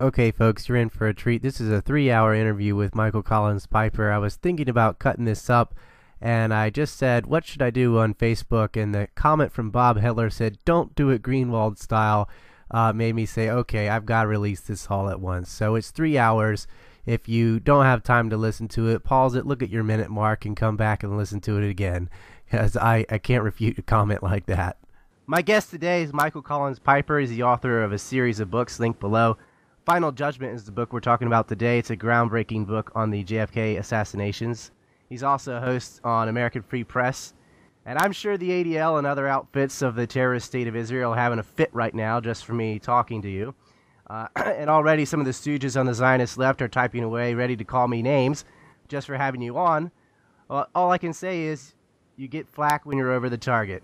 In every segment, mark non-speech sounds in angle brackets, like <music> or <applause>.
Okay, folks, you're in for a treat. This is a three hour interview with Michael Collins Piper. I was thinking about cutting this up, and I just said, What should I do on Facebook? And the comment from Bob Heller said, Don't do it Greenwald style. Uh, made me say, Okay, I've got to release this all at once. So it's three hours. If you don't have time to listen to it, pause it, look at your minute mark, and come back and listen to it again. Because I, I can't refute a comment like that. My guest today is Michael Collins Piper. He's the author of a series of books linked below. Final Judgment is the book we're talking about today. It's a groundbreaking book on the JFK assassinations. He's also a host on American Free Press. And I'm sure the ADL and other outfits of the terrorist state of Israel are having a fit right now just for me talking to you. Uh, <clears throat> and already some of the stooges on the Zionist left are typing away, ready to call me names just for having you on. Well, all I can say is you get flack when you're over the target.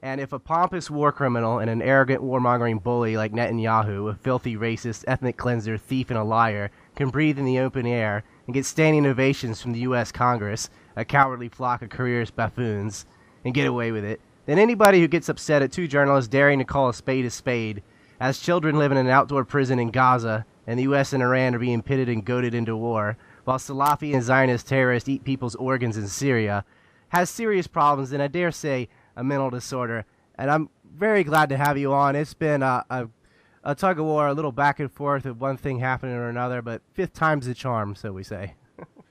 And if a pompous war criminal and an arrogant warmongering bully like Netanyahu, a filthy racist, ethnic cleanser, thief, and a liar, can breathe in the open air and get standing ovations from the U.S. Congress, a cowardly flock of careerist buffoons, and get away with it, then anybody who gets upset at two journalists daring to call a spade a spade, as children live in an outdoor prison in Gaza and the U.S. and Iran are being pitted and goaded into war, while Salafi and Zionist terrorists eat people's organs in Syria, has serious problems, and I dare say a mental disorder. And I'm very glad to have you on. It's been a, a, a tug of war, a little back and forth of one thing happening or another, but fifth time's the charm, so we say.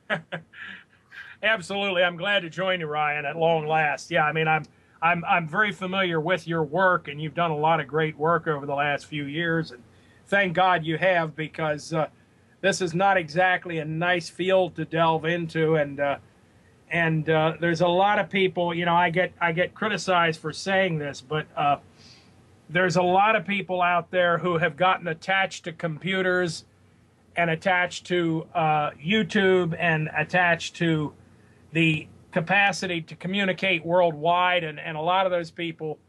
<laughs> Absolutely, I'm glad to join you, Ryan, at long last. Yeah, I mean, I'm I'm I'm very familiar with your work, and you've done a lot of great work over the last few years, and thank God you have because uh, this is not exactly a nice field to delve into, and uh, and uh, there's a lot of people. You know, I get I get criticized for saying this, but uh, there's a lot of people out there who have gotten attached to computers and attached to uh, YouTube and attached to the capacity to communicate worldwide, and, and a lot of those people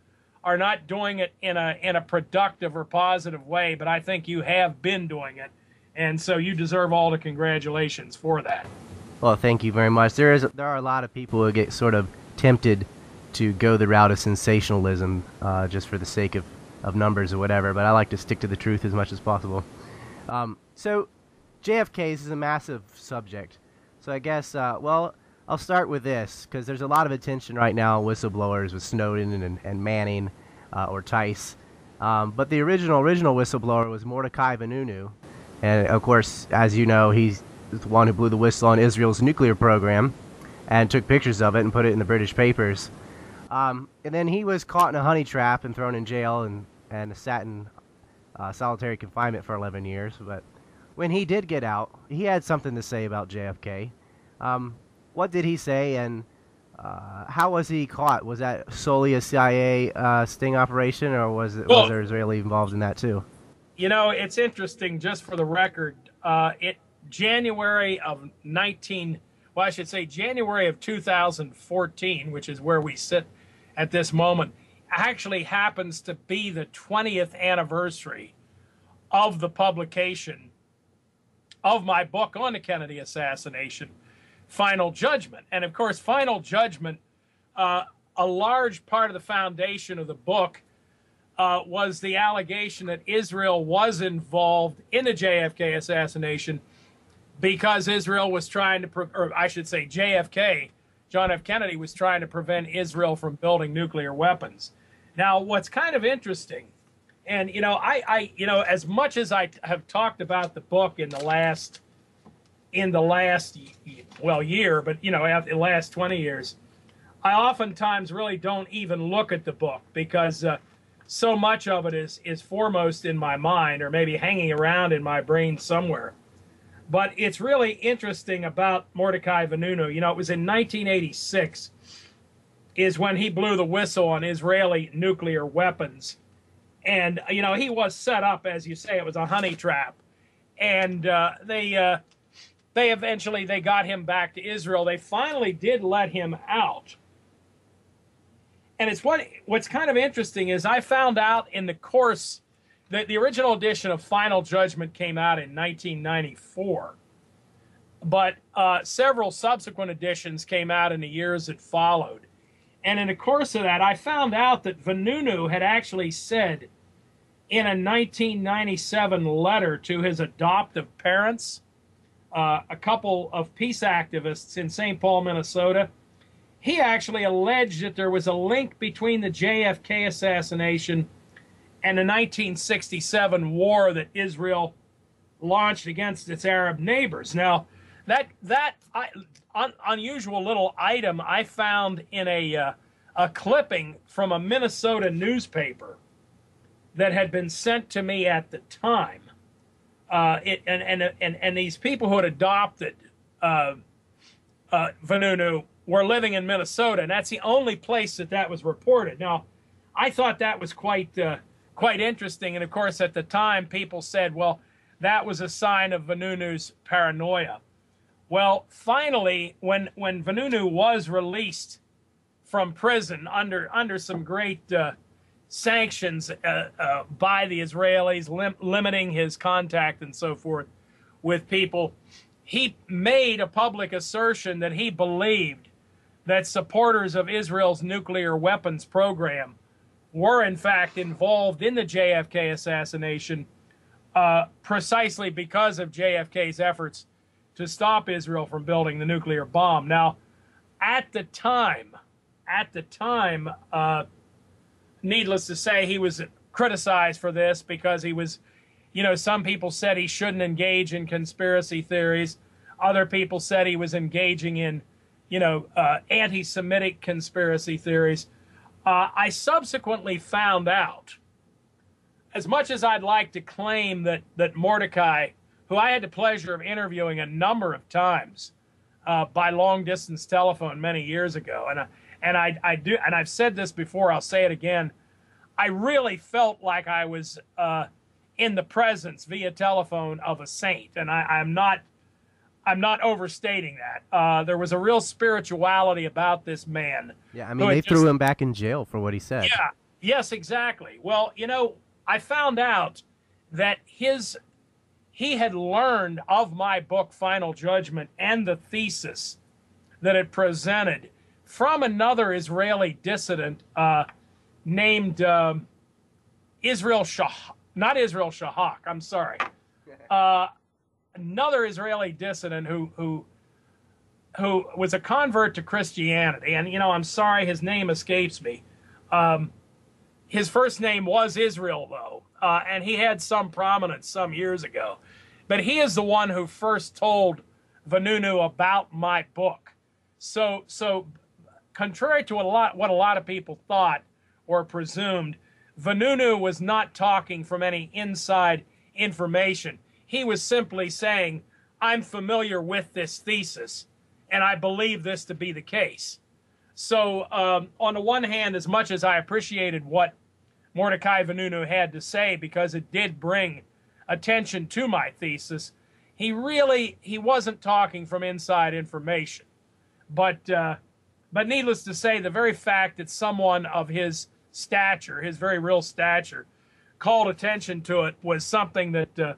are not doing it in a in a productive or positive way. But I think you have been doing it, and so you deserve all the congratulations for that. Well, thank you very much. There is there are a lot of people who get sort of tempted to go the route of sensationalism uh, just for the sake of, of numbers or whatever, but I like to stick to the truth as much as possible. Um, so, JFK is a massive subject. So I guess, uh, well, I'll start with this because there's a lot of attention right now whistleblowers with Snowden and, and Manning uh, or Tice. Um, but the original original whistleblower was Mordecai Vanunu, and of course, as you know, he's the one who blew the whistle on Israel's nuclear program and took pictures of it and put it in the British papers. Um, and then he was caught in a honey trap and thrown in jail and, and sat in uh, solitary confinement for 11 years. But when he did get out, he had something to say about JFK. Um, what did he say and uh, how was he caught? Was that solely a CIA uh, sting operation or was, it, well, was there Israeli involved in that too? You know, it's interesting, just for the record, uh, it January of 19, well, I should say January of 2014, which is where we sit at this moment, actually happens to be the 20th anniversary of the publication of my book on the Kennedy assassination, Final Judgment. And of course, Final Judgment, uh, a large part of the foundation of the book uh, was the allegation that Israel was involved in the JFK assassination because Israel was trying to, pre- or I should say, JFK, John F. Kennedy, was trying to prevent Israel from building nuclear weapons. Now, what's kind of interesting, and you know, I, I, you know, as much as I have talked about the book in the last, in the last, well, year, but you know, after the last twenty years, I oftentimes really don't even look at the book because uh, so much of it is is foremost in my mind, or maybe hanging around in my brain somewhere. But it's really interesting about Mordecai Vanunu. You know, it was in 1986 is when he blew the whistle on Israeli nuclear weapons. And, you know, he was set up, as you say, it was a honey trap. And uh, they, uh, they eventually, they got him back to Israel. They finally did let him out. And it's what, what's kind of interesting is I found out in the course the, the original edition of Final Judgment came out in 1994, but uh, several subsequent editions came out in the years that followed. And in the course of that, I found out that Vanunu had actually said in a 1997 letter to his adoptive parents, uh, a couple of peace activists in St. Paul, Minnesota. He actually alleged that there was a link between the JFK assassination and the 1967 war that Israel launched against its Arab neighbors. Now, that that I, un, unusual little item I found in a uh, a clipping from a Minnesota newspaper that had been sent to me at the time. Uh, it, and, and, and, and these people who had adopted uh, uh, Vanunu were living in Minnesota, and that's the only place that that was reported. Now, I thought that was quite uh, quite interesting, and of course, at the time, people said, "Well, that was a sign of Vanunu's paranoia." Well, finally, when when Vanunu was released from prison under under some great uh, sanctions uh, uh, by the Israelis, lim- limiting his contact and so forth with people, he made a public assertion that he believed that supporters of Israel's nuclear weapons program were, in fact, involved in the JFK assassination uh, precisely because of JFK's efforts to stop Israel from building the nuclear bomb. Now, at the time, at the time, uh, needless to say, he was criticized for this because he was, you know, some people said he shouldn't engage in conspiracy theories. Other people said he was engaging in you know, uh, anti Semitic conspiracy theories. Uh, I subsequently found out, as much as I'd like to claim that, that Mordecai, who I had the pleasure of interviewing a number of times uh, by long distance telephone many years ago, and, I, and I, I do, and I've said this before, I'll say it again. I really felt like I was uh, in the presence via telephone of a saint, and I, I'm not I'm not overstating that. Uh, there was a real spirituality about this man. Yeah, I mean, they threw him back in jail for what he said. Yeah, yes, exactly. Well, you know, I found out that his he had learned of my book Final Judgment and the thesis that it presented from another Israeli dissident uh, named um, Israel Shah, not Israel Shahak. I'm sorry. <laughs> Uh, another Israeli dissident who who who was a convert to Christianity, and you know, I'm sorry, his name escapes me. Um, his first name was Israel, though, uh, and he had some prominence some years ago. But he is the one who first told Vanunu about my book. So, so contrary to a lot what a lot of people thought or presumed, Vanunu was not talking from any inside information. He was simply saying, I'm familiar with this thesis, and I believe this to be the case. So, um, on the one hand, as much as I appreciated what Mordecai Vanunu had to say, because it did bring attention to my thesis, he really he wasn't talking from inside information. But uh, but needless to say, the very fact that someone of his stature, his very real stature, called attention to it was something that uh,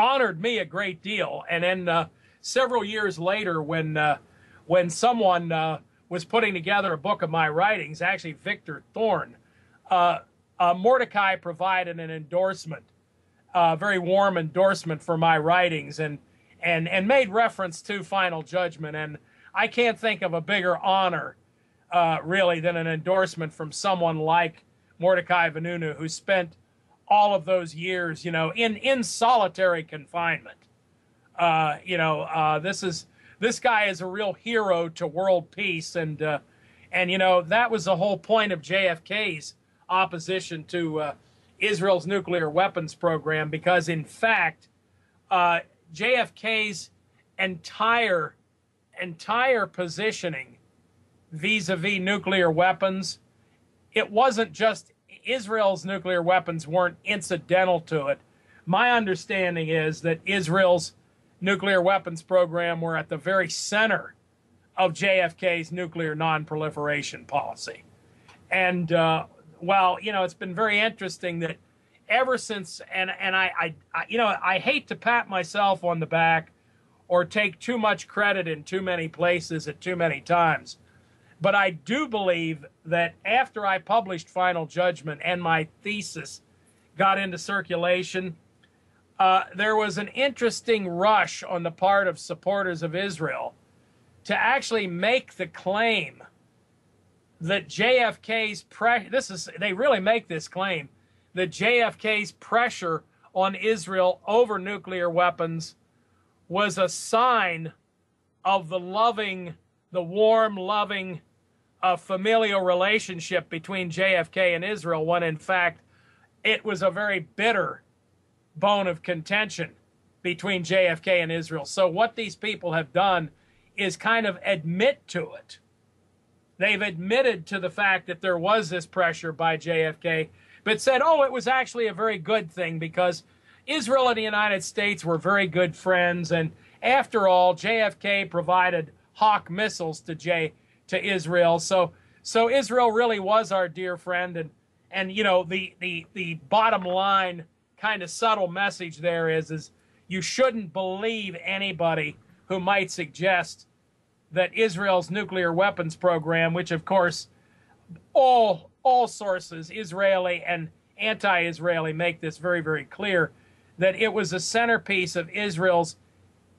honored me a great deal. And then uh, several years later, when uh, when someone uh, was putting together a book of my writings, actually Victor Thorn, uh, uh, Mordecai provided an endorsement, a very warm endorsement for my writings, and and and made reference to Final Judgment. And I can't think of a bigger honor, really, than an endorsement from someone like Mordecai Vanunu, who spent all of those years, you know, in in solitary confinement. Uh, you know, uh, this is this guy is a real hero to world peace, and uh, and you know that was the whole point of JFK's opposition to uh, Israel's nuclear weapons program, because in fact, uh, JFK's entire entire positioning vis-a-vis nuclear weapons, it wasn't just Israel's nuclear weapons weren't incidental to it. My understanding is that Israel's nuclear weapons program were at the very center of JFK's nuclear nonproliferation policy. And uh, well, you know, it's been very interesting that ever since, and and I, I, I, you know, I hate to pat myself on the back or take too much credit in too many places at too many times. But I do believe that after I published Final Judgment and my thesis got into circulation. Uh, there was an interesting rush on the part of supporters of Israel to actually make the claim that JFK's pre- this is they really make this claim that JFK's pressure on Israel over nuclear weapons was a sign of the loving, the warm, loving, uh, familial relationship between JFK and Israel, when in fact it was a very bitter bone of contention between JFK and Israel. So, what these people have done is kind of admit to it. They've admitted to the fact that there was this pressure by JFK, but said, oh, it was actually a very good thing because Israel and the United States were very good friends. And after all, JFK provided Hawk missiles to J to Israel. So so Israel really was our dear friend and and you know the the the bottom line kind of subtle message there is is you shouldn't believe anybody who might suggest that Israel's nuclear weapons program, which of course all all sources, Israeli and anti-Israeli, make this very very clear, that it was a centerpiece of Israel's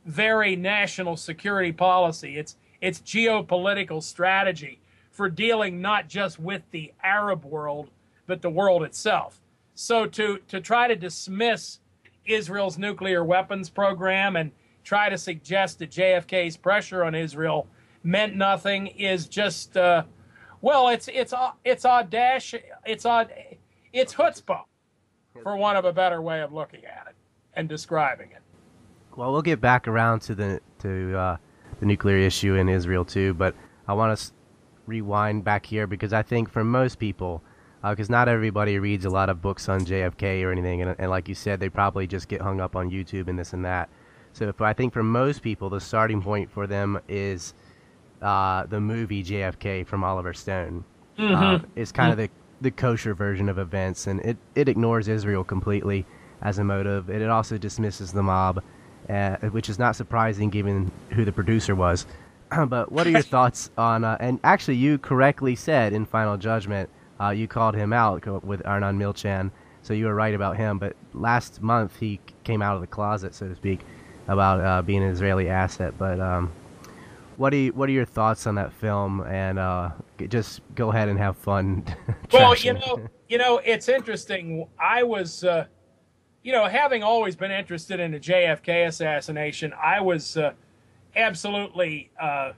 very national security policy. It's its geopolitical strategy for dealing not just with the Arab world, but the world itself. So to, to try to dismiss Israel's nuclear weapons program and try to suggest that JFK's pressure on Israel meant nothing is just uh, well, it's it's it's audacious, it's odd, it's chutzpah, for want of a better way of looking at it and describing it. Well, we'll get back around to the to uh, the nuclear issue in Israel too, but I want to rewind back here because I think for most people, because uh, not everybody reads a lot of books on JFK or anything, and, and like you said, they probably just get hung up on YouTube and this and that. So if, I think for most people, the starting point for them is uh, the movie JFK from Oliver Stone. Mm-hmm. Uh, it's kind mm-hmm. of the the kosher version of events, and it, it ignores Israel completely as a motive, and it also dismisses the mob, uh, which is not surprising given who the producer was. <clears throat> but what are your <laughs> thoughts on? Uh, and actually, you correctly said in Final Judgment, uh, you called him out with Arnon Milchan, so you were right about him. But last month he came out of the closet, so to speak, about uh, being an Israeli asset. But um, what are you, what are your thoughts on that film? And uh, just go ahead and have fun. <laughs> well, you know, you know, it's interesting. I was, uh, you know, having always been interested in the JFK assassination, I was uh, absolutely uh,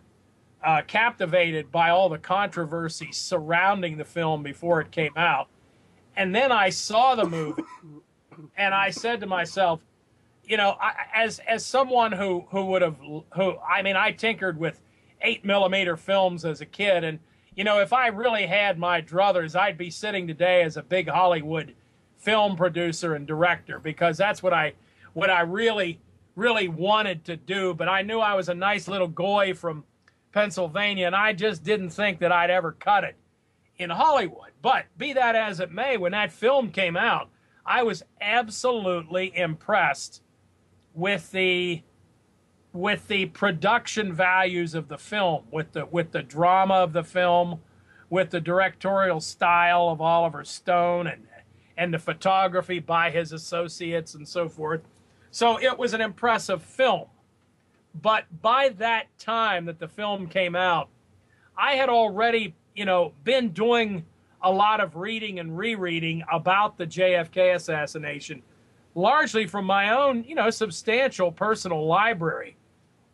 uh, captivated by all the controversy surrounding the film before it came out. And then I saw the movie, and I said to myself, you know, I, as as someone who who would have who I mean, I tinkered with eight millimeter films as a kid, and you know, if I really had my druthers, I'd be sitting today as a big Hollywood film producer and director because that's what I what I really really wanted to do. But I knew I was a nice little goy from Pennsylvania, and I just didn't think that I'd ever cut it in Hollywood. But be that as it may, when that film came out, I was absolutely impressed with the with the production values of the film, with the with the drama of the film, with the directorial style of Oliver Stone and and the photography by his associates and so forth. So it was an impressive film. But by that time that the film came out, I had already, you know, been doing a lot of reading and rereading about the JFK assassination largely from my own, you know, substantial personal library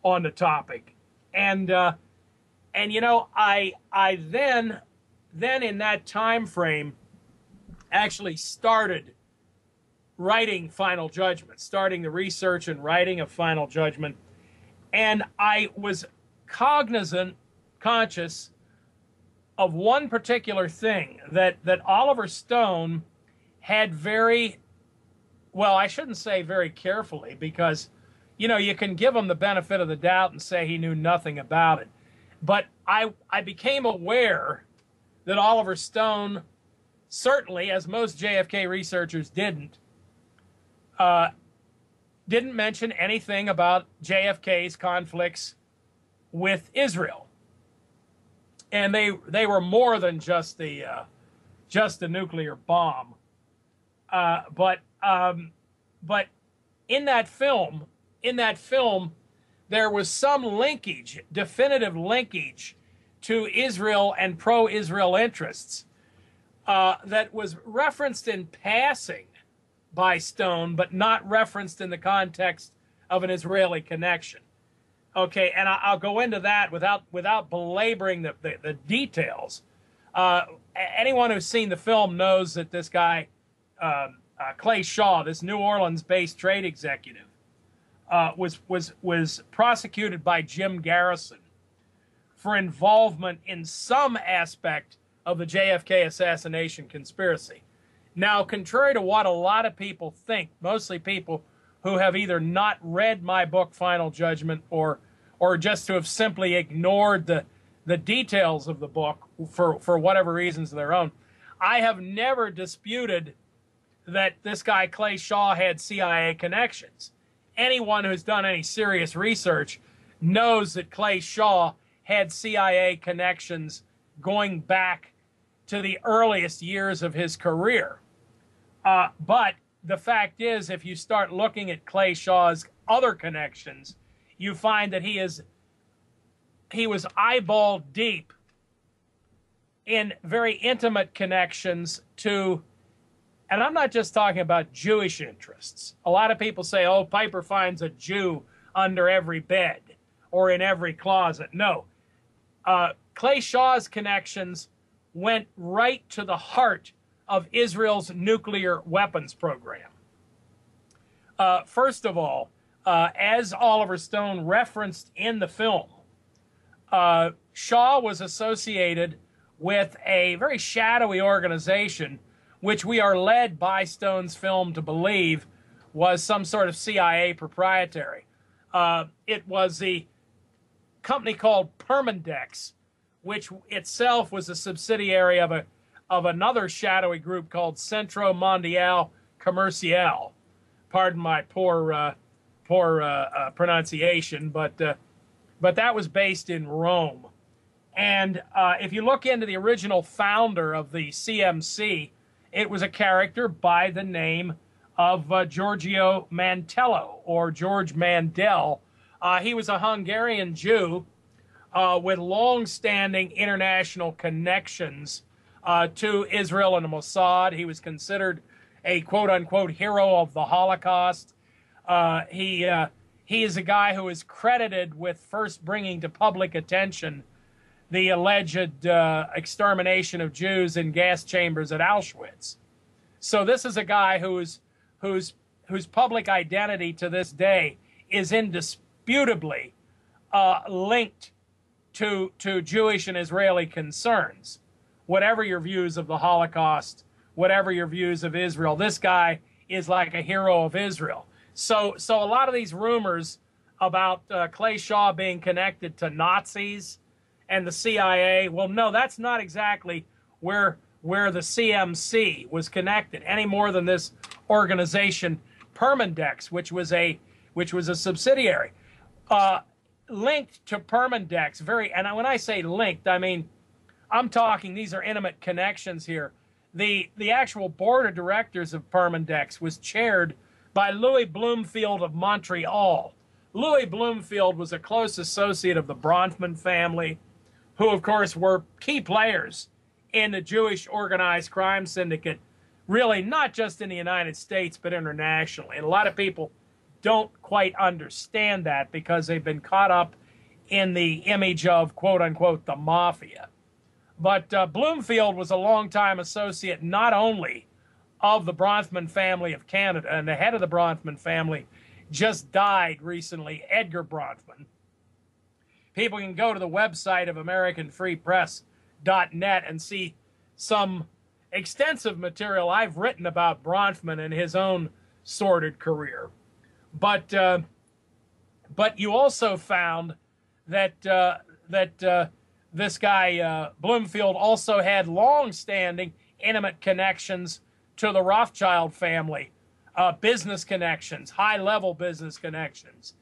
on the topic. And uh, and you know, I I then then in that time frame actually started writing Final Judgment, starting the research and writing of Final Judgment. And I was cognizant, conscious of one particular thing that that Oliver Stone had very well, I shouldn't say very carefully because, you know, you can give him the benefit of the doubt and say he knew nothing about it. But I, I became aware that Oliver Stone, certainly, as most JFK researchers didn't, uh, didn't mention anything about JFK's conflicts with Israel. And they, they were more than just the, uh, just the nuclear bomb. Uh, but um, but in that film, in that film, there was some linkage, definitive linkage, to Israel and pro-Israel interests uh, that was referenced in passing by Stone, but not referenced in the context of an Israeli connection. Okay, and I'll go into that without without belaboring the, the, the details. Uh, anyone who's seen the film knows that this guy, um, uh, Clay Shaw, this New Orleans-based trade executive, uh, was was was prosecuted by Jim Garrison for involvement in some aspect of the JFK assassination conspiracy. Now, contrary to what a lot of people think, mostly people who have either not read my book Final Judgment or or just to have simply ignored the the details of the book for for whatever reasons of their own. I have never disputed that this guy Clay Shaw had CIA connections. Anyone who's done any serious research knows that Clay Shaw had CIA connections going back to the earliest years of his career. Uh, but the fact is, if you start looking at Clay Shaw's other connections, you find that he is he was eyeball deep in very intimate connections to and I'm not just talking about Jewish interests. A lot of people say, "Oh, Piper finds a Jew under every bed or in every closet." No. Uh, Clay Shaw's connections went right to the heart of Israel's nuclear weapons program. Uh, first of all, uh, as Oliver Stone referenced in the film, uh, Shaw was associated with a very shadowy organization, which we are led by Stone's film to believe was some sort of CIA proprietary. Uh, it was the company called Permindex, which itself was a subsidiary of a of another shadowy group called Centro Mondial Comercial. Pardon my poor uh, poor uh, uh, pronunciation, but uh, but that was based in Rome. And uh, if you look into the original founder of the CMC, it was a character by the name of uh, Giorgio Mantello or George Mandel. he was a Hungarian Jew uh, with long-standing international connections uh, to Israel and the Mossad. He was considered a quote-unquote hero of the Holocaust. Uh, he uh, he is a guy who is credited with first bringing to public attention the alleged uh, extermination of Jews in gas chambers at Auschwitz. So this is a guy whose whose whose public identity to this day is indisputably uh, linked to, to Jewish and Israeli concerns. Whatever your views of the Holocaust, whatever your views of Israel, this guy is like a hero of Israel. So, so a lot of these rumors about uh, Clay Shaw being connected to Nazis and the CIA, well, no, that's not exactly where where the CMC was connected any more than this organization Permindex, which was a which was a subsidiary. Uh, linked to Permindex. Very, and when I say linked, I mean I'm talking. These are intimate connections here. The the actual board of directors of Permindex was chaired by Louis Bloomfield of Montreal. Louis Bloomfield was a close associate of the Bronfman family, who of course were key players in the Jewish organized crime syndicate, really not just in the United States but internationally. And a lot of people don't quite understand that because they've been caught up in the image of quote unquote the mafia. But uh, Bloomfield was a longtime associate not only of the Bronfman family of Canada, and the head of the Bronfman family just died recently, Edgar Bronfman. People can go to the website of AmericanFreePress.net and see some extensive material I've written about Bronfman and his own sordid career. But uh, but you also found that uh, that uh, this guy uh, Bloomfield also had long-standing intimate connections to the Rothschild family, uh, business connections, high-level business connections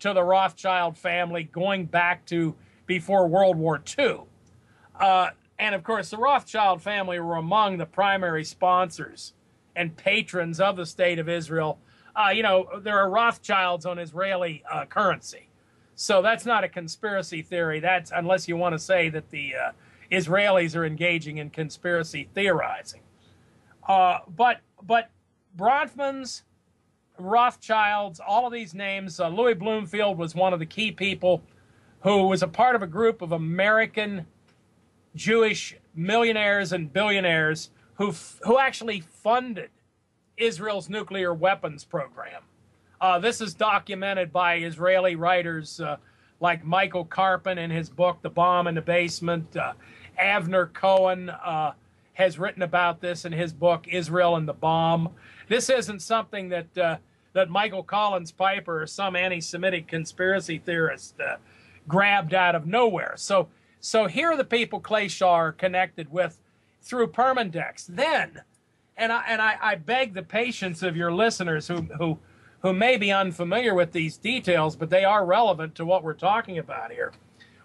to the Rothschild family going back to before World War II. Uh, and of course, the Rothschild family were among the primary sponsors and patrons of the state of Israel. Uh, you know, there are Rothschilds on Israeli uh, currency. So that's not a conspiracy theory. That's unless you want to say that the uh, Israelis are engaging in conspiracy theorizing. Uh, but but Bronfman's, Rothschilds, all of these names. Uh, Louis Bloomfield was one of the key people who was a part of a group of American Jewish millionaires and billionaires who who actually funded Israel's nuclear weapons program. Uh, this is documented by Israeli writers uh, like Michael Karpin in his book *The Bomb in the Basement*. Uh, Avner Cohen uh, has written about this in his book *Israel and the Bomb*. This isn't something that uh, that Michael Collins Piper or some anti-Semitic conspiracy theorist uh, grabbed out of nowhere. So so here are the people Clay Shaw are connected with through Permindex. Then, and I and I, I beg the patience of your listeners who who who may be unfamiliar with these details, but they are relevant to what we're talking about here.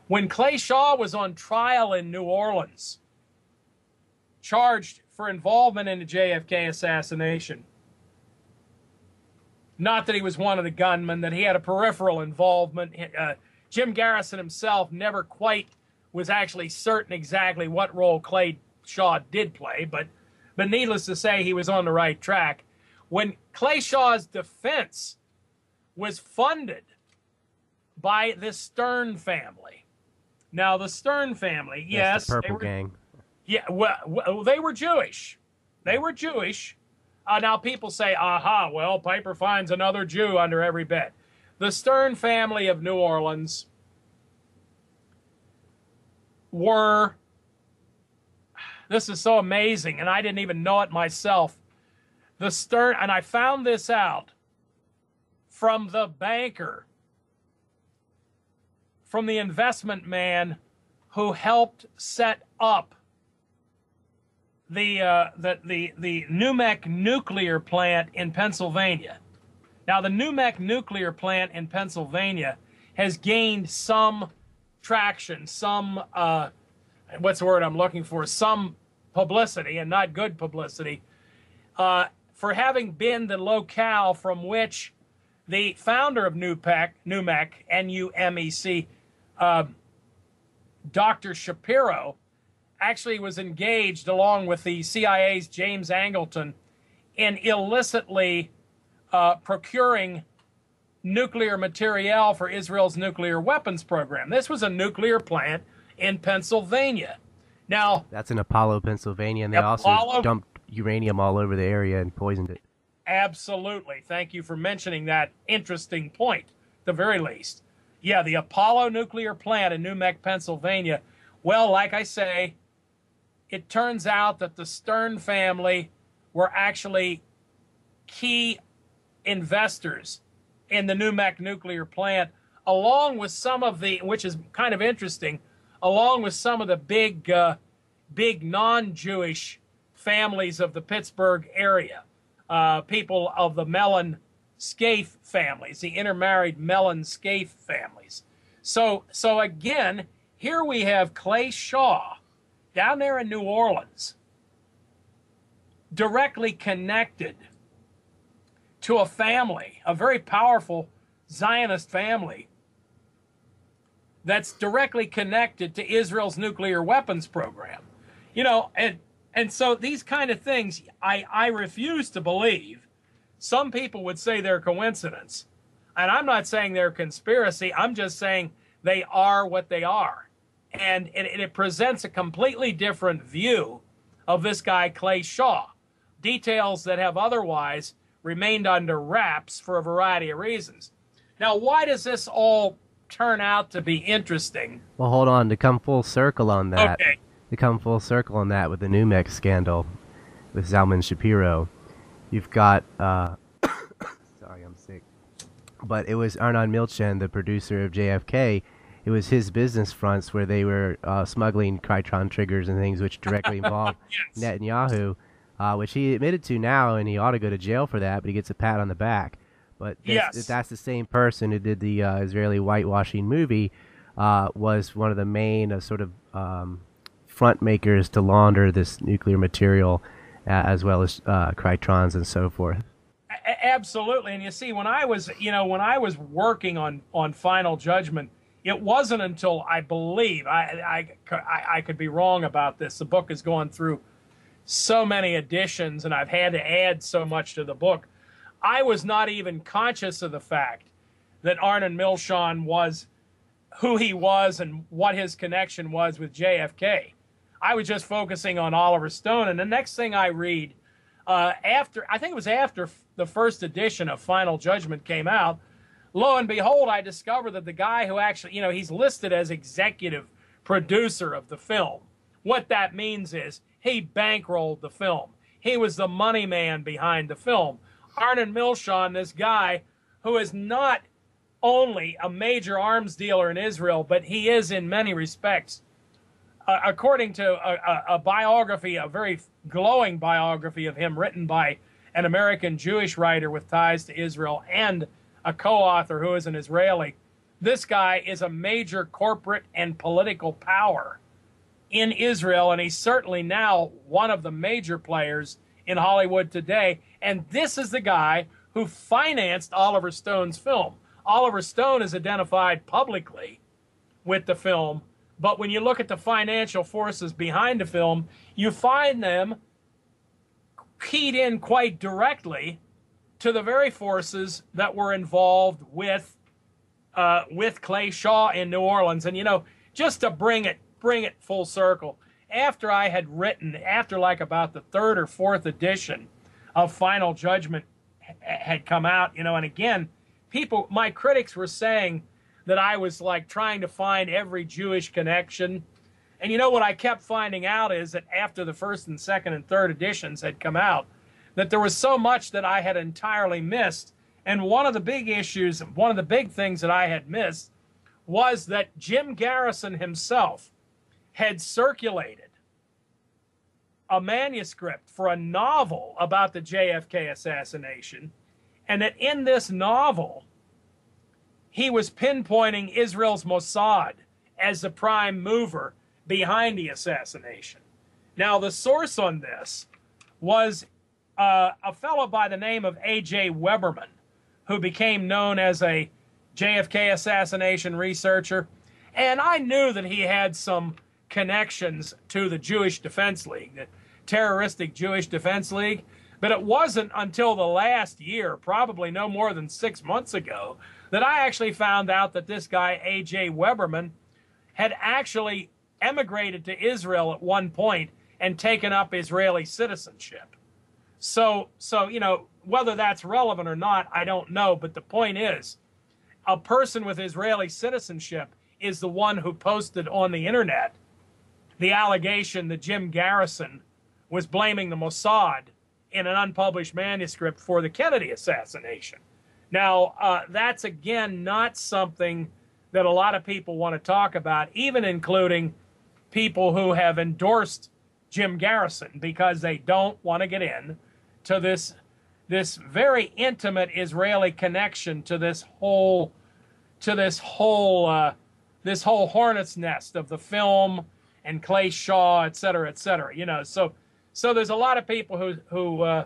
When Clay Shaw was on trial in New Orleans, charged for involvement in the JFK assassination, not that he was one of the gunmen, that he had a peripheral involvement. Uh, Jim Garrison himself never quite was actually certain exactly what role Clay Shaw did play, but but needless to say, he was on the right track. When Clay Shaw's defense was funded by the Stern family. Now, the Stern family, yes, the Purple were, Gang. yeah, well, well, they were Jewish. They were Jewish. Uh, now, people say, aha, well, Piper finds another Jew under every bed. The Stern family of New Orleans were this is so amazing and i didn't even know it myself the stern and i found this out from the banker from the investment man who helped set up the uh, the the the NUMEC nuclear plant in Pennsylvania. Now, the NUMEC nuclear plant in Pennsylvania has gained some traction, some uh, what's the word I'm looking for? Some publicity and not good publicity uh, for having been the locale from which the founder of NUPEC, NUMEC, N-U-M-E-C, uh, Dr. Shapiro, actually was engaged along with the CIA's James Angleton in illicitly uh, procuring nuclear material for Israel's nuclear weapons program. This was a nuclear plant in Pennsylvania. Now, That's in Apollo, Pennsylvania, and they Apollo- also dumped uranium all over the area and poisoned it. absolutely. Thank you for mentioning that interesting point, the very least. Yeah, the Apollo nuclear plant in New Mexico, Pennsylvania. Well, like I say, it turns out that the Stern family were actually key investors in the NUMEC nuclear plant, along with some of the, which is kind of interesting, along with some of the big, uh, big non-Jewish families of the Pittsburgh area, uh, people of the Mellon Scaife families, the intermarried Mellon Scaife families. So, so again, here we have Clay Shaw down there in New Orleans, directly connected to a family, a very powerful Zionist family that's directly connected to Israel's nuclear weapons program. You know, and and so these kind of things I, I refuse to believe. Some people would say they're coincidence. And I'm not saying they're conspiracy. I'm just saying they are what they are. And it, it presents a completely different view of this guy, Clay Shaw. Details that have otherwise remained under wraps for a variety of reasons. Now, why does this all turn out to be interesting? Well, hold on. To come full circle on that, Okay. to come full circle on that with the Numex scandal with Zalman Shapiro, you've got. Uh, <coughs> sorry, I'm sick. But it was Arnon Milchan, the producer of JFK. It was his business fronts where they were uh, smuggling Krytron triggers and things which directly <laughs> involved Yes. Netanyahu, uh, which he admitted to now, and he ought to go to jail for that, but he gets a pat on the back. But this, Yes. that's the same person who did the uh, Israeli whitewashing movie, uh, was one of the main uh, sort of um, front makers to launder this nuclear material uh, as well as uh, Krytrons and so forth. A- absolutely, and you see, when I was, you know, when I was working on on Final Judgment, it wasn't until I believe I I, I, I could be wrong about this. The book has gone through so many editions, and I've had to add so much to the book. I was not even conscious of the fact that Arnon Milchan was who he was and what his connection was with JFK. I was just focusing on Oliver Stone. And the next thing I read, uh, after I think it was after the first edition of Final Judgment came out, lo and behold, I discovered that the guy who actually, you know, he's listed as executive producer of the film. What that means is he bankrolled the film. He was the money man behind the film. Arnon Milchan, this guy who is not only a major arms dealer in Israel, but he is in many respects, uh, according to a, a, a, biography, a very glowing biography of him written by an American Jewish writer with ties to Israel and a co author who is an Israeli. This guy is a major corporate and political power in Israel, and he's certainly now one of the major players in Hollywood today. And this is the guy who financed Oliver Stone's film. Oliver Stone is identified publicly with the film, but when you look at the financial forces behind the film, you find them keyed in quite directly to the very forces that were involved with uh, with Clay Shaw in New Orleans. And you know, just to bring it bring it full circle, after I had written, after like about the third or fourth edition of Final Judgment had come out, you know, and again people, my critics were saying that I was like trying to find every Jewish connection. And you know what I kept finding out is that after the first and second and third editions had come out, that there was so much that I had entirely missed. And one of the big issues, one of the big things that I had missed was that Jim Garrison himself had circulated a manuscript for a novel about the JFK assassination and that in this novel, he was pinpointing Israel's Mossad as the prime mover behind the assassination. Now, the source on this was uh, a fellow by the name of A.J. Weberman, who became known as a JFK assassination researcher. And I knew that he had some connections to the Jewish Defense League, the terroristic Jewish Defense League. But it wasn't until the last year, probably no more than six months ago, that I actually found out that this guy, A.J. Weberman, had actually emigrated to Israel at one point and taken up Israeli citizenship. So, so you know, whether that's relevant or not, I don't know. But the point is, a person with Israeli citizenship is the one who posted on the internet the allegation that Jim Garrison was blaming the Mossad in an unpublished manuscript for the Kennedy assassination. Now, uh, that's again not something that a lot of people want to talk about, even including people who have endorsed Jim Garrison because they don't want to get in to this this very intimate Israeli connection to this whole to this whole uh, this whole hornet's nest of the film and Clay Shaw, et cetera, et cetera. You know, so so there's a lot of people who who uh,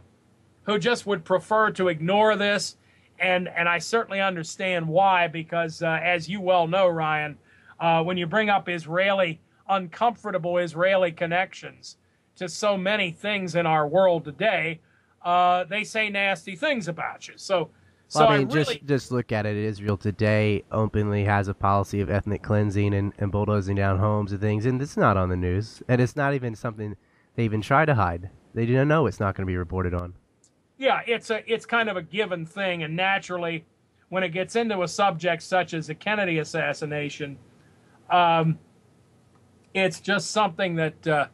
who just would prefer to ignore this, and and I certainly understand why because uh, as you well know, Ryan, uh, when you bring up Israeli uncomfortable Israeli connections to so many things in our world today, uh, they say nasty things about you. So. So I mean, I really... just just look at it. Israel today openly has a policy of ethnic cleansing and, and bulldozing down homes and things, and it's not on the news, and it's not even something they even try to hide. They didn't know it's not going to be reported on. Yeah, it's a it's kind of a given thing, and naturally, when it gets into a subject such as the Kennedy assassination, um, it's just something that uh,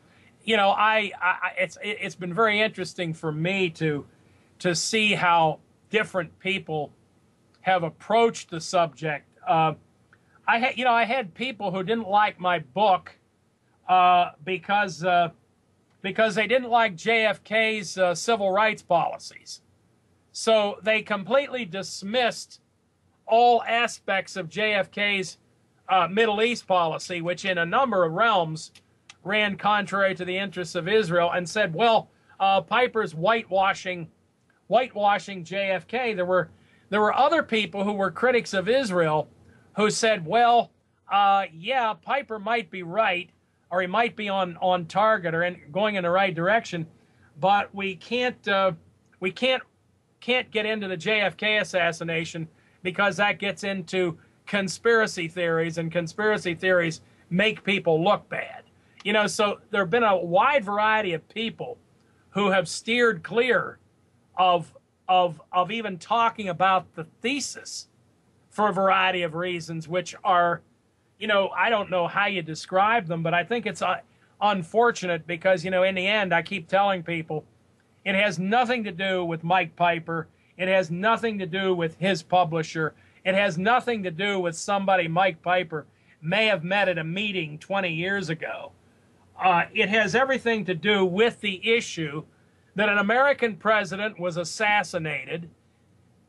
you know I, I it's it's been very interesting for me to to see how different people have approached the subject. Uh, I had you know I had people who didn't like my book uh, because uh, because they didn't like JFK's uh, civil rights policies. So they completely dismissed all aspects of JFK's uh, Middle East policy, which in a number of realms ran contrary to the interests of Israel, and said, well, uh, Piper's whitewashing, whitewashing JFK. There were there were other people who were critics of Israel who said, well, uh, yeah, Piper might be right, or he might be on, on target or in, going in the right direction, but we can't uh, we can't can't get into the JFK assassination because that gets into conspiracy theories, and conspiracy theories make people look bad. You know, so there have been a wide variety of people who have steered clear of of of even talking about the thesis for a variety of reasons, which are, you know, I don't know how you describe them, but I think it's uh, unfortunate because you know, in the end, I keep telling people it has nothing to do with Mike Piper. It has nothing to do with his publisher. It has nothing to do with somebody Mike Piper may have met at a meeting 20 years ago. Uh, it has everything to do with the issue that an American president was assassinated,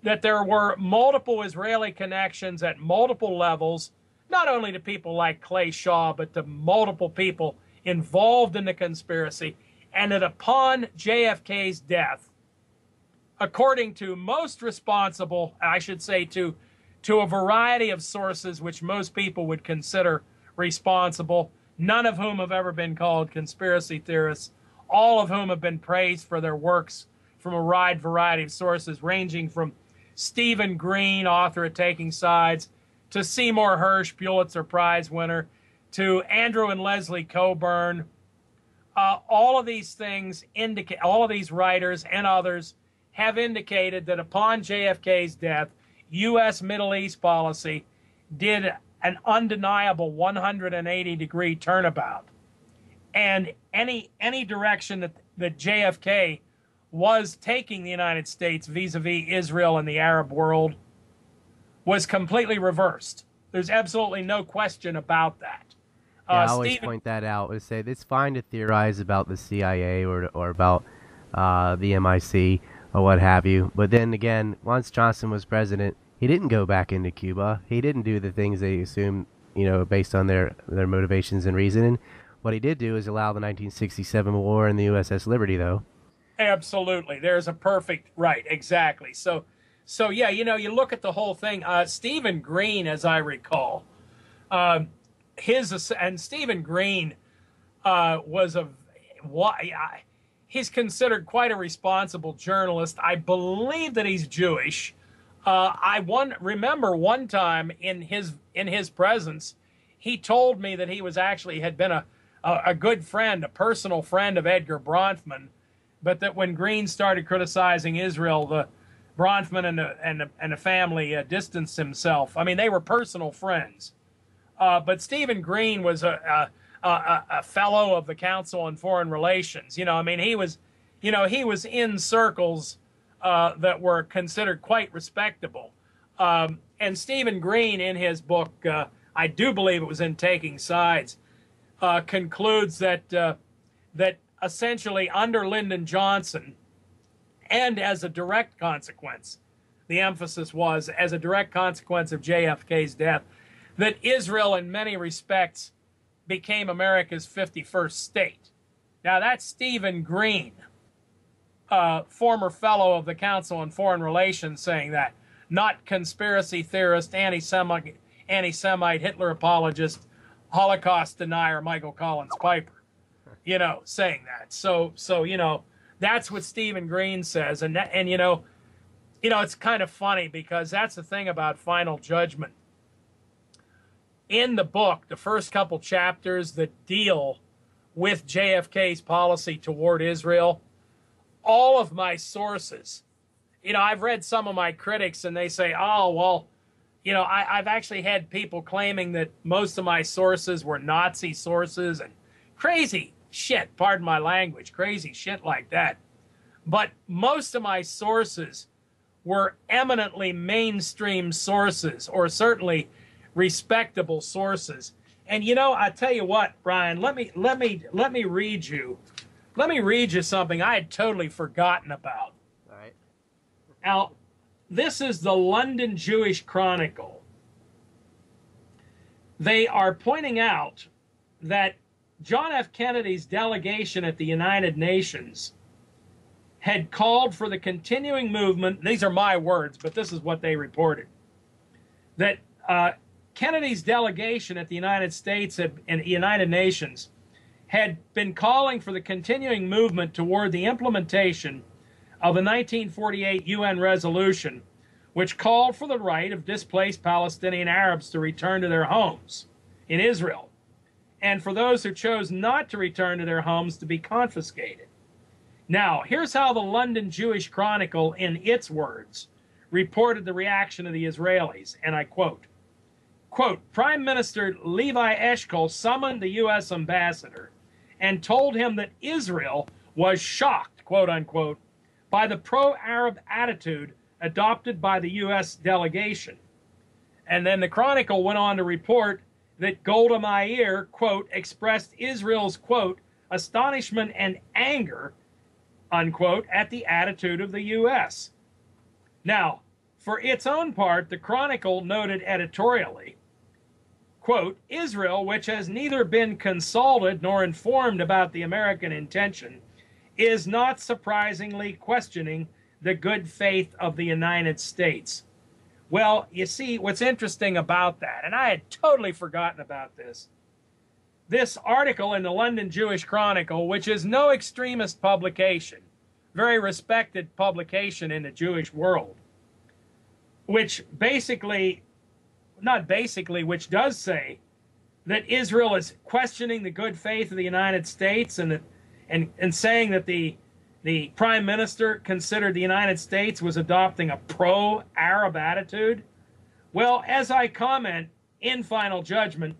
that there were multiple Israeli connections at multiple levels, not only to people like Clay Shaw, but to multiple people involved in the conspiracy, and that upon JFK's death, according to most responsible, I should say to to a variety of sources which most people would consider responsible, none of whom have ever been called conspiracy theorists, all of whom have been praised for their works from a wide variety of sources, ranging from Stephen Green, author of Taking Sides, to Seymour Hersh, Pulitzer Prize winner, to Andrew and Leslie Cockburn. Uh, all of these things indicate, all of these writers and others have indicated that upon JFK's death, U.S. Middle East policy did an undeniable 180 degree turnabout. And any any direction that, that JFK was taking the United States vis-a-vis Israel and the Arab world was completely reversed. There's absolutely no question about that. Yeah, uh, I always Stephen, point that out. and say it's fine to theorize about the CIA or or about uh, the MIC or what have you, but then again, once Johnson was president, he didn't go back into Cuba. He didn't do the things they assumed, you know, based on their their motivations and reasoning. What he did do is allow the 1967 war and the USS Liberty, though. Absolutely, there's a perfect right, exactly. So, so yeah, you know, you look at the whole thing. Uh, Stephen Green, as I recall, uh, his and Stephen Green uh, was a why he's considered quite a responsible journalist. I believe that he's Jewish. Uh, I one remember one time in his in his presence, he told me that he was actually had been a, a, a good friend, a personal friend of Edgar Bronfman, but that when Green started criticizing Israel, the Bronfman and the and the, and the family uh, distanced himself. I mean, they were personal friends. Uh, but Stephen Green was a, a, a, a fellow of the Council on Foreign Relations. You know, I mean, he was, you know, he was in circles uh, that were considered quite respectable. Um, and Stephen Green, in his book, uh, I do believe it was in Taking Sides, uh, concludes that uh, that essentially under Lyndon Johnson, and as a direct consequence, the emphasis was as a direct consequence of JFK's death, that Israel, in many respects, became America's 51st state. Now that's Stephen Green uh, former fellow of the Council on Foreign Relations saying that, not conspiracy theorist, anti-Semite, anti-Semite, Hitler apologist, Holocaust denier Michael Collins Piper, you know, saying that. So, so you know, that's what Stephen Green says, and that, and you know, you know, it's kind of funny because that's the thing about Final Judgment. In the book, the first couple chapters that deal with JFK's policy toward Israel all of my sources. You know, I've read some of my critics and they say, oh, well, you know, I, have actually had people claiming that most of my sources were Nazi sources and crazy shit, pardon my language, crazy shit like that. But most of my sources were eminently mainstream sources, or certainly respectable sources. And you know, I tell you what, Brian, let me let me let me read you let me read you something I had totally forgotten about. All right. Now, this is the London Jewish Chronicle. They are pointing out that John F. Kennedy's delegation at the United Nations had called for the continuing movement. These are my words, but this is what they reported that uh, Kennedy's delegation at the United States and United Nations had been calling for the continuing movement toward the implementation of the 1948 UN resolution, which called for the right of displaced Palestinian Arabs to return to their homes in Israel, and for those who chose not to return to their homes to be confiscated. Now, here's how the London Jewish Chronicle, in its words, reported the reaction of the Israelis, and I quote, quote, Prime Minister Levi Eshkol summoned the U.S. ambassador and told him that Israel was shocked, quote unquote, by the pro-Arab attitude adopted by the U.S. delegation. And then the Chronicle went on to report that Golda Meir, quote, expressed Israel's, quote, astonishment and anger, unquote, at the attitude of the U.S. Now, for its own part, the Chronicle noted editorially, quote, Israel, which has neither been consulted nor informed about the American intention, is not surprisingly questioning the good faith of the United States. Well, you see, what's interesting about that, and I had totally forgotten about this, this article in the London Jewish Chronicle, which is no extremist publication, very respected publication in the Jewish world, which basically, not basically, which does say that Israel is questioning the good faith of the United States and that, and, and saying that the the prime minister considered the United States was adopting a pro Arab attitude. Well, as I comment in final judgment,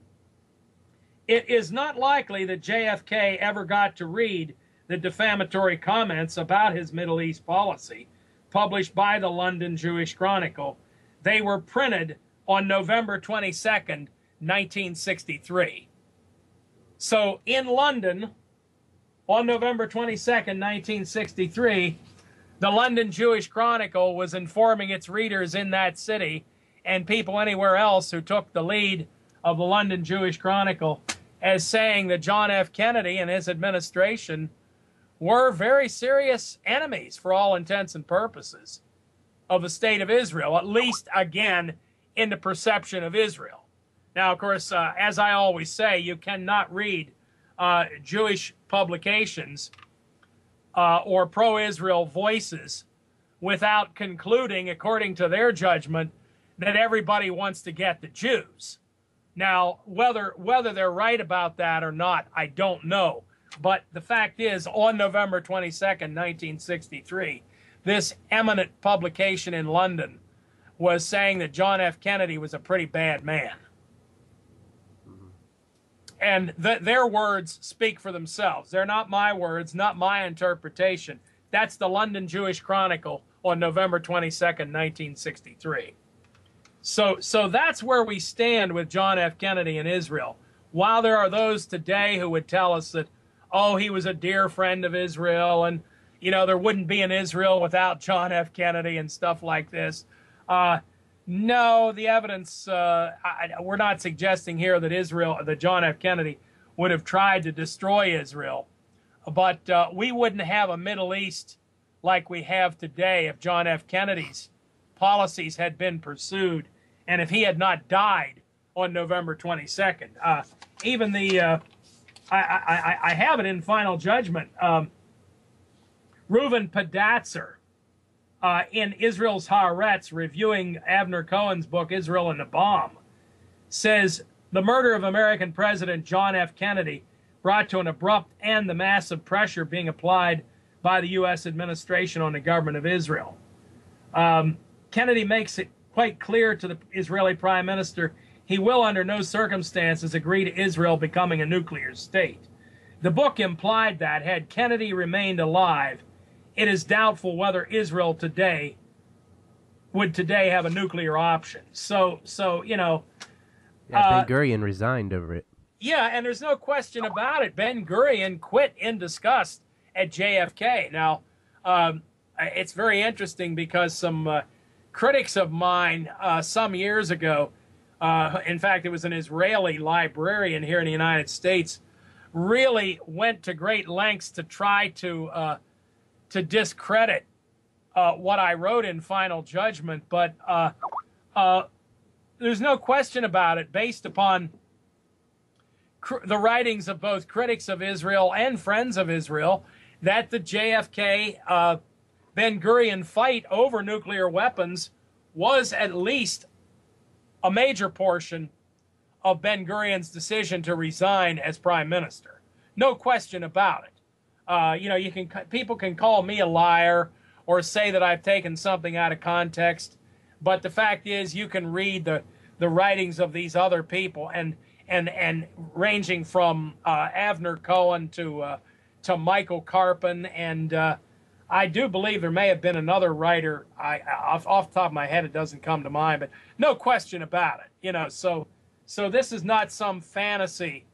it is not likely that JFK ever got to read the defamatory comments about his Middle East policy published by the London Jewish Chronicle. They were printed on November 22nd, 1963. So in London, on November 22nd, 1963, the London Jewish Chronicle was informing its readers in that city and people anywhere else who took the lead of the London Jewish Chronicle as saying that John F. Kennedy and his administration were very serious enemies for all intents and purposes of the state of Israel, at least again in the perception of Israel. Now, of course, uh, as I always say, you cannot read uh, Jewish publications uh, or pro Israel voices without concluding, according to their judgment, that everybody wants to get the Jews. Now, whether whether they're right about that or not, I don't know. But the fact is, on November 22nd, 1963, this eminent publication in London was saying that John F. Kennedy was a pretty bad man. And th- their words speak for themselves. They're not my words, not my interpretation. That's the London Jewish Chronicle on November 22nd, 1963. So, so that's where we stand with John F. Kennedy in Israel. While there are those today who would tell us that, oh, he was a dear friend of Israel and, you know, there wouldn't be an Israel without John F. Kennedy and stuff like this. Uh, no, the evidence, uh, I, we're not suggesting here that Israel, that John F. Kennedy would have tried to destroy Israel. But uh, we wouldn't have a Middle East like we have today if John F. Kennedy's policies had been pursued and if he had not died on November 22nd. Uh, even the, uh, I, I, I, have it in final judgment. Um, Reuven Pedatzur, uh, in Israel's Haaretz, reviewing Avner Cohen's book, Israel and the Bomb, says the murder of American President John F. Kennedy brought to an abrupt end the massive pressure being applied by the U.S. administration on the government of Israel. Um, Kennedy makes it quite clear to the Israeli prime minister he will, under no circumstances, agree to Israel becoming a nuclear state. The book implied that, had Kennedy remained alive, it is doubtful whether Israel today would today have a nuclear option. So, so you know, yeah, uh, Ben Gurion resigned over it. Yeah, and there's no question about it. Ben Gurion quit in disgust at JFK. Now, um, it's very interesting because some uh, critics of mine uh, some years ago, uh, in fact, it was an Israeli librarian here in the United States, really went to great lengths to try to uh, to discredit uh, what I wrote in Final Judgment, but uh, uh, there's no question about it. Based upon cr- the writings of both critics of Israel and friends of Israel, that the JFK uh, Ben Gurion fight over nuclear weapons was at least a major portion of Ben Gurion's decision to resign as prime minister. No question about it. Uh, you know, you can people can call me a liar or say that I've taken something out of context, but the fact is, you can read the the writings of these other people and and and ranging from uh, Avner Cohen to uh, to Michael Karpin, and uh, I do believe there may have been another writer. I off, off the top of my head, it doesn't come to mind, but no question about it. You know, so so this is not some fantasy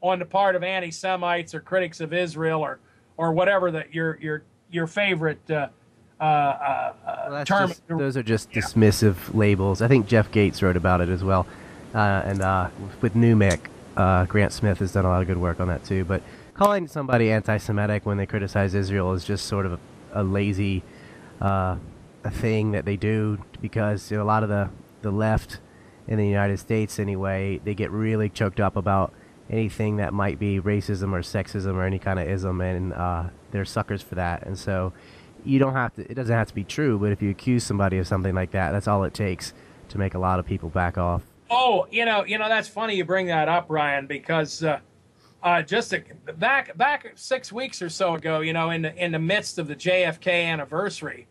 on the part of anti-Semites or critics of Israel or or whatever that your your your favorite uh, uh, uh, well. Just, those are just yeah. dismissive labels. I think Jeff Gates wrote about it as well, uh, and uh, with NUMEC, uh, Grant Smith has done a lot of good work on that too. But calling somebody anti-Semitic when they criticize Israel is just sort of a, a lazy a thing that they do because you know, a lot of the the left in the United States anyway, they get really choked up about anything that might be racism or sexism or any kind of ism, and uh, they're suckers for that. And so you don't have to. It doesn't have to be true, but if you accuse somebody of something like that, that's all it takes to make a lot of people back off. Oh, you know, you know that's funny you bring that up, Ryan, because uh, uh, just a, back back six weeks or so ago, you know, in the in the midst of the JFK anniversary,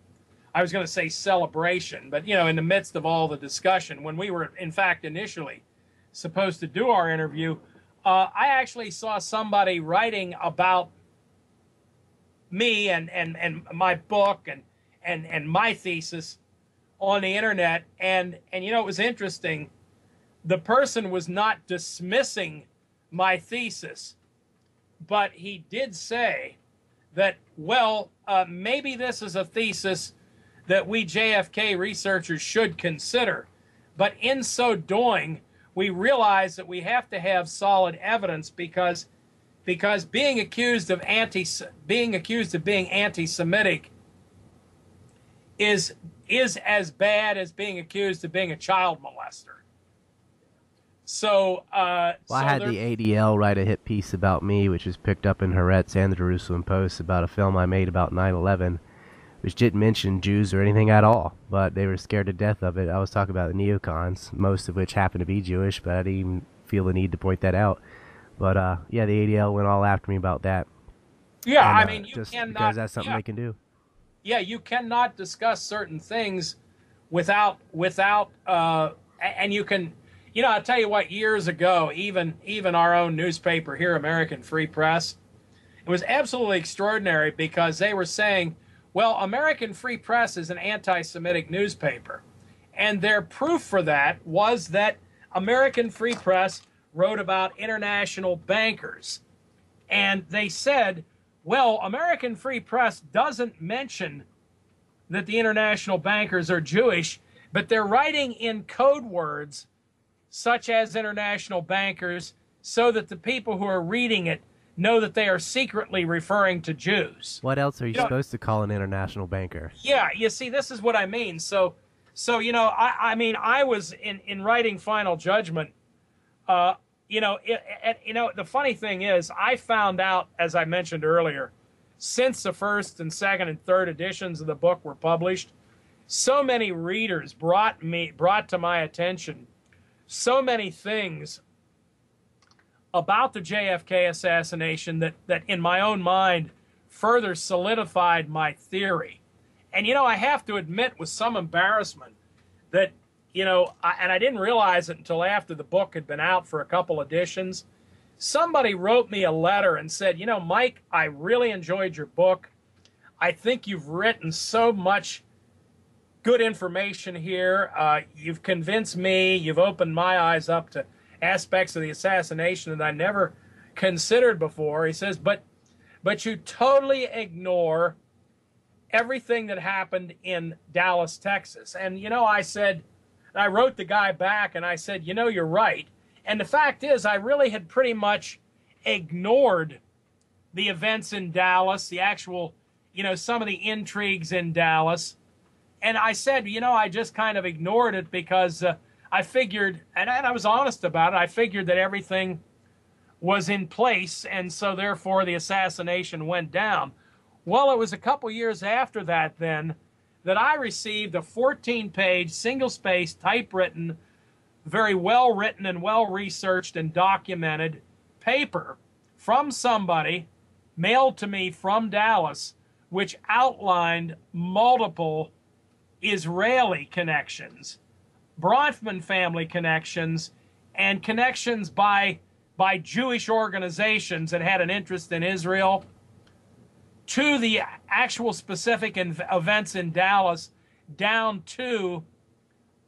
I was going to say celebration, but you know, in the midst of all the discussion, when we were in fact initially supposed to do our interview, uh, I actually saw somebody writing about me and, and, and my book and, and, and my thesis on the internet. And, and, you know, it was interesting. The person was not dismissing my thesis, but he did say that, well, uh, maybe this is a thesis that we JFK researchers should consider. But in so doing, we realize that we have to have solid evidence because because being accused of anti being accused of being anti-Semitic is is as bad as being accused of being a child molester. So, uh, well, so I had the ADL write a hit piece about me, which was picked up in Haaretz and the Jerusalem Post about a film I made about 9/11 which didn't mention Jews or anything at all, but they were scared to death of it. I was talking about the neocons, most of which happen to be Jewish, but I didn't even feel the need to point that out. But uh, yeah, the ADL went all after me about that. Yeah, and, I uh, mean, you just cannot, because that's something yeah, they can do. Yeah, you cannot discuss certain things without without uh, and you can you know, I'll tell you what, years ago, even even our own newspaper here, American Free Press, it was absolutely extraordinary because they were saying well, American Free Press is an anti Semitic newspaper. And their proof for that was that American Free Press wrote about international bankers. And they said, well, American Free Press doesn't mention that the international bankers are Jewish, but they're writing in code words such as international bankers so that the people who are reading it know that they are secretly referring to Jews. What else are you, you supposed know, to call an international banker? Yeah, you see, this is what I mean. So, so you know, I, I mean, I was in in writing Final Judgment. Uh, you know, it, it, you know, the funny thing is, I found out, as I mentioned earlier, since the first and second and third editions of the book were published, so many readers brought me brought to my attention so many things about the JFK assassination that, that in my own mind further solidified my theory. And, you know, I have to admit with some embarrassment that, you know, I, and I didn't realize it until after the book had been out for a couple editions. Somebody wrote me a letter and said, you know, Mike, I really enjoyed your book. I think you've written so much good information here. Uh, you've convinced me, you've opened my eyes up to aspects of the assassination that I never considered before. He says, but but you totally ignore everything that happened in Dallas, Texas. And you know, I said, I wrote the guy back and I said, you know, you're right. And the fact is, I really had pretty much ignored the events in Dallas, the actual you know, some of the intrigues in Dallas. And I said, you know, I just kind of ignored it because uh, I figured, and, and I was honest about it, I figured that everything was in place, and so therefore the assassination went down. Well, it was a couple years after that then that I received a 14 page, single space, typewritten, very well written and well researched and documented paper from somebody mailed to me from Dallas, which outlined multiple Israeli connections, Bronfman family connections, and connections by by Jewish organizations that had an interest in Israel to the actual specific events in Dallas, down to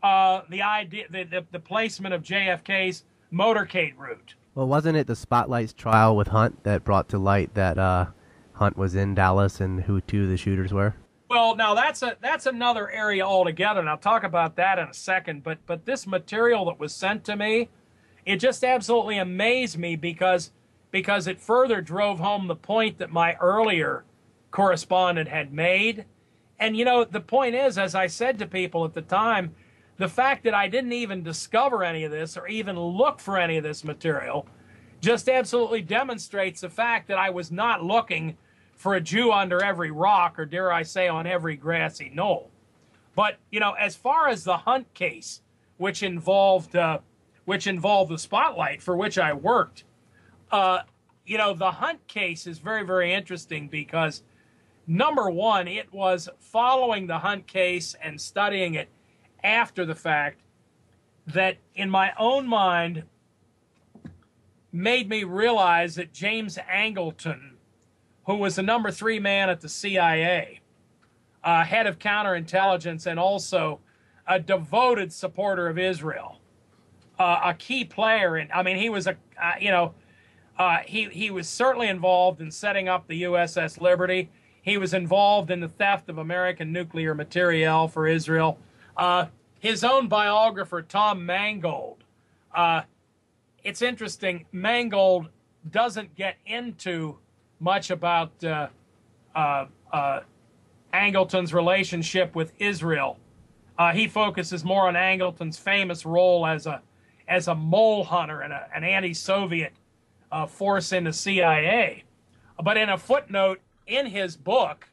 uh, the idea, the, the, the placement of JFK's motorcade route. Well, wasn't it the Spotlights trial with Hunt that brought to light that uh, Hunt was in Dallas and who two of the shooters were? Well, now that's a that's another area altogether, and I'll talk about that in a second. But but this material that was sent to me, it just absolutely amazed me because because it further drove home the point that my earlier correspondent had made. And you know, the point is, as I said to people at the time, the fact that I didn't even discover any of this or even look for any of this material just absolutely demonstrates the fact that I was not looking for a Jew under every rock, or dare I say, on every grassy knoll. But you know, as far as the Hunt case, which involved uh, which involved the spotlight for which I worked, uh, you know, the Hunt case is very very interesting because number one, it was following the Hunt case and studying it after the fact that, in my own mind, made me realize that James Angleton who was the number three man at the CIA, uh, head of counterintelligence, and also a devoted supporter of Israel, uh, a key player. And I mean, he was a, uh, you know, uh, he, he was certainly involved in setting up the USS Liberty. He was involved in the theft of American nuclear materiel for Israel. Uh, his own biographer, Tom Mangold, uh, it's interesting, Mangold doesn't get into much about uh, uh, uh, Angleton's relationship with Israel. He focuses more on Angleton's famous role as a as a mole hunter and a, an anti-Soviet force in the CIA. But in a footnote in his book,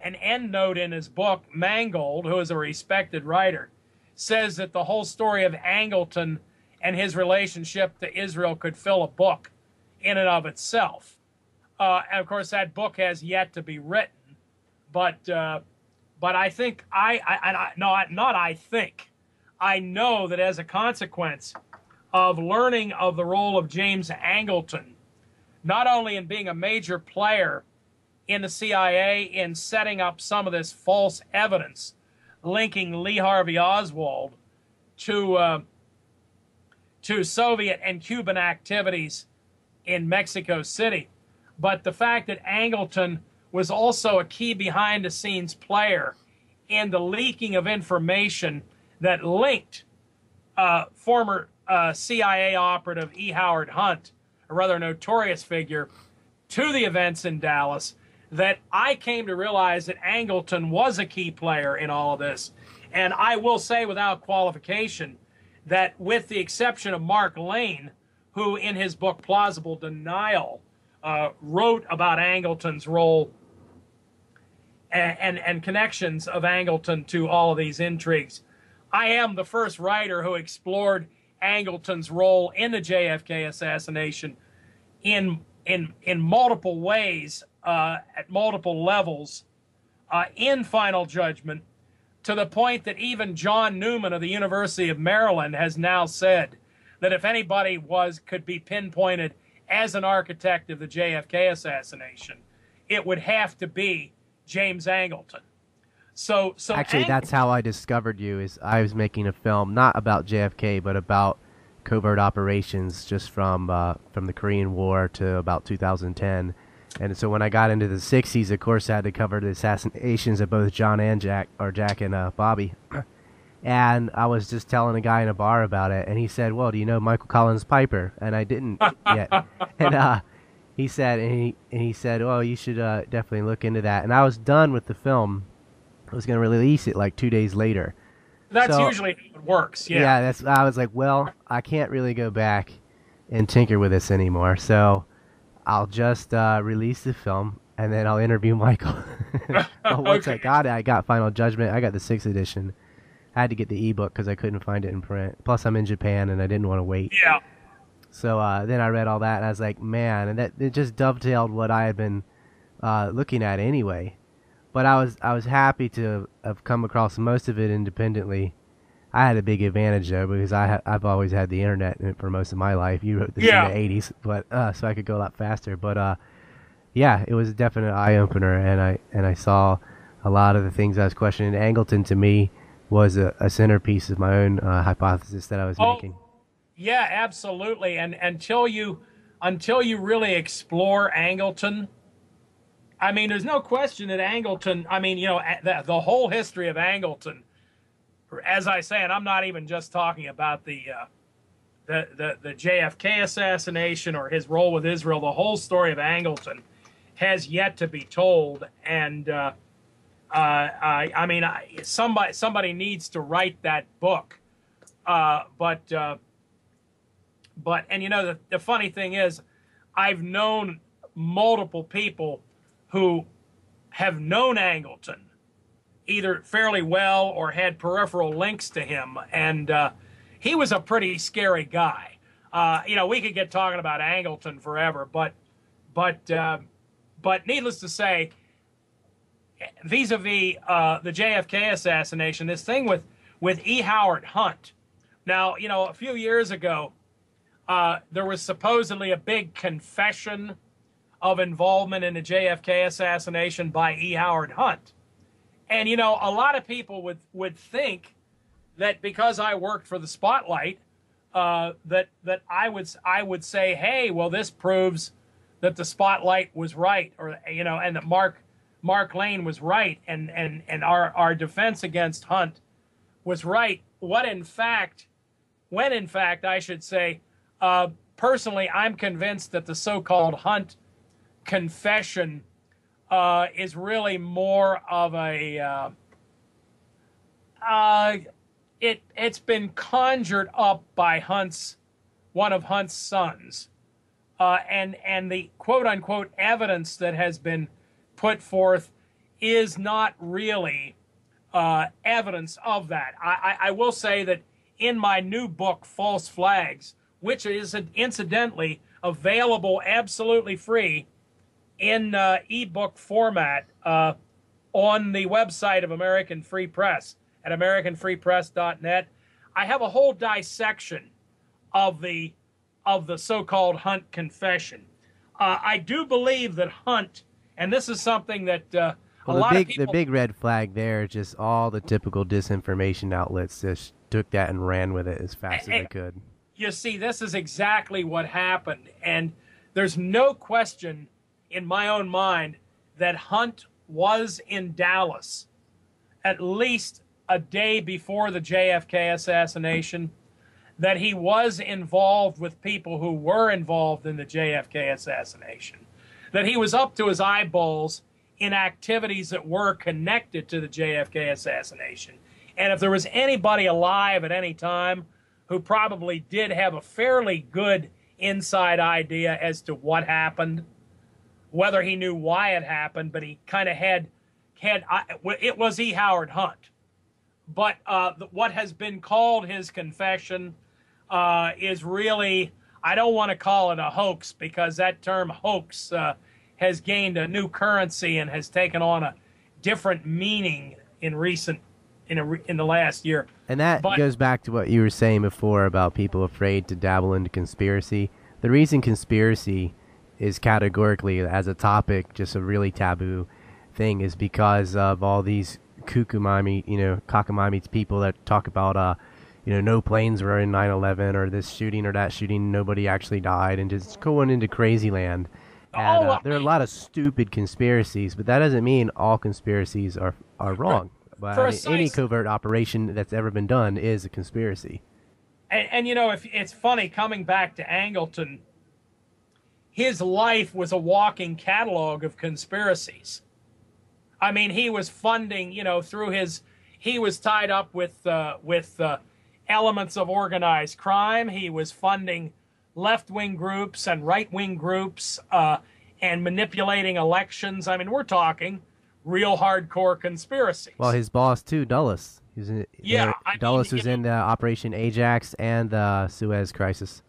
an endnote in his book, Mangold, who is a respected writer, says that the whole story of Angleton and his relationship to Israel could fill a book in and of itself. Uh, and of course, that book has yet to be written. But uh, but I think I, I, I no not I think I know that as a consequence of learning of the role of James Angleton, not only in being a major player in the CIA in setting up some of this false evidence linking Lee Harvey Oswald to uh, to Soviet and Cuban activities in Mexico City but the fact that Angleton was also a key behind the scenes player in the leaking of information that linked uh, former uh, CIA operative E. Howard Hunt, a rather notorious figure, to the events in Dallas, that I came to realize that Angleton was a key player in all of this. And I will say without qualification that, with the exception of Mark Lane, who in his book Plausible Denial uh, wrote about Angleton's role and, and, and connections of Angleton to all of these intrigues. I am the first writer who explored Angleton's role in the JFK assassination in in in multiple ways uh, at multiple levels uh, in Final Judgment, to the point that even John Newman of the University of Maryland has now said that if anybody was could be pinpointed as an architect of the JFK assassination, it would have to be James Angleton. So, so actually, Ang- that's how I discovered you. Is I was making a film not about JFK, but about covert operations, just from uh, from the Korean War to about 2010. And so when I got into the 60s, of course, I had to cover the assassinations of both John and Jack, or Jack and uh, Bobby. <clears throat> and I was just telling a guy in a bar about it, and he said, "Well, do you know Michael Collins Piper?" And I didn't <laughs> yet. and uh, he said, and he and he said, "Oh, you should uh, definitely look into that." And I was done with the film. I was going to release it like two days later. That's So- usually how it works. Yeah. Yeah, that's. I was like, well, I can't really go back and tinker with this anymore, so I'll just uh, release the film and then I'll interview Michael. <laughs> <laughs> Once I got it, I got Final Judgment. I got the sixth edition. I had to get the ebook because I couldn't find it in print. Plus, I'm in Japan and I didn't want to wait. Yeah. So uh, then I read all that and I was like, man, and that it just dovetailed what I had been uh, looking at anyway. But I was I was happy to have come across most of it independently. I had a big advantage though because I ha- I've always had the internet for most of my life. You wrote this Yeah. in the '80s, but uh, so I could go a lot faster. But uh, yeah, it was a definite eye opener, and I and I saw a lot of the things I was questioning. Angleton to me was a, a centerpiece of my own uh, hypothesis that I was Oh, making. Yeah, absolutely. And until you until you really explore Angleton, I mean, there's no question that Angleton. I mean, you know, the, the whole history of Angleton. As I say, and I'm not even just talking about the uh, the, the the JFK assassination or his role with Israel. The whole story of Angleton has yet to be told, and uh, uh, I, I mean, I, somebody somebody needs to write that book. Uh, but uh, but and you know the, the funny thing is, I've known multiple people who have known Angleton either fairly well or had peripheral links to him, and uh, he was a pretty scary guy. Uh, you know, we could get talking about Angleton forever, but but uh, but needless to say, vis-a-vis uh, the JFK assassination, this thing with with E. Howard Hunt. Now, you know, a few years ago, uh, there was supposedly a big confession of involvement in the JFK assassination by E. Howard Hunt. And you know, a lot of people would would think that because I worked for the Spotlight, uh, that that I would I would say, hey, well, this proves that the Spotlight was right, or you know, and that Mark Mark Lane was right, and and and our our defense against Hunt was right. What in fact, when in fact, I should say, uh, personally, I'm convinced that the so-called Hunt confession uh, is really more of a uh, uh, it it's been conjured up by Hunt's one of Hunt's sons, uh, and and the quote unquote evidence that has been put forth is not really uh, evidence of that. I, I, I will say that in my new book, False Flags, which is incidentally available absolutely free in uh, ebook format uh, on the website of American Free Press at AmericanFreePress.net. I have a whole dissection of the of the so-called Hunt confession. Uh, I do believe that Hunt, and this is something that uh, Well, a the lot big of people. the big red flag there is just all the typical disinformation outlets just took that and ran with it as fast as Eh, they could. you see, this is exactly what happened. And there's no question in my own mind that Hunt was in Dallas at least a day before the JFK assassination, that he was involved with people who were involved in the JFK assassination, that he was up to his eyeballs in activities that were connected to the JFK assassination. And if there was anybody alive at any time who probably did have a fairly good inside idea as to what happened, whether he knew why it happened, but he kind of had had it was E. Howard Hunt. But uh, what has been called his confession uh, is really I don't want to call it a hoax because that term hoax uh, has gained a new currency and has taken on a different meaning in recent in a, in the last year. And that But- goes back to what you were saying before about people afraid to dabble into conspiracy. The reason conspiracy is categorically as a topic just a really taboo thing is because of all these kukumami, you know, cockamamie people that talk about uh you know, no planes were in 9/11 or this shooting or that shooting, nobody actually died, and just going into crazy land. And, Oh, uh, there are a lot of stupid conspiracies, but that doesn't mean all conspiracies are are wrong. But I mean, any covert operation that's ever been done is a conspiracy. And, and you know, if it's funny coming back to Angleton, his life was a walking catalog of conspiracies. I mean, he was funding, you know, through his, he was tied up with uh, with uh, elements of organized crime. He was funding left wing groups and right wing groups uh, and manipulating elections. I mean, we're talking real hardcore conspiracies. Well, his boss too, Dulles. He's in, yeah, Dulles mean, was in the Operation Ajax and the Suez Crisis.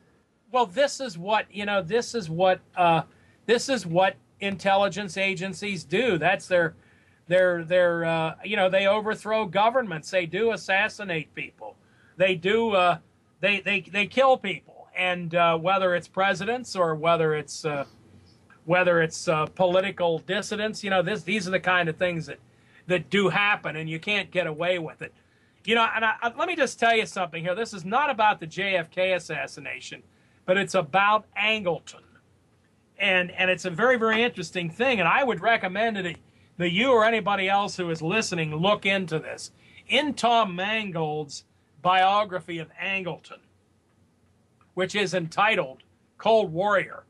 Well, this is what you know. This is what uh, this is what intelligence agencies do. That's their their their uh, you know they overthrow governments. They do assassinate people. They do uh, they they they kill people. And uh, whether it's presidents or whether it's uh, whether it's uh, political dissidents, you know, this these are the kind of things that that do happen, and you can't get away with it. You know, and I, let me just tell you something here. This is not about the JFK assassination, but it's about Angleton, and and it's a very very interesting thing. And I would recommend that that you or anybody else who is listening look into this. In Tom Mangold's biography of Angleton, which is entitled Cold Warrior,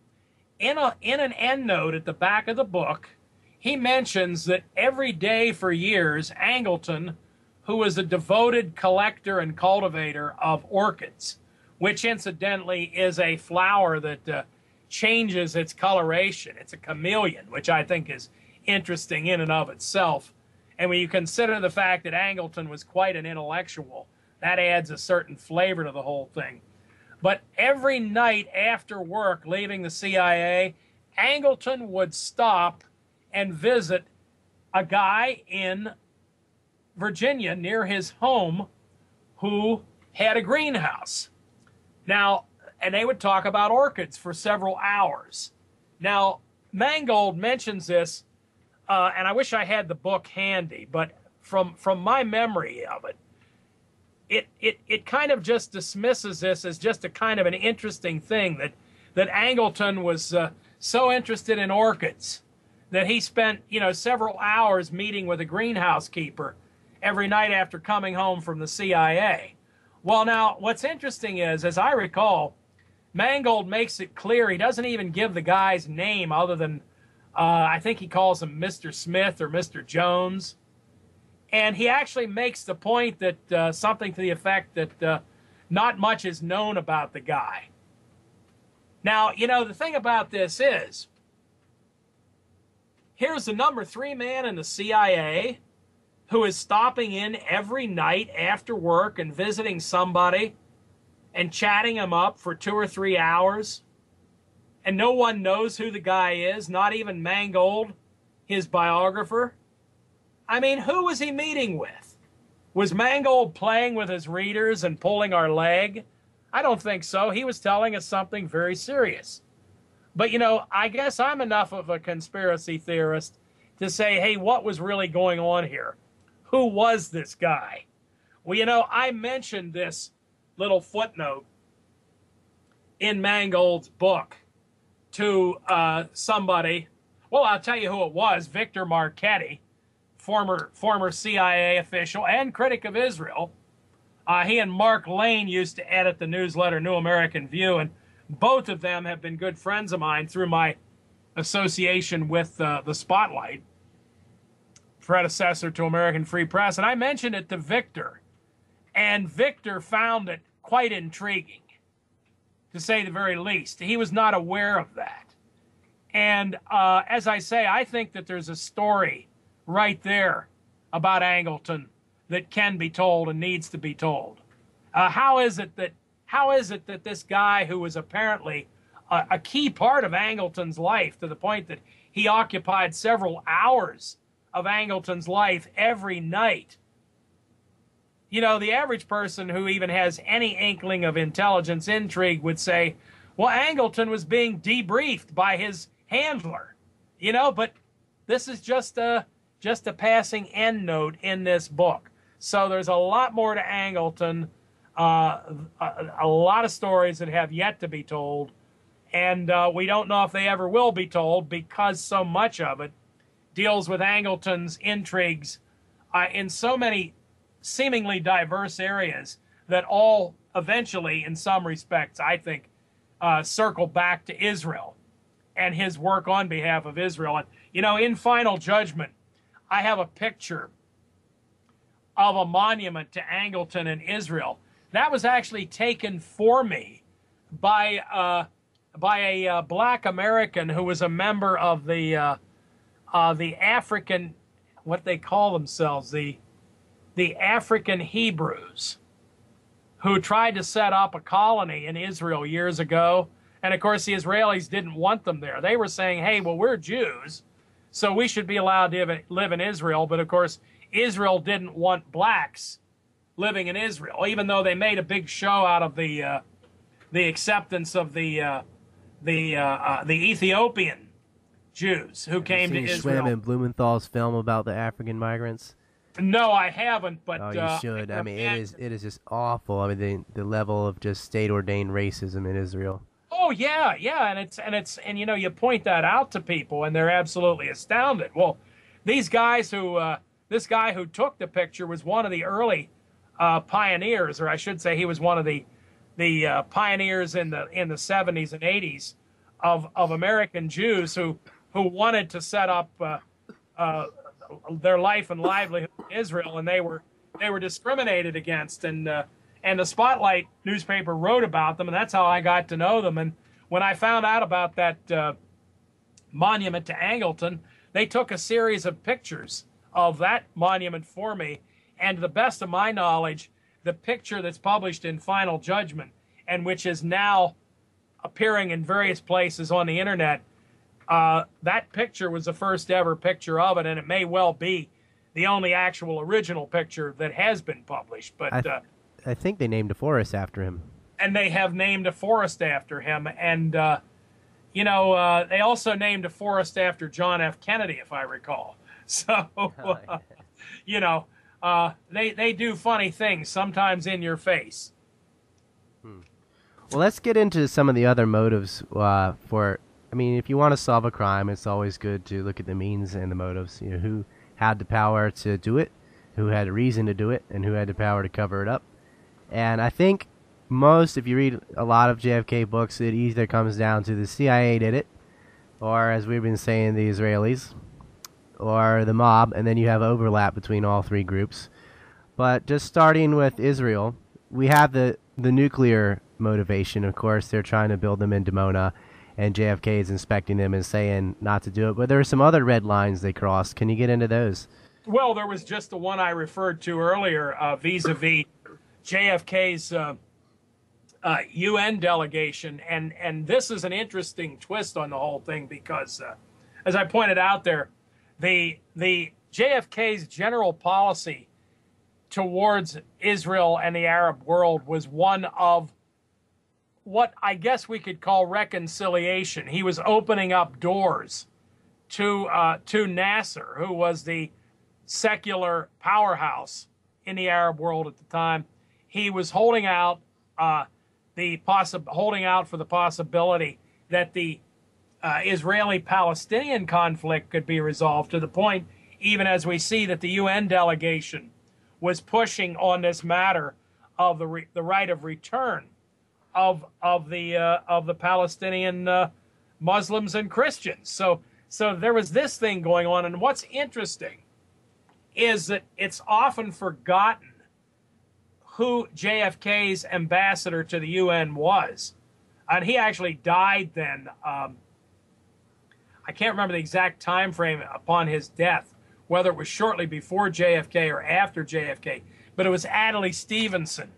in a in an endnote at the back of the book he mentions that every day for years, Angleton, who was a devoted collector and cultivator of orchids, which incidentally is a flower that uh, changes its coloration. It's a chameleon, which I think is interesting in and of itself. And when you consider the fact that Angleton was quite an intellectual, that adds a certain flavor to the whole thing. But every night after work, leaving the CIA, Angleton would stop and visit a guy in Virginia near his home who had a greenhouse. Now, and they would talk about orchids for several hours. Now, Mangold mentions this, uh, and I wish I had the book handy, but from from my memory of it, it it it kind of just dismisses this as just a kind of an interesting thing that that Angleton was uh, so interested in orchids that he spent, you know, several hours meeting with a greenhouse keeper every night after coming home from the CIA. Well, now, what's interesting is, as I recall, Mangold makes it clear he doesn't even give the guy's name other than, uh, I think he calls him Mr. Smith or Mr. Jones. And he actually makes the point that uh, something to the effect that uh, not much is known about the guy. Now, you know, the thing about this is, Here's the number three man in the CIA who is stopping in every night after work and visiting somebody and chatting him up for two or three hours. And no one knows who the guy is, not even Mangold, his biographer. I mean, who was he meeting with? Was Mangold playing with his readers and pulling our leg? I don't think so. He was telling us something very serious. But, you know, I guess I'm enough of a conspiracy theorist to say, hey, what was really going on here? Who was this guy? Well, you know, I mentioned this little footnote in Mangold's book to uh, somebody. Well, I'll tell you who it was Victor Marchetti, former, former CIA official and critic of Israel. Uh, he and Mark Lane used to edit the newsletter New American View, and both of them have been good friends of mine through my association with uh, the Spotlight, predecessor to American Free Press. And I mentioned it to Victor, and Victor found it quite intriguing, to say the very least. He was not aware of that. And uh, as I say, I think that there's a story right there about Angleton that can be told and needs to be told. Uh, how is it that how is it that this guy who was apparently a, a key part of Angleton's life to the point that he occupied several hours of Angleton's life every night. You know, the average person who even has any inkling of intelligence intrigue would say, well, Angleton was being debriefed by his handler, you know, but this is just a just a passing end note in this book. So there's a lot more to Angleton uh, a, a, lot of stories that have yet to be told, and uh, we don't know if they ever will be told because so much of it deals with Angleton's intrigues uh, in so many seemingly diverse areas that all eventually, in some respects, I think, uh, circle back to Israel. and his work on behalf of Israel. And, you know, in Final Judgment, I have a picture of a monument to Angleton in Israel. That was actually taken for me by, uh, by a uh, black American who was a member of the, uh, uh the African, what they call themselves, the, the African Hebrews, who tried to set up a colony in Israel years ago and of course, the Israelis didn't want them there. They were saying, hey, well, we're Jews, so we should be allowed to live in Israel. But of course, Israel didn't want blacks living in Israel, even though they made a big show out of the uh, the acceptance of the uh, the uh, uh the Ethiopian Jews who came to Israel. Swam in Blumenthal's film about the African migrants. No, I haven't. But oh, you uh, should. I mean, it is it is just awful. I mean, the the level of just state ordained racism in Israel. Oh yeah, yeah, and it's and it's and you know you point that out to people and they're absolutely astounded. Well, these guys who uh, this guy who took the picture was one of the early uh, pioneers, or I should say, he was one of the the uh, pioneers in the in the 70s and 80s of of American Jews who who wanted to set up uh, uh, their life and livelihood in Israel, and they were they were discriminated against and uh, and the Spotlight newspaper wrote about them, and that's how I got to know them. And when I found out about that uh, monument to Angleton, they took a series of pictures of that monument for me. And to the best of my knowledge, the picture that's published in Final Judgment and which is now appearing in various places on the internet, uh, that picture was the first ever picture of it, and it may well be the only actual original picture that has been published. But uh, I think they named a forest after him. And they have named a forest after him. And, uh, you know, uh, they also named a forest after John F. Kennedy, if I recall. <laughs> So, uh, <laughs> you know, uh, they, they do funny things, sometimes in your face. Hmm. Well, let's get into some of the other motives uh, for. I mean, if you want to solve a crime, it's always good to look at the means and the motives. You know, who had the power to do it, who had a reason to do it, and who had the power to cover it up. And I think most, if you read a lot of JFK books, it either comes down to the CIA did it, or as we've been saying, the Israelis, or the mob, and then you have overlap between all three groups. But just starting with Israel, we have the, the nuclear motivation, of course. They're trying to build them in Dimona, and JFK is inspecting them and saying not to do it. But there are some other red lines they crossed. Can you get into those? Well, there was just the one I referred to earlier, vis a vis JFK's uh, uh, UN delegation, and and this is an interesting twist on the whole thing because, uh, as I pointed out there, the the JFK's general policy towards Israel and the Arab world was one of what I guess we could call reconciliation. He was opening up doors to uh, to Nasser, who was the secular powerhouse in the Arab world at the time he was holding out uh, the possi- holding out for the possibility that the uh, Israeli-Palestinian conflict could be resolved to the point, even as we see that the UN delegation was pushing on this matter of the re- the right of return of of the uh, of the Palestinian uh, Muslims and Christians. So so there was this thing going on, and what's interesting is that it's often forgotten who JFK's ambassador to the UN was. And he actually died then. Um, I can't remember the exact time frame upon his death, whether it was shortly before JFK or after JFK, but it was Adlai Stevenson.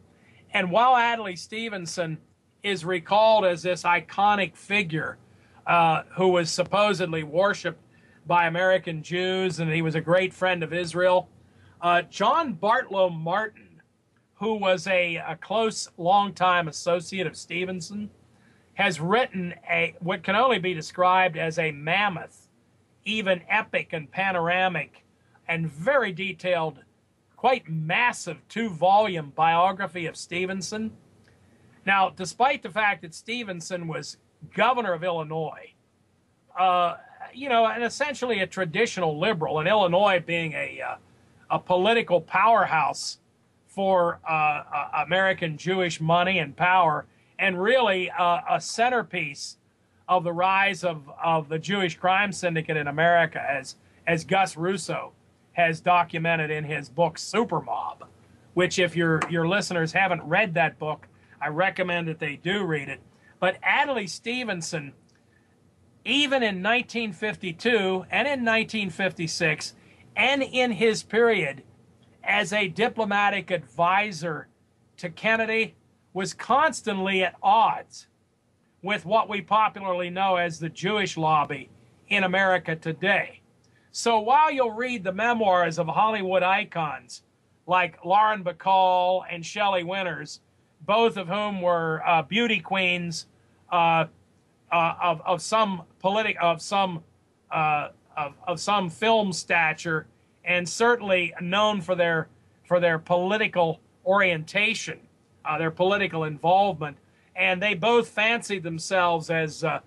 And while Adlai Stevenson is recalled as this iconic figure uh, who was supposedly worshipped by American Jews and he was a great friend of Israel, uh, John Bartlow Martin who was a, a close, longtime associate of Stevenson, has written a what can only be described as a mammoth, even epic and panoramic, and very detailed, quite massive two-volume biography of Stevenson. Now, despite the fact that Stevenson was governor of Illinois, uh, you know, and essentially a traditional liberal, and Illinois being a uh, a political powerhouse for uh, uh, American Jewish money and power, and really uh, a centerpiece of the rise of, of the Jewish crime syndicate in America, as, as Gus Russo has documented in his book Super Mob, which, if your, your listeners haven't read that book, I recommend that they do read it. But Adlai Stevenson, even in 1952 and in 1956, and in his period as a diplomatic advisor to Kennedy, was constantly at odds with what we popularly know as the Jewish lobby in America today. So while you'll read the memoirs of Hollywood icons like Lauren Bacall and Shelley Winters, both of whom were uh, beauty queens uh, uh, of, of some politic of some uh, of, of some film stature, and certainly known for their for their political orientation, uh, their political involvement and they both fancied themselves as uh,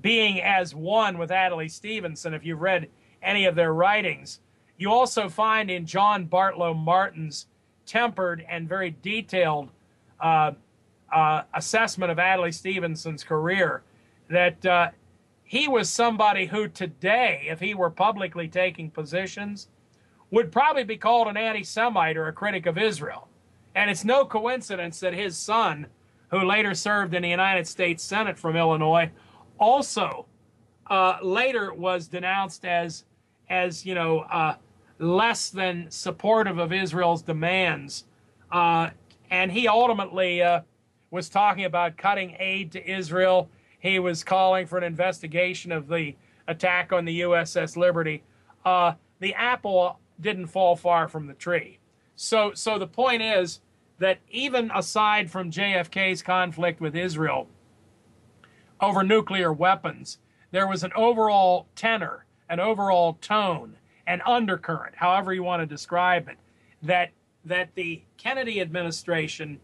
being as one with Adlai Stevenson. If you've read any of their writings, you also find in John Bartlow Martin's tempered and very detailed uh, uh, assessment of Adlai Stevenson's career that uh, he was somebody who today, if he were publicly taking positions, would probably be called an anti Semite or a critic of Israel. And it's no coincidence that his son who later served in the United States Senate from Illinois, also uh, later was denounced as, as you know, uh, less than supportive of Israel's demands. Uh, and he ultimately uh, was talking about cutting aid to Israel. He was calling for an investigation of the attack on the USS Liberty. Uh, the apple didn't fall far from the tree. So, so the point is, that even aside from JFK's conflict with Israel over nuclear weapons, there was an overall tenor, an overall tone, an undercurrent, however you want to describe it, that that the Kennedy administration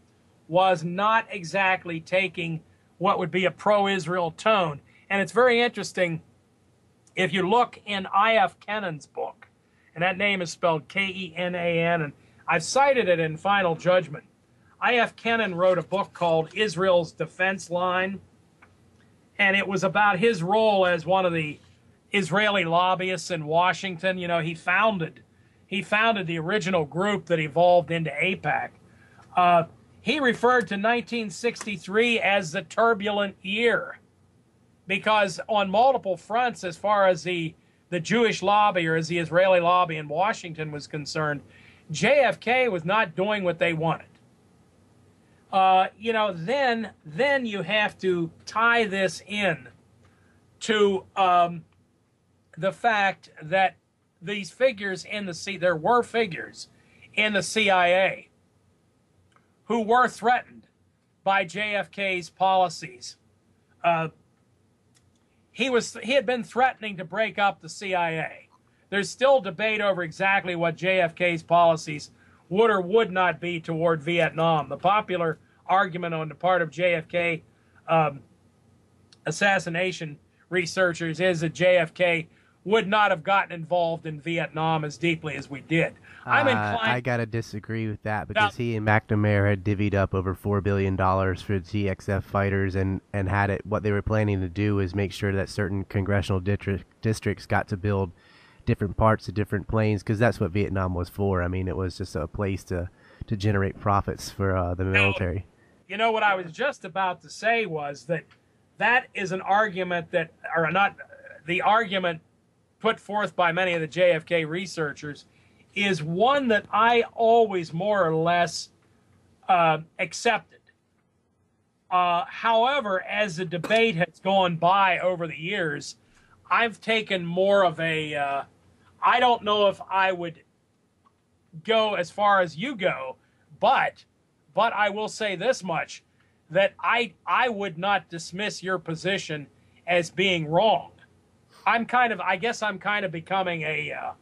was not exactly taking what would be a pro-Israel tone. And it's very interesting if you look in I.F. Kennan's book, and that name is spelled K-E-N-A-N, and I've cited it in Final Judgment. I.F. Kennan wrote a book called Israel's Defense Line, and it was about his role as one of the Israeli lobbyists in Washington. You know, he founded he founded the original group that evolved into AIPAC. Uh, he referred to 1963 as the turbulent year because on multiple fronts, as far as the the Jewish lobby or as the Israeli lobby in Washington was concerned, JFK was not doing what they wanted. Uh, you know, then then you have to tie this in to um, the fact that these figures in the C there were figures in the CIA who were threatened by JFK's policies. Uh, he was he had been threatening to break up the CIA. There's still debate over exactly what JFK's policies would or would not be toward Vietnam. The popular argument on the part of JFK um, assassination researchers is that JFK would not have gotten involved in Vietnam as deeply as we did. I'm uh, inclined. I gotta disagree with that because he and McNamara had divvied up over four billion dollars for TXF fighters, and and had it. What they were planning to do is make sure that certain congressional district, districts got to build different parts of different planes because that's what Vietnam was for. I mean, it was just a place to to generate profits for uh, the military. You know what I was just about to say was that that is an argument that, or not, the argument put forth by many of the JFK researchers is one that I always more or less uh, accepted. Uh, however, as the debate has gone by over the years, I've taken more of a. Uh, I don't know if I would go as far as you go, but but I will say this much that I I would not dismiss your position as being wrong. I'm kind of I guess I'm kind of becoming a uh,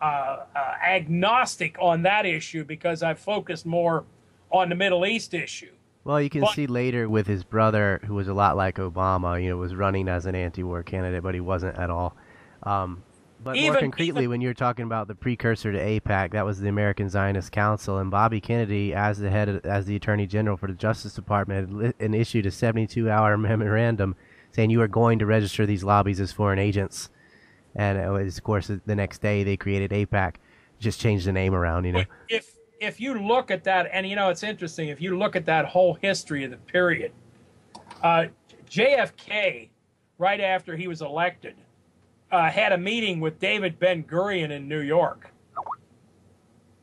uh, uh, agnostic on that issue because I've focused more on the Middle East issue. Well, you can but, see later with his brother, who was a lot like Obama, you know, was running as an anti-war candidate, but he wasn't at all. Um, but even, more concretely, even, when you're talking about the precursor to AIPAC, that was the American Zionist Council, and Bobby Kennedy, as the head, of, as the Attorney General for the Justice Department, and issued a 72-hour <laughs> memorandum saying you are going to register these lobbies as foreign agents. And was, of course, the next day they created AIPAC, just changed the name around, you know. If if you look at that, and you know, it's interesting. If you look at that whole history of the period, uh, JFK, right after he was elected, uh, had a meeting with David Ben Gurion in New York,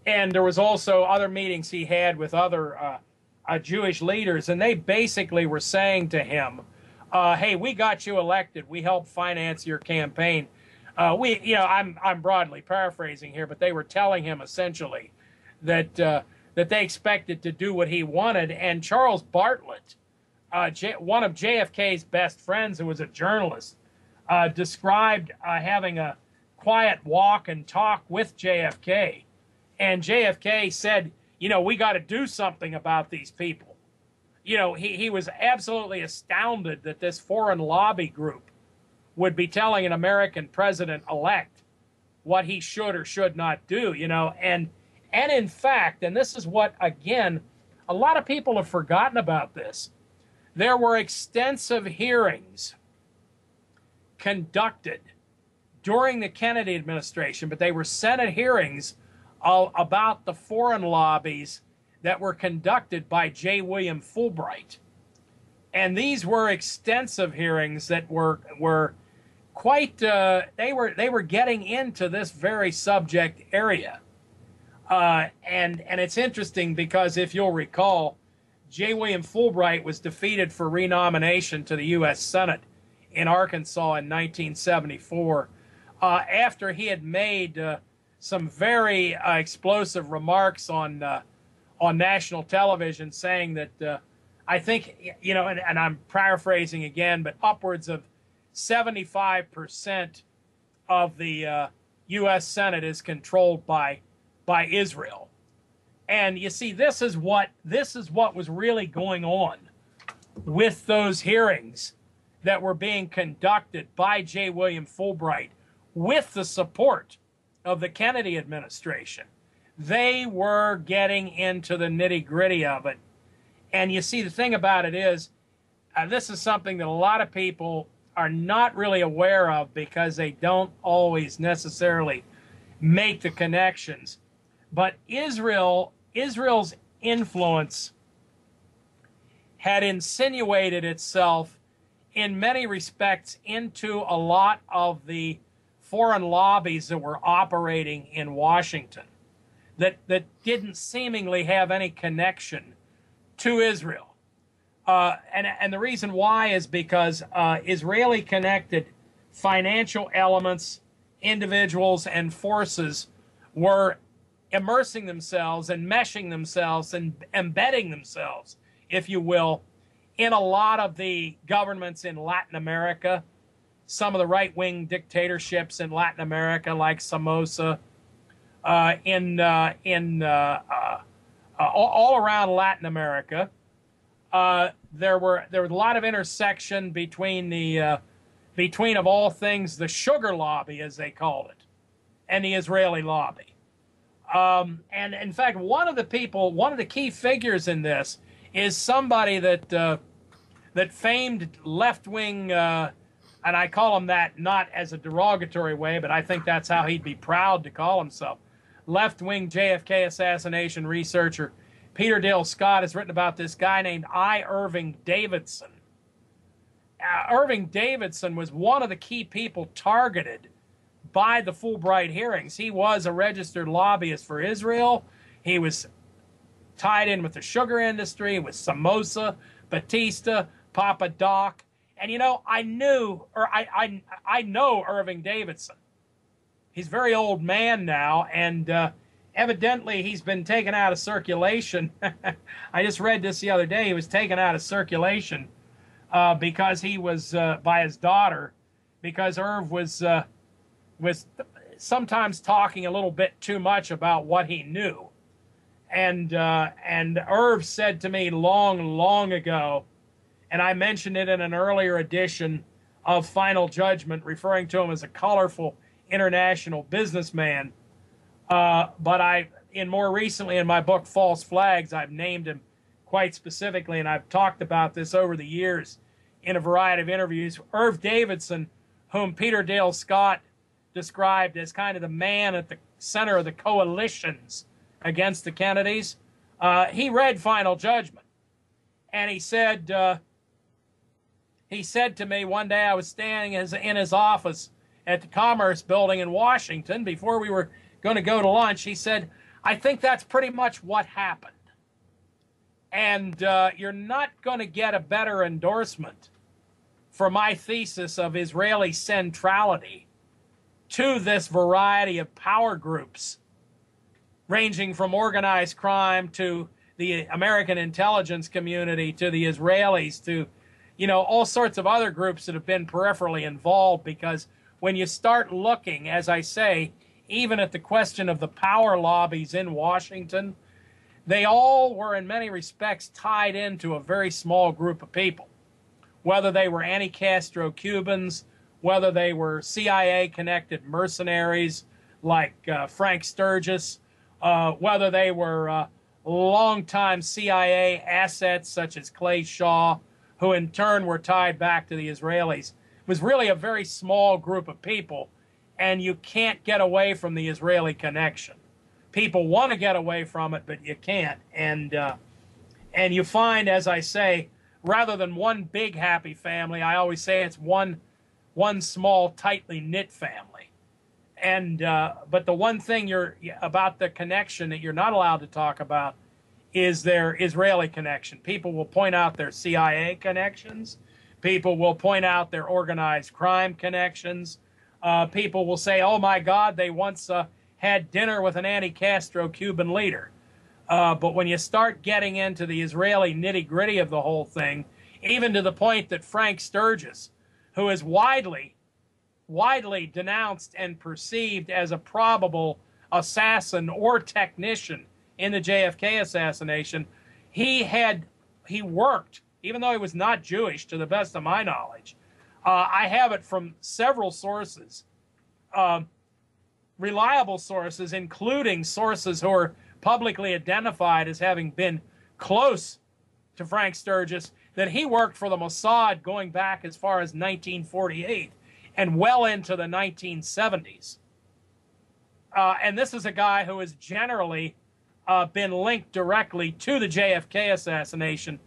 and there was also other meetings he had with other uh, uh Jewish leaders, and they basically were saying to him, uh, "Hey, we got you elected. We helped finance your campaign." Uh, we, you know, I'm I'm broadly paraphrasing here, but they were telling him essentially that uh, that they expected to do what he wanted. And Charles Bartlett, uh, J- one of JFK's best friends, who was a journalist, uh, described uh, having a quiet walk and talk with JFK. And JFK said, "You know, we got to do something about these people." You know, he, he was absolutely astounded that this foreign lobby group would be telling an American president elect what he should or should not do, you know, and and in fact, and this is what, again, a lot of people have forgotten about this, there were extensive hearings conducted during the Kennedy administration, but they were Senate hearings about the foreign lobbies that were conducted by J. William Fulbright. And these were extensive hearings that were were quite uh, they were they were getting into this very subject area. Uh, and and it's interesting because if you'll recall, J. William Fulbright was defeated for renomination to the U.S. Senate in Arkansas in 1974 uh, after he had made uh, some very uh, explosive remarks on uh, on national television, saying that I think you know, and, and I'm paraphrasing again, but upwards of 75 percent of the U.S. Senate is controlled by by Israel. And you see, this is what this is what was really going on with those hearings that were being conducted by J. William Fulbright with the support of the Kennedy administration. They were getting into the nitty gritty of it. And you see, the thing about it is, uh, this is something that a lot of people are not really aware of because they don't always necessarily make the connections. But Israel, Israel's influence had insinuated itself in many respects into a lot of the foreign lobbies that were operating in Washington that, that didn't seemingly have any connection to Israel. Uh, and, and the reason why is because uh, Israeli connected financial elements, individuals, and forces were immersing themselves and meshing themselves and embedding themselves, if you will, in a lot of the governments in Latin America, some of the right wing dictatorships in Latin America, like Somoza, uh, in, uh, in uh all, all, around Latin America. Uh, there were there was a lot of intersection between the uh, between of all things the sugar lobby as they called it and the Israeli lobby. Um, and in fact, one of the people, one of the key figures in this is somebody that uh, that famed left wing, uh, and I call him that not as a derogatory way, but I think that's how he'd be proud to call himself. Left wing JFK assassination researcher Peter Dale Scott has written about this guy named I. Irving Davidson. Uh, Irving Davidson was one of the key people targeted by the Fulbright hearings. He was a registered lobbyist for Israel. He was tied in with the sugar industry, with Somoza, Batista, Papa Doc. And you know, I knew, or I, I, I know Irving Davidson. He's a very old man now, and uh, evidently he's been taken out of circulation. <laughs> I just read this the other day. He was taken out of circulation uh, because he was uh, by his daughter, because Irv was uh, was sometimes talking a little bit too much about what he knew. And uh, and Irv said to me long, long ago, and I mentioned it in an earlier edition of Final Judgment, referring to him as a colorful international businessman. Uh, but I, in more recently in my book False Flags, I've named him quite specifically, and I've talked about this over the years in a variety of interviews. Irv Davidson, whom Peter Dale Scott described as kind of the man at the center of the coalitions against the Kennedys, uh, he read Final Judgment, and he said uh, he said to me one day I was standing in his office at the Commerce Building in Washington before we were going to go to lunch. He said, "I think that's pretty much what happened." And uh, you're not going to get a better endorsement for my thesis of Israeli centrality to this variety of power groups, ranging from organized crime to the American intelligence community to the Israelis to, you know, all sorts of other groups that have been peripherally involved. Because when you start looking, as I say, even at the question of the power lobbies in Washington, they all were in many respects tied into a very small group of people, whether they were anti Castro Cubans, whether they were CIA connected mercenaries like uh, Frank Sturgis, uh, whether they were uh, longtime CIA assets such as Clay Shaw, who in turn were tied back to the Israelis. It was really a very small group of people, and you can't get away from the Israeli connection people want to get away from it, but you can't. And uh, and you find, as I say, rather than one big happy family, I always say it's one one small tightly knit family. And uh, but the one thing you're about the connection that you're not allowed to talk about is their Israeli connection. People will point out their CIA connections. People will point out their organized crime connections. Uh, people will say, "Oh my God, they once uh, had dinner with an anti Castro Cuban leader. Uh, but when you start getting into the Israeli nitty gritty of the whole thing, even to the point that Frank Sturgis, who is widely, widely denounced and perceived as a probable assassin or technician in the JFK assassination, he had he worked, even though he was not Jewish, to the best of my knowledge. Uh, I have it from several sources. Um, reliable sources, including sources who are publicly identified as having been close to Frank Sturgis, that he worked for the Mossad going back as far as 1948 and well into the 1970s. Uh, and this is a guy who has generally uh, been linked directly to the JFK assassination,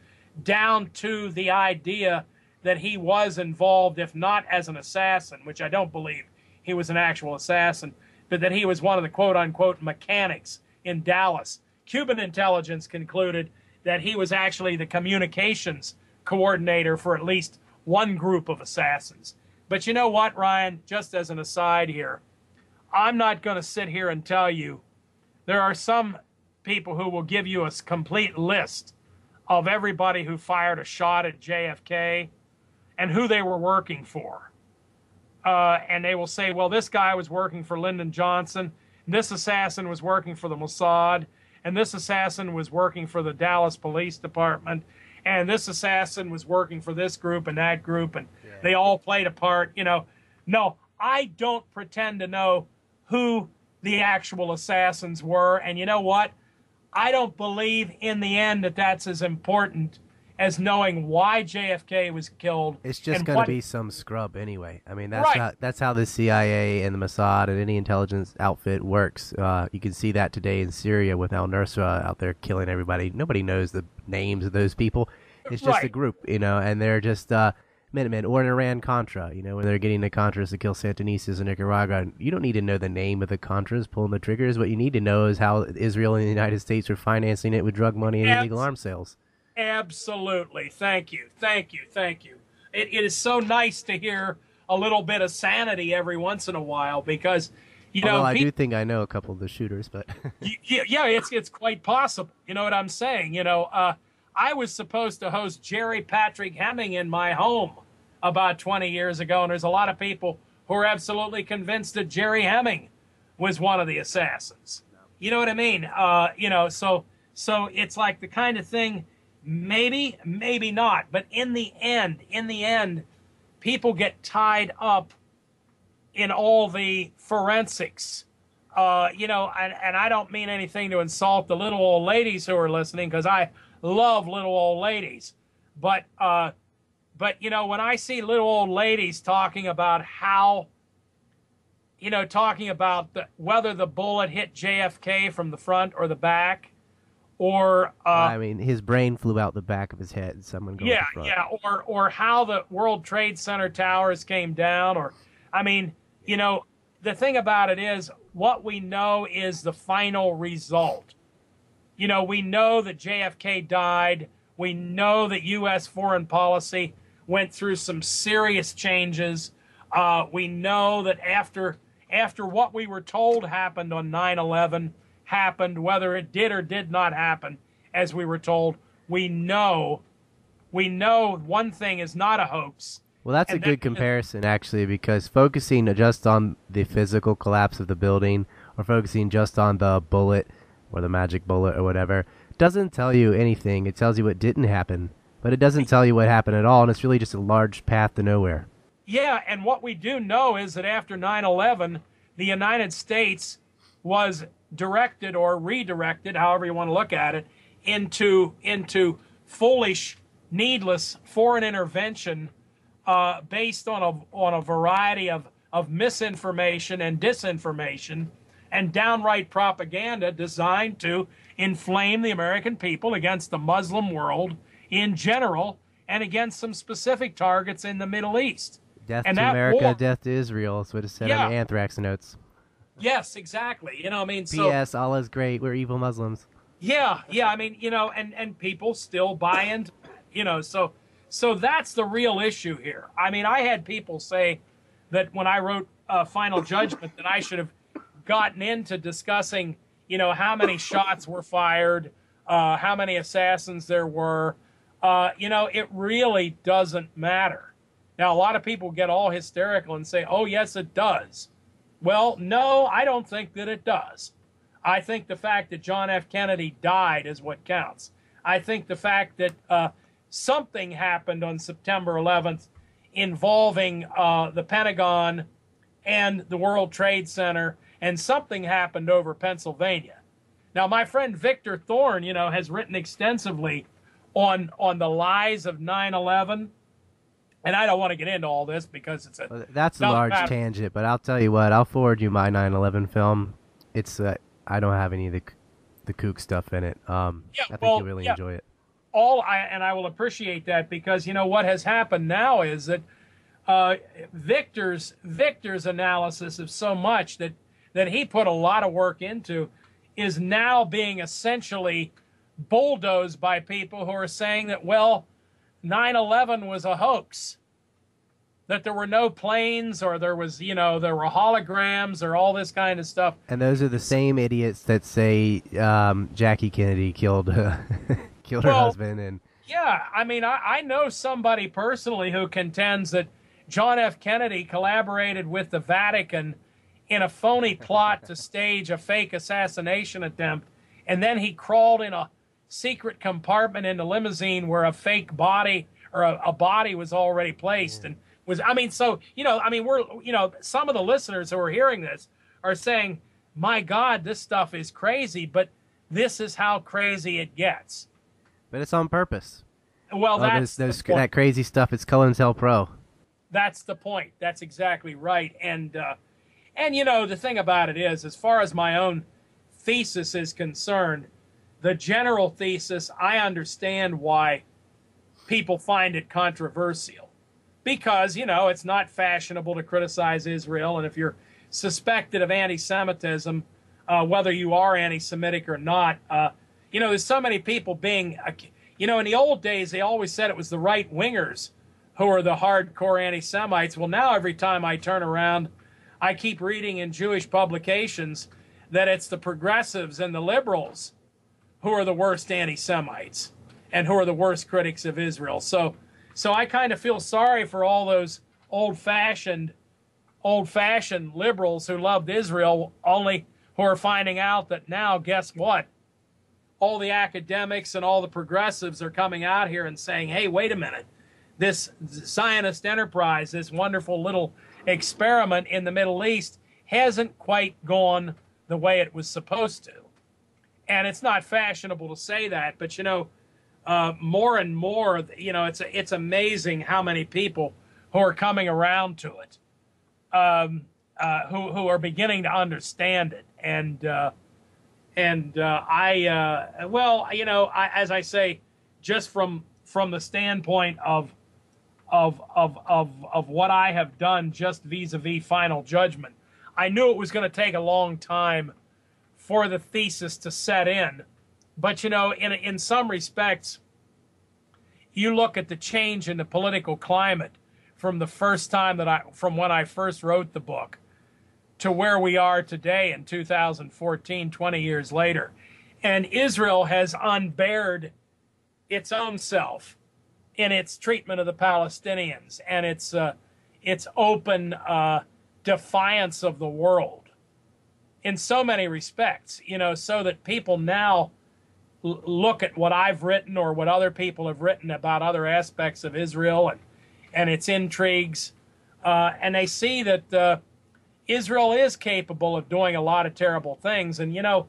down to the idea that he was involved, if not as an assassin, which I don't believe he was an actual assassin, but that he was one of the quote unquote mechanics in Dallas. Cuban intelligence concluded that he was actually the communications coordinator for at least one group of assassins. But you know what, Ryan? Just as an aside here, I'm not going to sit here and tell you there are some people who will give you a complete list of everybody who fired a shot at JFK and who they were working for uh, and they will say, well, this guy was working for Lyndon Johnson, this assassin was working for the Mossad, and this assassin was working for the Dallas Police Department, and this assassin was working for this group and that group, and yeah. they all played a part. You know, no, I don't pretend to know who the actual assassins were, and you know what? I don't believe in the end that that's as important as knowing why JFK was killed. It's just going to be some scrub anyway. I mean, that's right. how that's how the CIA and the Mossad and any intelligence outfit works. Uh, you can see that today in Syria with Al Nusra out there killing everybody. Nobody knows the names of those people. It's just right. a group, you know, and they're just uh, Minutemen or an Iran Contra. You know, when they're getting the Contras to kill Sandinistas in Nicaragua, you don't need to know the name of the Contras pulling the triggers. What you need to know is how Israel and the United States are financing it with drug money and illegal arms sales. Absolutely. Thank you. Thank you. Thank you. It, it is so nice to hear a little bit of sanity every once in a while because, you Although know, I do think I know a couple of the shooters, but <laughs> yeah, yeah, it's it's quite possible. You know what I'm saying? You know, uh, I was supposed to host Jerry Patrick Hemming in my home about 20 years ago, and there's a lot of people who are absolutely convinced that Jerry Hemming was one of the assassins. You know what I mean? Uh, you know, so so it's like the kind of thing Maybe, maybe not. But in the end, in the end, people get tied up in all the forensics. Uh, you know, and, and I don't mean anything to insult the little old ladies who are listening because I love little old ladies. But uh, but you know, when I see little old ladies talking about how, you know, talking about the, whether the bullet hit JFK from the front or the back, or uh, I mean, his brain flew out the back of his head. And someone go yeah, yeah, or or how the World Trade Center towers came down, or I mean, you know, the thing about it is, what we know is the final result. You know, we know that JFK died. We know that U.S. foreign policy went through some serious changes. Uh, we know that after after what we were told happened on 9/11 happened, whether it did or did not happen, as we were told, we know we know one thing is not a hoax. Well, that's a And good comparison, actually, because focusing just on the physical collapse of the building or focusing just on the bullet or the magic bullet or whatever doesn't tell you anything. It tells you what didn't happen, but it doesn't tell you what happened at all, and it's really just a large path to nowhere. Yeah, and what we do know is that after 9 11, the United States was directed or redirected, however you want to look at it, into, into foolish, needless foreign intervention uh, based on a, on a variety of, of misinformation and disinformation and downright propaganda designed to inflame the American people against the Muslim world in general and against some specific targets in the Middle East. Death And to America, war- death to Israel. That's what it said Yeah. on the anthrax notes. Yes, exactly. You know, I mean, so P.S. Allah's great. We're evil Muslims. yeah, yeah. I mean, you know, and and people still buy into, you know, so so that's the real issue here. I mean, I had people say that when I wrote uh, Final Judgment that I should have gotten into discussing, you know, how many shots were fired, uh, how many assassins there were. Uh, you know, it really doesn't matter. Now, a lot of people get all hysterical and say, "Oh, yes, it does." Well, no, I don't think that it does. I think the fact that John F. Kennedy died is what counts. I think the fact that uh, something happened on September 11th involving uh, the Pentagon and the World Trade Center, and something happened over Pennsylvania. Now, my friend Victor Thorn, you know, has written extensively on on the lies of 9/11, and I don't want to get into all this because it's a Well, that's a large matter. tangent, but I'll tell you what. I'll forward you my 9/11 film. It's uh, I don't have any of the the kook stuff in it. Um, Yeah, I think well, you'll really yeah. enjoy it. all I and I will appreciate that because you know what has happened now is that uh, Victor's Victor's analysis of so much that that he put a lot of work into is now being essentially bulldozed by people who are saying that well 9/11 was a hoax that there were no planes or there was you know there were holograms or all this kind of stuff And those are the same idiots that say um, Jackie Kennedy killed <laughs> killed her Well, husband and Yeah, I mean, I, I know somebody personally who contends that John F. Kennedy collaborated with the Vatican in a phony plot to <laughs> stage a fake assassination attempt, and then he crawled in a secret compartment in the limousine where a fake body or a, a body was already placed and was I mean so you know I mean we're you know some of the listeners who are hearing this are saying my god this stuff is crazy but this is how crazy it gets but it's on purpose. well All that's those, those, the that crazy stuff. It's COINTELPRO. That's the point. That's exactly right. And uh, and you know the thing about it is, as far as my own thesis is concerned, the general thesis I understand why people find it controversial because you know it's not fashionable to criticize Israel, and if you're suspected of anti-Semitism, uh, whether you are anti-Semitic or not, uh, you know there's so many people being, you know, in the old days they always said it was the right wingers who are the hardcore anti-Semites. Well, now every time I turn around, I keep reading in Jewish publications that it's the progressives and the liberals who are the worst anti-Semites and who are the worst critics of Israel. So, so I kind of feel sorry for all those old-fashioned, old-fashioned liberals who loved Israel, only who are finding out that now, guess what? All the academics and all the progressives are coming out here and saying, "Hey, wait a minute." this Zionist enterprise, this wonderful little experiment in the Middle East, hasn't quite gone the way it was supposed to. And it's not fashionable to say that, but you know, uh, more and more, you know, it's it's amazing how many people who are coming around to it, um, uh, who who are beginning to understand it, and uh, and uh, I uh, well, you know, I, as I say, just from from the standpoint of of of of of what I have done, just vis-a-vis final judgment, I knew it was going to take a long time for the thesis to set in but you know, in in some respects, you look at the change in the political climate from the first time that I from when I first wrote the book to where we are today in 2014, 20 years later. And Israel has unbared its own self in its treatment of the Palestinians and its uh, its open uh, defiance of the world in so many respects. You know, so that people now look at what I've written or what other people have written about other aspects of Israel and and its intrigues, uh, and they see that uh, Israel is capable of doing a lot of terrible things. And you know,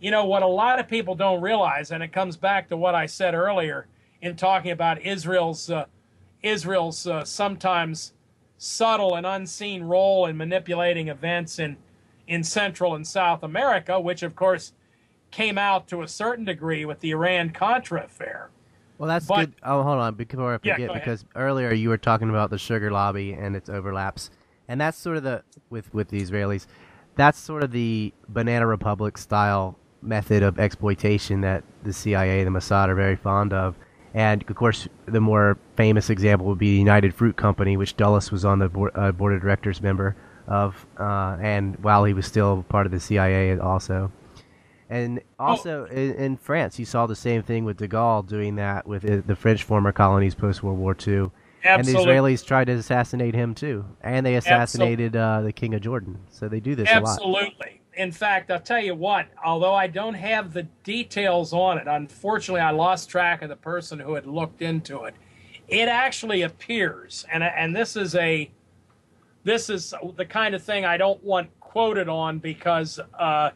you know what a lot of people don't realize, and it comes back to what I said earlier in talking about Israel's uh, Israel's uh, sometimes subtle and unseen role in manipulating events in in Central and South America, which of course came out to a certain degree with the Iran Contra affair. Well, that's but, good. Oh, hold on, before I forget, yeah, because earlier you were talking about the sugar lobby and its overlaps, and that's sort of the with with the Israelis, that's sort of the banana republic style method of exploitation that the CIA, the Mossad, are very fond of. And of course, the more famous example would be the United Fruit Company, which Dulles was on the board, uh, board of directors member of, uh, and while he was still part of the CIA also. And oh. also oh. in, in, France, you saw the same thing with de Gaulle doing that with the French former colonies post World War II. Absolutely. And the Israelis tried to assassinate him too, and they assassinated uh, the king of Jordan. So they do this Absolutely. a lot. Absolutely. In fact, I'll tell you what. Although I don't have the details on it, unfortunately, I lost track of the person who had looked into it. It actually appears, and and this is a, this is the kind of thing I don't want quoted on because. Uh,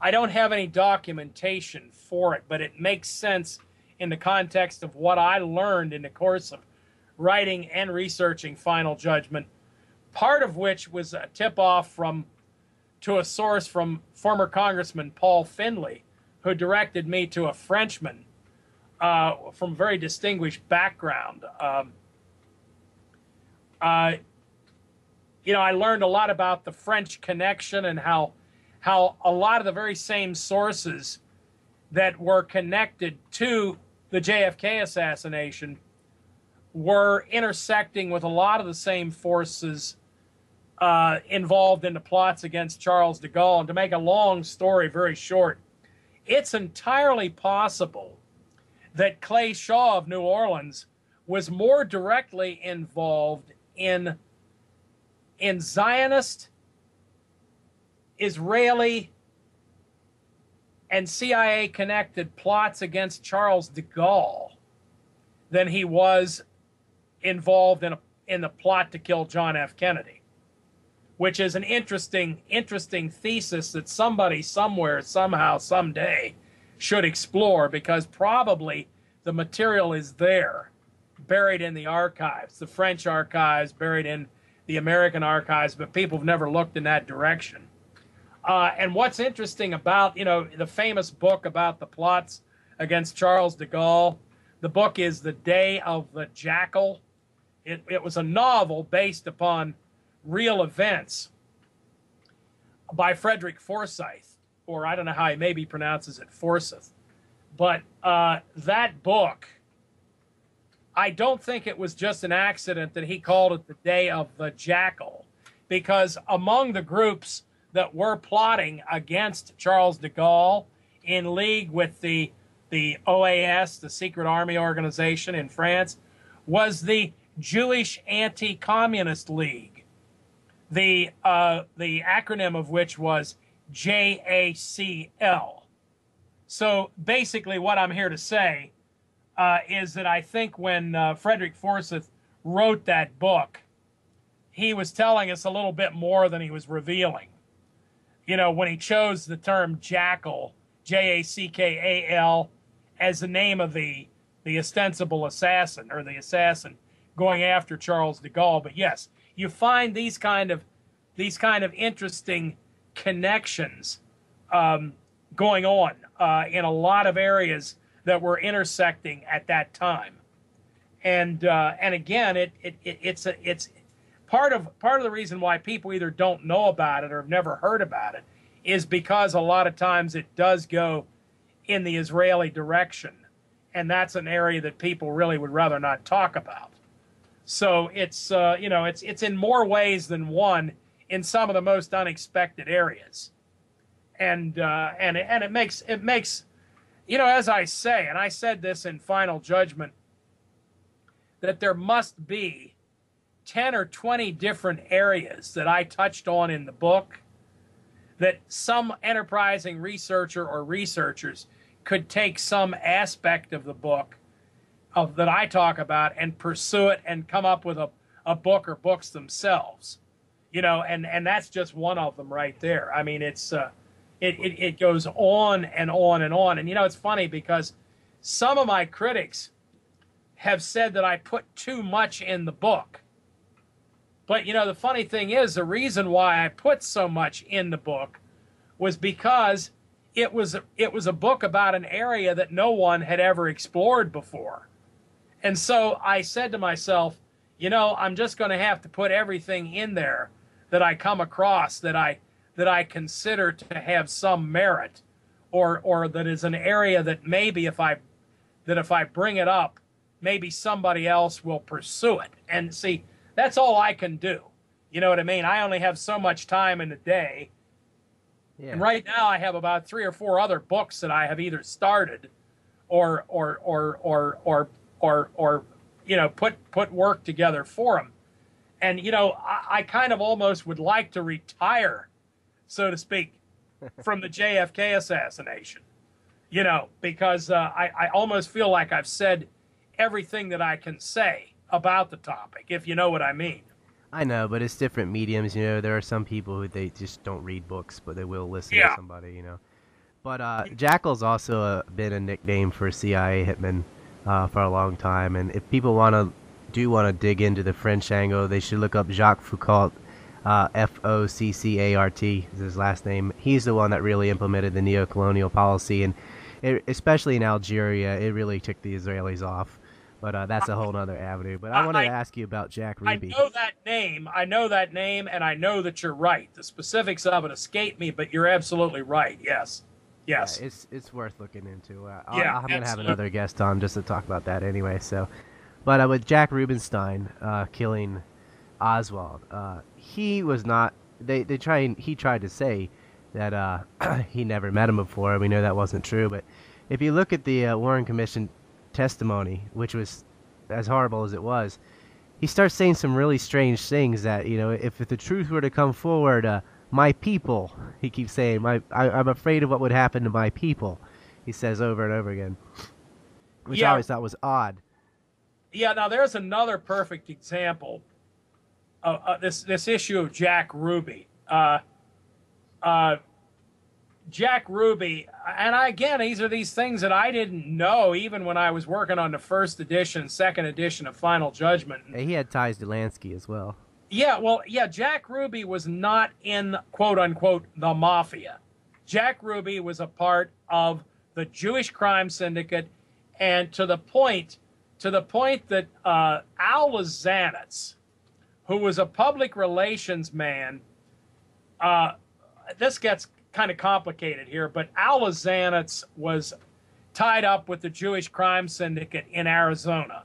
I don't have any documentation for it, but it makes sense in the context of what I learned in the course of writing and researching Final Judgment, part of which was a tip off from to a source from former Congressman Paul Findley, who directed me to a Frenchman uh, from very distinguished background. Um, uh, you know, I learned a lot about the French connection and how how a lot of the very same sources that were connected to the JFK assassination were intersecting with a lot of the same forces uh, involved in the plots against Charles de Gaulle. And to make a long story very short, it's entirely possible that Clay Shaw of New Orleans was more directly involved in in Zionist Israeli and CIA connected plots against Charles de Gaulle than he was involved in a, in the plot to kill John F. Kennedy, which is an interesting interesting thesis that somebody somewhere somehow someday should explore because probably the material is there buried in the archives, the French archives, buried in the American archives, but people have never looked in that direction. Uh, and what's interesting about, you know, the famous book about the plots against Charles de Gaulle, the book is The Day of the Jackal. It, it was a novel based upon real events by Frederick Forsyth, or I don't know how he maybe pronounces it, Forsyth. But uh, that book, I don't think it was just an accident that he called it the Day of the Jackal, because among the groups that were plotting against Charles de Gaulle in league with the the OAS, the secret army organization in France, was the Jewish Anti-Communist League, the uh, the acronym of which was JACL. So basically, what I'm here to say uh, is that I think when uh, Frederick Forsyth wrote that book, he was telling us a little bit more than he was revealing you know, when he chose the term jackal, J A C K A L, as the name of the the ostensible assassin or the assassin going after Charles de Gaulle. But yes, you find these kind of these kind of interesting connections um, going on uh, in a lot of areas that were intersecting at that time. And uh, and again, it, it, it it's a, it's part of part of the reason why people either don't know about it or have never heard about it is because a lot of times it does go in the Israeli direction, and that's an area that people really would rather not talk about. So it's uh, you know it's it's in more ways than one in some of the most unexpected areas, and uh, and and it makes it makes you know as I say, and I said this in Final Judgment, that there must be ten or twenty different areas that I touched on in the book that some enterprising researcher or researchers could take some aspect of the book of that I talk about and pursue it and come up with a, a book or books themselves. You know, and, and that's just one of them right there. I mean, it's uh, it, it, it goes on and on and on. And you know, it's funny because some of my critics have said that I put too much in the book. But you know, the funny thing is, the reason why I put so much in the book was because it was it was a book about an area that no one had ever explored before. And so I said to myself, you know, I'm just going to have to put everything in there that I come across that I that I consider to have some merit or or that is an area that maybe if I that if I bring it up, maybe somebody else will pursue it. And see, that's all I can do. You know what I mean? I only have so much time in the day. Yeah. And right now I have about 3 or 4 other books that I have either started or or or or or or or you know put put work together for them. And you know, I, I kind of almost would like to retire, so to speak, from the JFK assassination. You know, because uh, I, I almost feel like I've said everything that I can say about the topic, if you know what I mean. I know, but it's different mediums. You know, there are some people who they just don't read books, but they will listen yeah. to somebody. You know, but uh, Jackal's also uh, been a nickname for CIA hitmen uh, for a long time. And if people want to do want to dig into the French angle, they should look up Jacques Foccart. Uh, F O C C A R T is his last name. He's the one that really implemented the neo-colonial policy, and it, especially in Algeria, it really took the Israelis off. But uh, that's a whole other avenue. But I, I want to ask you about Jack Ruby. I know that name. I know that name, and I know that you're right. The specifics of it escape me, but you're absolutely right. Yes. Yes, yeah, it's it's worth looking into. Uh, yeah, I'm gonna have another guest on just to talk about that anyway. So, but uh, with Jack Rubenstein uh, killing Oswald, uh, he was not. They they tried. He tried to say that uh, <clears throat> he never met him before. We know that wasn't true. But if you look at the uh, Warren Commission testimony, which was as horrible as it was, he starts saying some really strange things. That you know, if, if the truth were to come forward my people. He keeps saying, "My, I, am afraid of what would happen to my people." He says over and over again, which yeah. I always thought was odd. Yeah. Now there's another perfect example of uh, this this issue of Jack Ruby. Uh, uh, Jack Ruby, and I, again, these are these things that I didn't know even when I was working on the first edition, second edition of Final Judgment. he had ties to Lansky as well. Yeah, well, yeah, Jack Ruby was not in quote unquote the mafia. Jack Ruby was a part of the Jewish crime syndicate, and to the point, to the point that uh, Al Lizanets, who was a public relations man, uh, this gets kind of complicated here, but Al Lizanets was tied up with the Jewish crime syndicate in Arizona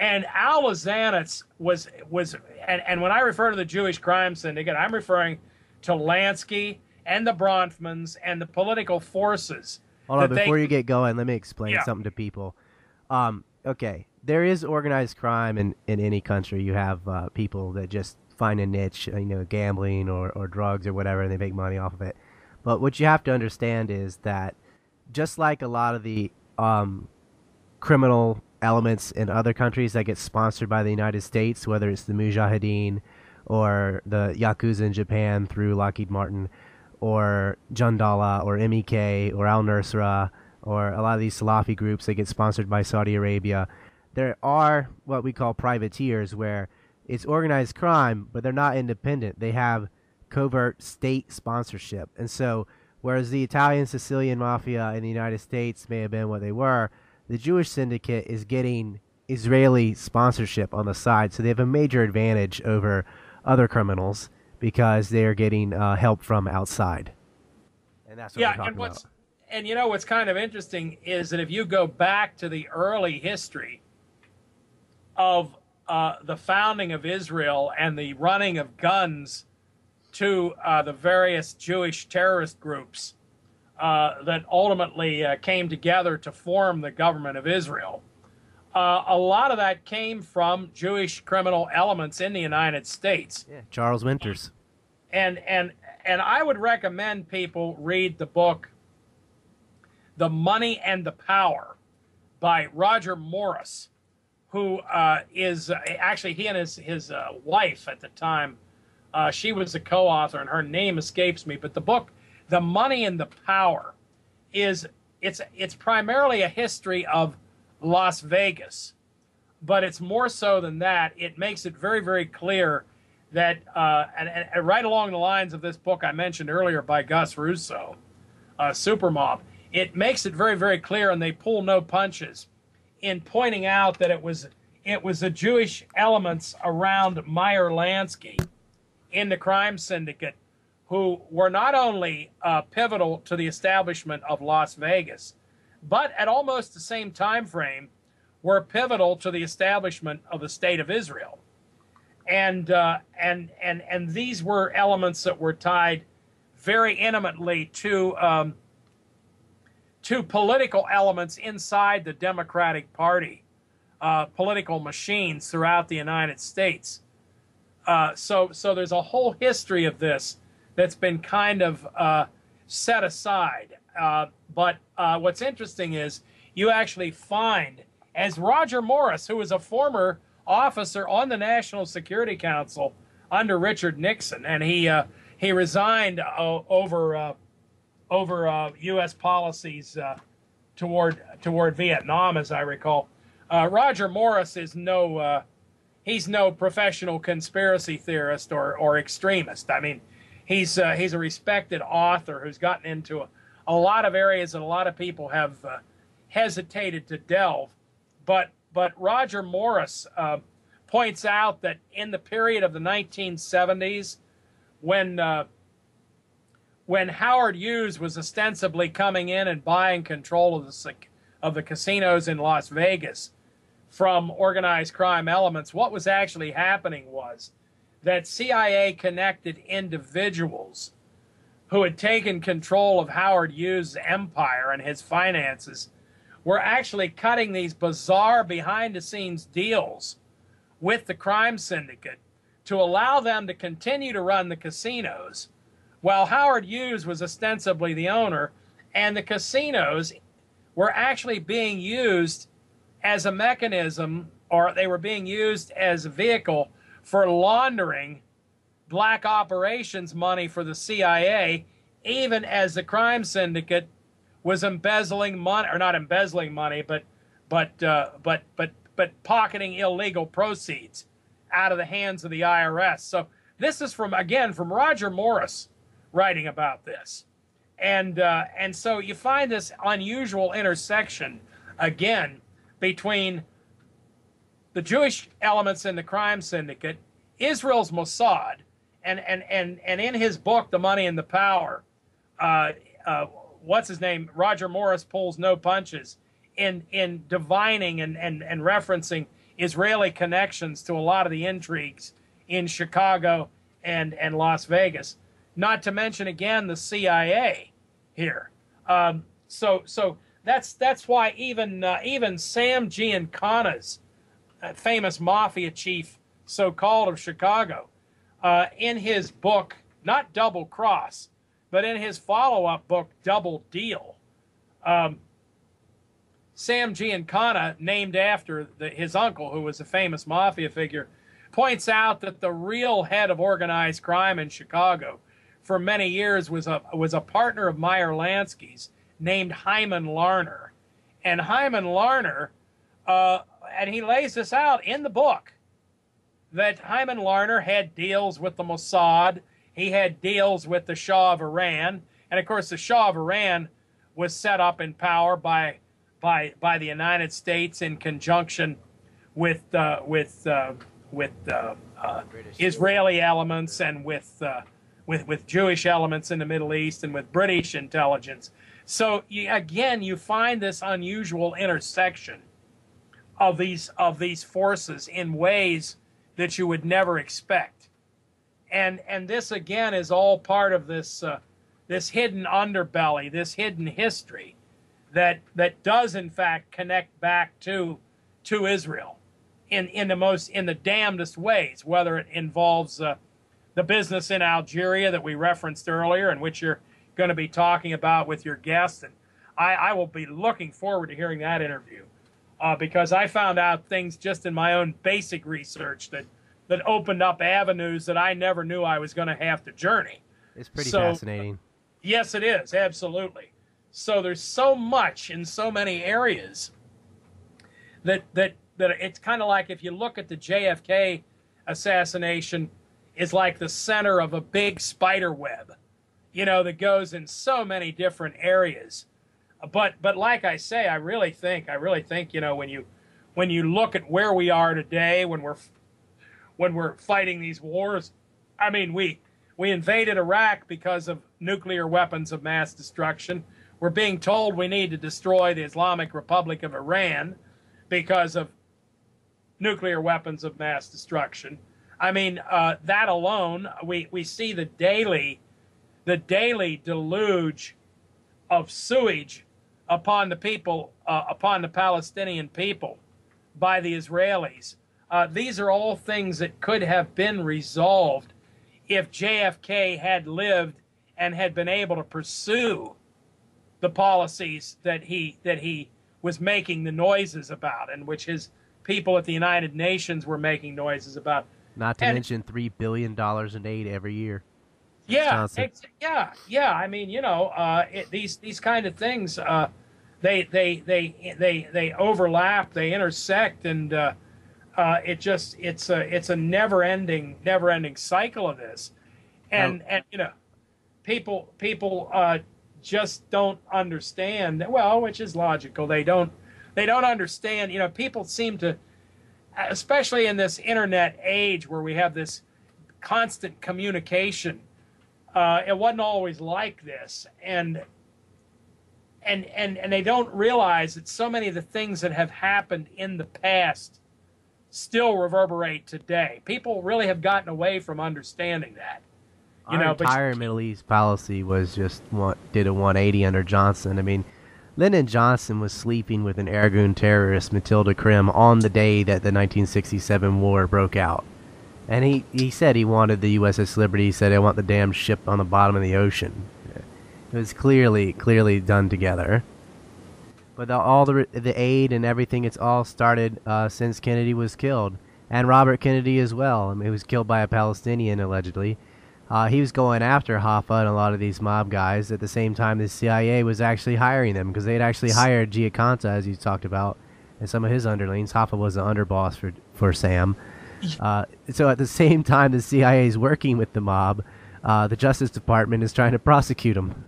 and Al Lizanets was was and, and when I refer to the Jewish crime syndicate, I'm referring to Lansky and the Bronfmans and the political forces. Hold on, before they, you get going, let me explain yeah. something to people. Um, okay, there is organized crime in, in any country. You have uh, people that just find a niche, you know, gambling or, or drugs or whatever, and they make money off of it. But what you have to understand is that just like a lot of the um, criminal elements in other countries that get sponsored by the United States, whether it's the Mujahideen or the Yakuza in Japan through Lockheed Martin, or Jundallah or MEK or Al Nusra or a lot of these Salafi groups that get sponsored by Saudi Arabia. There are what we call privateers, where it's organized crime, but they're not independent. They have covert state sponsorship. And so, whereas the Italian Sicilian mafia in the United States may have been what they were, the Jewish syndicate is getting Israeli sponsorship on the side. So they have a major advantage over other criminals because they are getting uh, help from outside. And that's what yeah, and what's about. and you know what's kind of interesting is that if you go back to the early history of uh, the founding of Israel and the running of guns to uh, the various Jewish terrorist groups uh, that ultimately uh, came together to form the government of Israel. Uh, a lot of that came from Jewish criminal elements in the United States. Yeah, Charles Winters. And and and I would recommend people read the book The Money and the Power by Roger Morris, who uh, is actually he and his his wife at the time uh, she was a co-author, and her name escapes me. But the book, "The Money and the Power," is it's it's primarily a history of Las Vegas, but it's more so than that. It makes it very very clear that, uh, and, and, right along the lines of this book I mentioned earlier by Gus Russo, uh, Super Mob, it makes it very very clear, and they pull no punches in pointing out that it was it was the Jewish elements around Meyer Lansky in the crime syndicate who were not only uh, pivotal to the establishment of Las Vegas, but at almost the same time frame were pivotal to the establishment of the state of Israel. And uh, and and and these were elements that were tied very intimately to um, to political elements inside the Democratic Party, uh, political machines throughout the United States. Uh, so, so there's a whole history of this that's been kind of uh, set aside. Uh, but uh, what's interesting is you actually find, as Roger Morris, who was a former officer on the National Security Council under Richard Nixon, and he uh, he resigned over over U.S. policies toward toward Vietnam, as I recall. Roger Morris is no he's no professional conspiracy theorist or, or extremist. I mean, he's uh, he's a respected author who's gotten into a, a, lot of areas that a lot of people have uh, hesitated to delve. But but Roger Morris uh, points out that in the period of the 1970s, when uh, when Howard Hughes was ostensibly coming in and buying control of the of the casinos in Las Vegas from organized crime elements, what was actually happening was that CIA connected individuals who had taken control of Howard Hughes' empire and his finances were actually cutting these bizarre behind the scenes deals with the crime syndicate to allow them to continue to run the casinos while Howard Hughes was ostensibly the owner and the casinos were actually being used as a mechanism, or they were being used as a vehicle for laundering black operations money for the CIA, even as the crime syndicate was embezzling money, or not embezzling money, but but uh, but but but pocketing illegal proceeds out of the hands of the IRS. So this is from again from Roger Morris writing about this, and uh, and so you find this unusual intersection again between the Jewish elements in the crime syndicate, Israel's Mossad, and and and and in his book, The Money and the Power, uh, uh, what's his name? Roger Morris pulls no punches in in divining and, and and referencing Israeli connections to a lot of the intrigues in Chicago and and Las Vegas. Not to mention again the CIA here. Um, so so that's that's why even uh, even Sam Giancana's uh, famous mafia chief, so called of Chicago, uh, in his book, not Double Cross, but in his follow up book, Double Deal, um, Sam Giancana, named after the, his uncle, who was a famous mafia figure, points out that the real head of organized crime in Chicago for many years was a, was a partner of Meyer Lansky's named Hyman Larner. And Hyman Larner, uh, and he lays this out in the book that Hyman Larner had deals with the Mossad, he had deals with the Shah of Iran, and of course the Shah of Iran was set up in power by by by the United States in conjunction with uh, with uh, with uh, uh Israeli elements and with uh, with with Jewish elements in the Middle East and with British intelligence. So you, again, you find this unusual intersection of these of these forces in ways that you would never expect, and and this again is all part of this uh, this hidden underbelly, this hidden history that that does in fact connect back to to Israel in in the most in the damnedest ways, whether it involves uh, the business in Algeria that we referenced earlier, and which you're going to be talking about with your guest, and I, I will be looking forward to hearing that interview uh, because I found out things just in my own basic research that that opened up avenues that I never knew I was going to have to journey. It's pretty so, fascinating. Yes, it is absolutely. So there's so much in so many areas that that that it's kind of like if you look at the JFK assassination is like the center of a big spider web, you know, that goes in so many different areas. But but like I say, I really think I really think you know when you when you look at where we are today, when we're when we're fighting these wars, I mean we we invaded Iraq because of nuclear weapons of mass destruction. We're being told we need to destroy the Islamic Republic of Iran because of nuclear weapons of mass destruction. I mean, uh, that alone, we, we see the daily, the daily deluge of sewage upon the people, uh, upon the Palestinian people by the Israelis. Uh, these are all things that could have been resolved if JFK had lived and had been able to pursue the policies that he that he was making the noises about, and which his people at the United Nations were making noises about. Not to and, mention three billion dollars in aid every year. Yeah, yeah, yeah. I mean, you know, uh, it, these these kind of things, uh, they they they they they overlap, they intersect, and uh, uh it just it's a it's a never ending never ending cycle of this, and and you know, people people uh, just don't understand. Well, which is logical. They don't they don't understand. You know, people seem to, especially in this internet age where we have this constant communication. Uh, it wasn't always like this, and and and and they don't realize that so many of the things that have happened in the past still reverberate today. People really have gotten away from understanding that. You Our know, entire Middle East policy was just what did a 180 under Johnson. I mean, Lyndon Johnson was sleeping with an Irgun terrorist, Mathilde Krim, on the day that the 1967 war broke out. And he, he said he wanted the USS Liberty. He said, I want the damn ship on the bottom of the ocean. It was clearly, clearly done together. But the, all the, the aid and everything, it's all started uh, since Kennedy was killed. And Robert Kennedy as well. I mean, he was killed by a Palestinian, allegedly. Uh, he was going after Hoffa and a lot of these mob guys. At the same time, the CIA was actually hiring them because they'd actually hired Giancana, as you talked about, and some of his underlings. Hoffa was the underboss for for Sam. Uh, so at the same time, the CIA is working with the mob. Uh, the Justice Department is trying to prosecute them.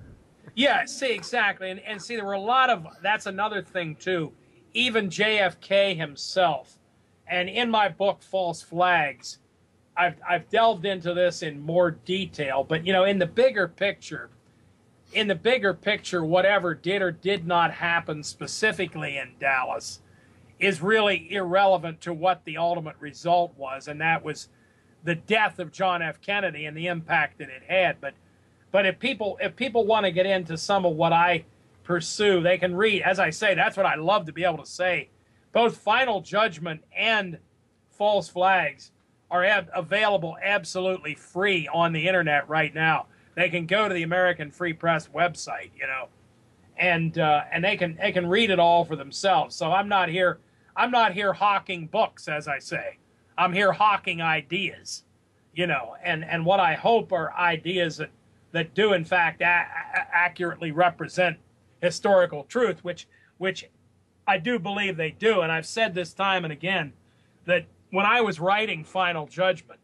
Yeah, see exactly, and and see there were a lot of. That's another thing too. Even JFK himself, and in my book, False Flags I've I've delved into this in more detail, but you know, in the bigger picture, in the bigger picture, whatever did or did not happen specifically in Dallas is really irrelevant to what the ultimate result was, and that was the death of John F. Kennedy and the impact that it had. But but if people if people want to get into some of what I pursue, they can read. As I say, that's what I love to be able to say. Both Final Judgment and False Flags are ab- available absolutely free on the internet right now. They can go to the American Free Press website, you know, and uh, and they can they can read it all for themselves. So I'm not here I'm not here hawking books, as I say. I'm here hawking ideas, you know, and and what I hope are ideas that that do in fact a- accurately represent historical truth, which which I do believe they do. And I've said this time and again that when I was writing Final Judgment,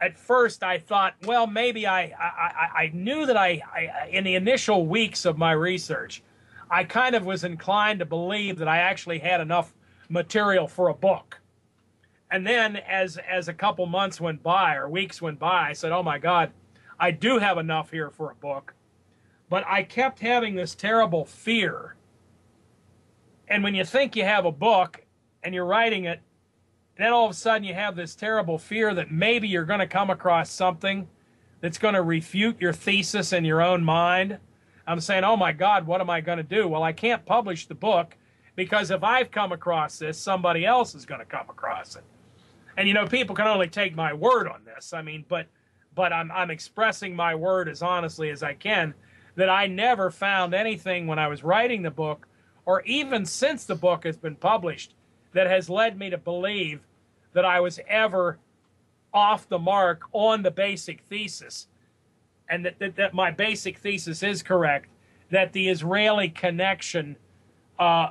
at first I thought, well, maybe I I, I knew that I, I in the initial weeks of my research, I kind of was inclined to believe that I actually had enough material for a book. And then as as a couple months went by or weeks went by, I said, "Oh my God, I do have enough here for a book." But I kept having this terrible fear. And when you think you have a book and you're writing it then all of a sudden you have this terrible fear that maybe you're going to come across something that's going to refute your thesis in your own mind. I'm saying, oh my God, what am I going to do? Well, I can't publish the book because if I've come across this, somebody else is going to come across it. And you know, people can only take my word on this. I mean, but but I'm I'm expressing my word as honestly as I can that I never found anything when I was writing the book or even since the book has been published that has led me to believe that I was ever off the mark on the basic thesis, and that, that, that my basic thesis is correct, that the Israeli connection, uh,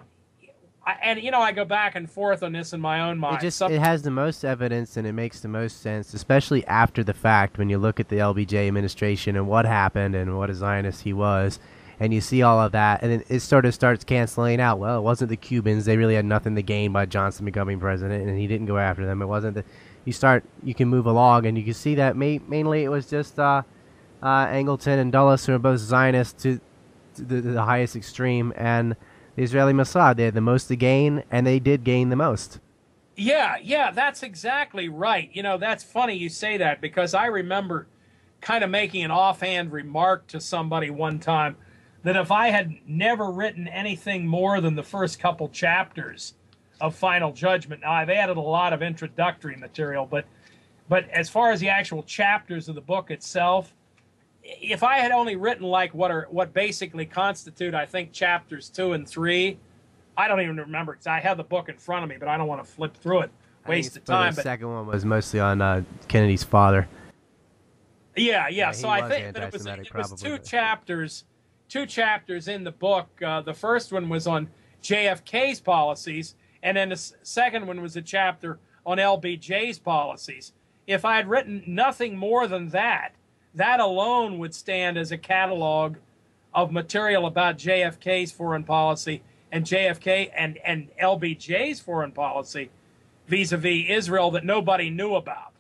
and you know, I go back and forth on this in my own mind. It just Some, it has the most evidence and it makes the most sense, especially after the fact when you look at the LBJ administration and what happened and what a Zionist he was and you see all of that, and then it sort of starts canceling out. Well, it wasn't the Cubans; they really had nothing to gain by Johnson becoming president, and he didn't go after them. It wasn't the. You start, you can move along, and you can see that ma- mainly it was just uh, uh, Angleton and Dulles, who are both Zionists to, to the, the highest extreme, and the Israeli Mossad. They had the most to gain, and they did gain the most. Yeah, yeah, that's exactly right. You know, that's funny you say that because I remember kind of making an offhand remark to somebody one time that if I had never written anything more than the first couple chapters of Final Judgment, now I've added a lot of introductory material, but but as far as the actual chapters of the book itself, if I had only written like what are what basically constitute, I think chapters two and three, I don't even remember because I have the book in front of me, but I don't want to flip through it, waste of time. The but, second one was mostly on uh, Kennedy's father. Yeah, yeah. yeah so I think that it was, it was two chapters two chapters in the book. Uh, the first one was on JFK's policies, and then the second one was a chapter on LBJ's policies. If I had written nothing more than that, that alone would stand as a catalog of material about JFK's foreign policy and JFK and, and LBJ's foreign policy vis a vis Israel that nobody knew about.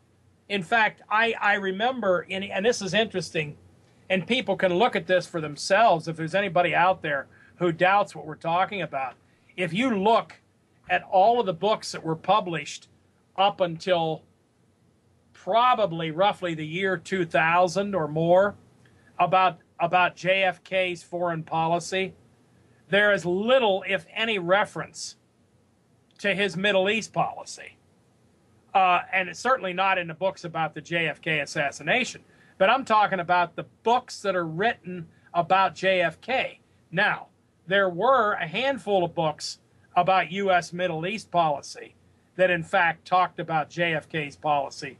In fact, I, I remember, in, and this is interesting, and people can look at this for themselves if there's anybody out there who doubts what we're talking about. If you look at all of the books that were published up until probably roughly the year 2000 or more about about JFK's foreign policy, there is little, if any, reference to his Middle East policy. Uh, and it's certainly not in the books about the JFK assassination. But I'm talking about the books that are written about JFK. Now, there were a handful of books about U.S. Middle East policy that, in fact, talked about JFK's policy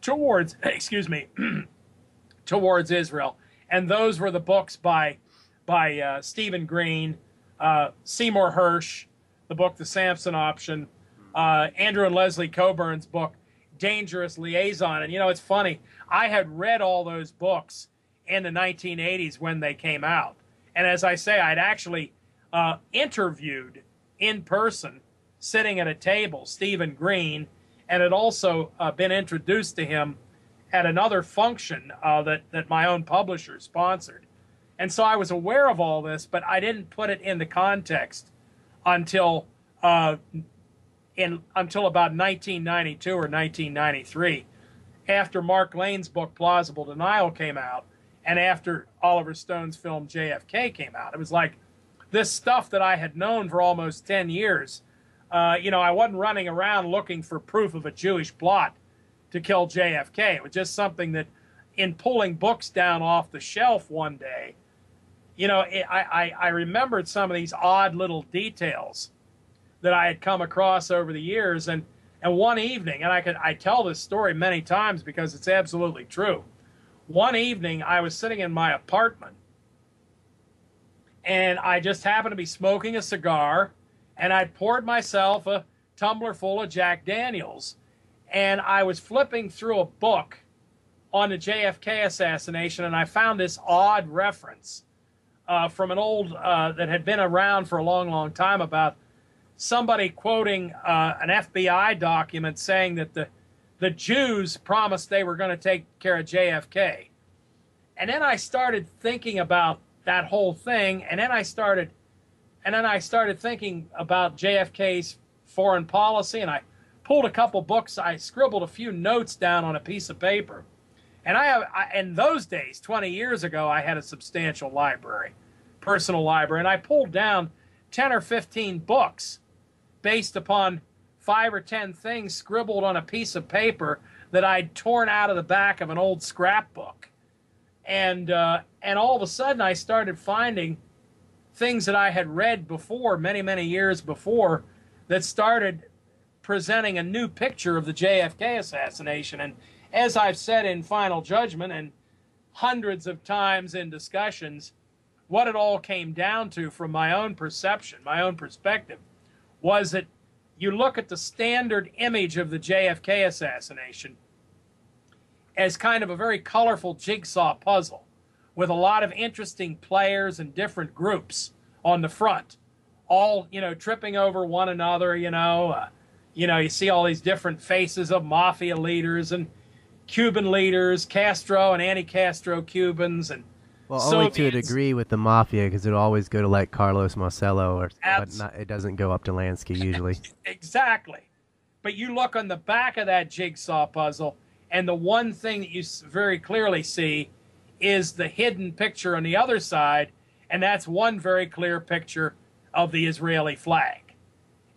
towards, <clears throat> excuse me, <clears throat> towards Israel. And those were the books by, by uh, Stephen Green, uh, Seymour Hersh, the book The Samson Option, uh, Andrew and Leslie Cockburn's book Dangerous Liaison. And, you know, it's funny. I had read all those books in the 1980s when they came out. And as I say, I'd actually uh, interviewed in person, sitting at a table, Stephen Green, and had also uh, been introduced to him at another function uh, that, that my own publisher sponsored. And so I was aware of all this, but I didn't put it in the context until uh, in until about 1992 or 1993 after Mark Lane's book Plausible Denial came out and after Oliver Stone's film JFK came out. It was like this stuff that I had known for almost 10 years. Uh, you know, I wasn't running around looking for proof of a Jewish plot to kill JFK. It was just something that, in pulling books down off the shelf one day, you know, it, I, I, I remembered some of these odd little details that I had come across over the years. And and one evening, and I could I tell this story many times because it's absolutely true. One evening, I was sitting in my apartment, and I just happened to be smoking a cigar, and I poured myself a tumbler full of Jack Daniels, and I was flipping through a book on the JFK assassination, and I found this odd reference uh, from an old uh, that had been around for a long, long time about somebody quoting uh, an FBI document saying that the the Jews promised they were going to take care of JFK. And then I started thinking about that whole thing, and then I started, and then I started thinking about JFK's foreign policy, and I pulled a couple books. I scribbled a few notes down on a piece of paper, and I have. I, in those days, 20 years ago, I had a substantial library, personal library, and I pulled down 10 or 15 books based upon five or ten things scribbled on a piece of paper that I'd torn out of the back of an old scrapbook. And uh, and all of a sudden I started finding things that I had read before, many, many years before, that started presenting a new picture of the JFK assassination. And as I've said in Final Judgment and hundreds of times in discussions, what it all came down to from my own perception, my own perspective, was that you look at the standard image of the JFK assassination as kind of a very colorful jigsaw puzzle with a lot of interesting players and different groups on the front, all you know tripping over one another. You know, uh, you know you see all these different faces of mafia leaders and Cuban leaders, Castro and anti-Castro Cubans, and well, only to a degree with the mafia because it'll always go to like Carlos Marcello, or but not, it doesn't go up to Lansky usually. <laughs> exactly, but you look on the back of that jigsaw puzzle, and the one thing that you very clearly see is the hidden picture on the other side, and that's one very clear picture of the Israeli flag.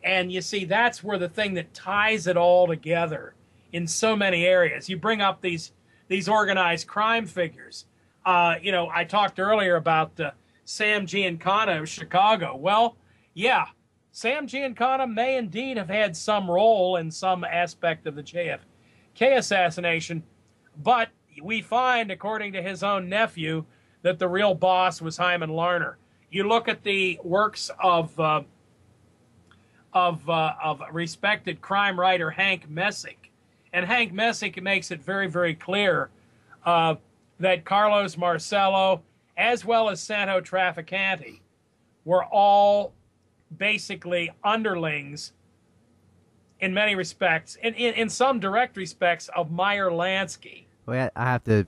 And you see, that's where the thing that ties it all together in so many areas. You bring up these these organized crime figures uh, you know, I talked earlier about uh, Sam Giancana of Chicago. Well, yeah, Sam Giancana may indeed have had some role in some aspect of the JFK assassination, but we find, according to his own nephew, that the real boss was Hyman Larner. You look at the works of uh, of uh, of respected crime writer Hank Messick, and Hank Messick makes it very very clear uh, that Carlos Marcello, as well as Santo Trafficante, were all basically underlings in many respects, in, in, in some direct respects, of Meyer Lansky. Well, I have to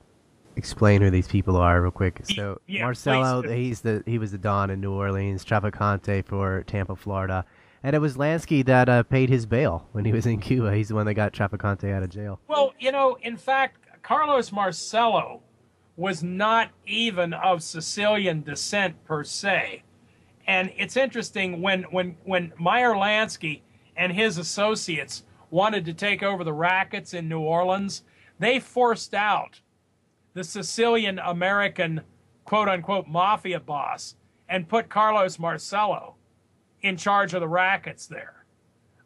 explain who these people are real quick. So yeah, Marcello, please. he's the he was the Don in New Orleans, Trafficante for Tampa, Florida. And it was Lansky that uh, paid his bail when he was in Cuba. He's the one that got Trafficante out of jail. Well, you know, in fact, Carlos Marcello was not even of Sicilian descent per se. And it's interesting when when when Meyer Lansky and his associates wanted to take over the rackets in New Orleans, they forced out the Sicilian American quote unquote mafia boss and put Carlos Marcello in charge of the rackets there,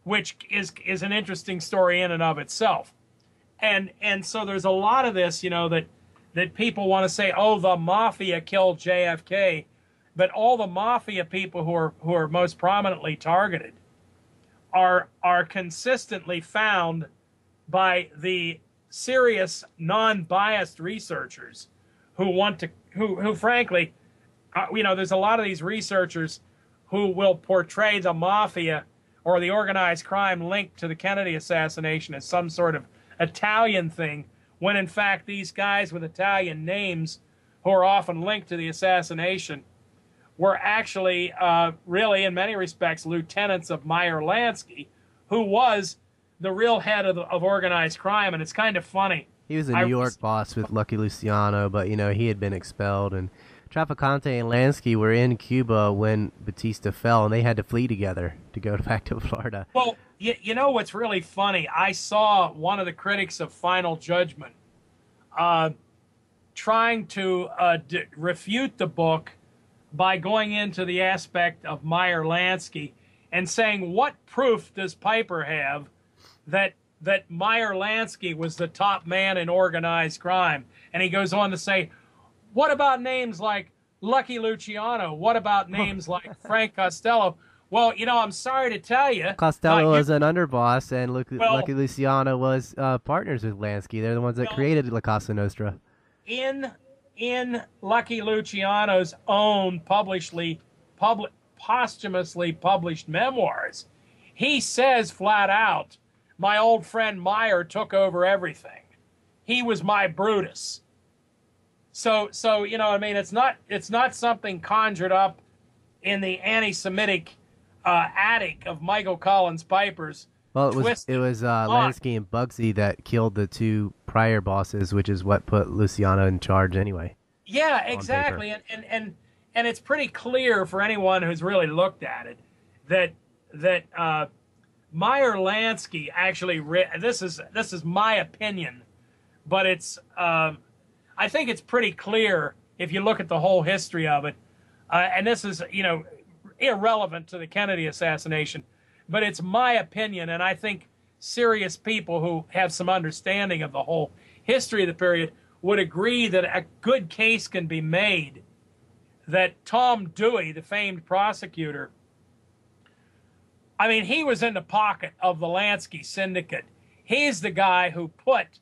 which is is an interesting story in and of itself. And and so there's a lot of this, you know, that that people want to say, "Oh, the mafia killed JFK," but all the mafia people who are who are most prominently targeted are are consistently found by the serious, non-biased researchers who want to who who frankly, uh, you know, there's a lot of these researchers who will portray the mafia or the organized crime linked to the Kennedy assassination as some sort of Italian thing when in fact these guys with Italian names, who are often linked to the assassination, were actually uh, really, in many respects, lieutenants of Meyer Lansky, who was the real head of, the, of organized crime. And it's kind of funny. He was a New I, York boss with Lucky Luciano, but you know he had been expelled, and Trafficante and Lansky were in Cuba when Batista fell, and they had to flee together to go <laughs> back to Florida. Well, you, you know what's really funny? I saw one of the critics of Final Judgment uh, trying to uh, d- refute the book by going into the aspect of Meyer Lansky and saying, "What proof does Piper have that that Meyer Lansky was the top man in organized crime?" And he goes on to say, "What about names like Lucky Luciano? What about names like Frank Costello? Well, you know, I'm sorry to tell you. Costello was an underboss, and well, Lucky Luciano was uh, partners with Lansky. They're the ones that created La Cosa Nostra. In in Lucky Luciano's own publicly public posthumously published memoirs, he says flat out, "My old friend Meyer took over everything. He was my Brutus." So, so you know, I mean, it's not it's not something conjured up in the anti-Semitic uh, attic of Michael Collins Piper's. Well, it was it was uh, Lansky and Bugsy that killed the two prior bosses, which is what put Luciano in charge anyway. Yeah, exactly, and, and and and it's pretty clear for anyone who's really looked at it that that uh, Meyer Lansky actually re- this is this is my opinion, but it's uh, I think it's pretty clear if you look at the whole history of it, uh, and this is you know irrelevant to the Kennedy assassination, but it's my opinion, and I think serious people who have some understanding of the whole history of the period would agree that a good case can be made that Tom Dewey, the famed prosecutor, I mean, he was in the pocket of the Lansky syndicate. He's the guy who put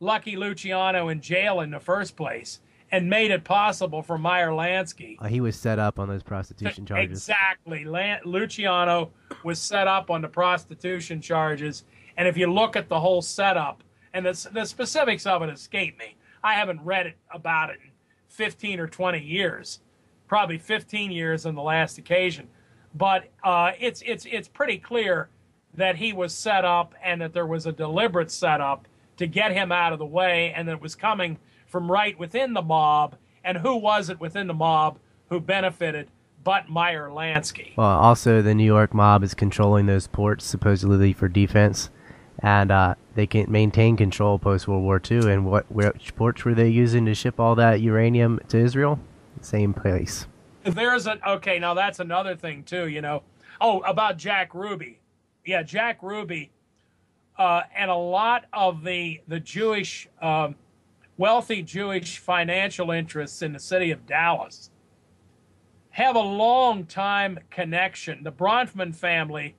Lucky Luciano in jail in the first place and made it possible for Meyer Lansky. Uh, he was set up on those prostitution charges. Exactly. Lan- Luciano was set up on the prostitution charges. And if you look at the whole setup, and the, the specifics of it escape me, I haven't read it about it in 15 or 20 years, probably 15 years on the last occasion. But uh, it's, it's, it's pretty clear that he was set up and that there was a deliberate setup to get him out of the way and that it was coming – from right within the mob, and who was it within the mob who benefited but Meyer Lansky? Well, also the New York mob is controlling those ports supposedly for defense, and uh, they can maintain control post World War II. And what which ports were they using to ship all that uranium to Israel? Same place. There's an okay. Now that's another thing too. You know, oh about Jack Ruby, yeah, Jack Ruby, uh, and a lot of the the Jewish. Um, wealthy Jewish financial interests in the city of Dallas have a long time connection. The Bronfman family,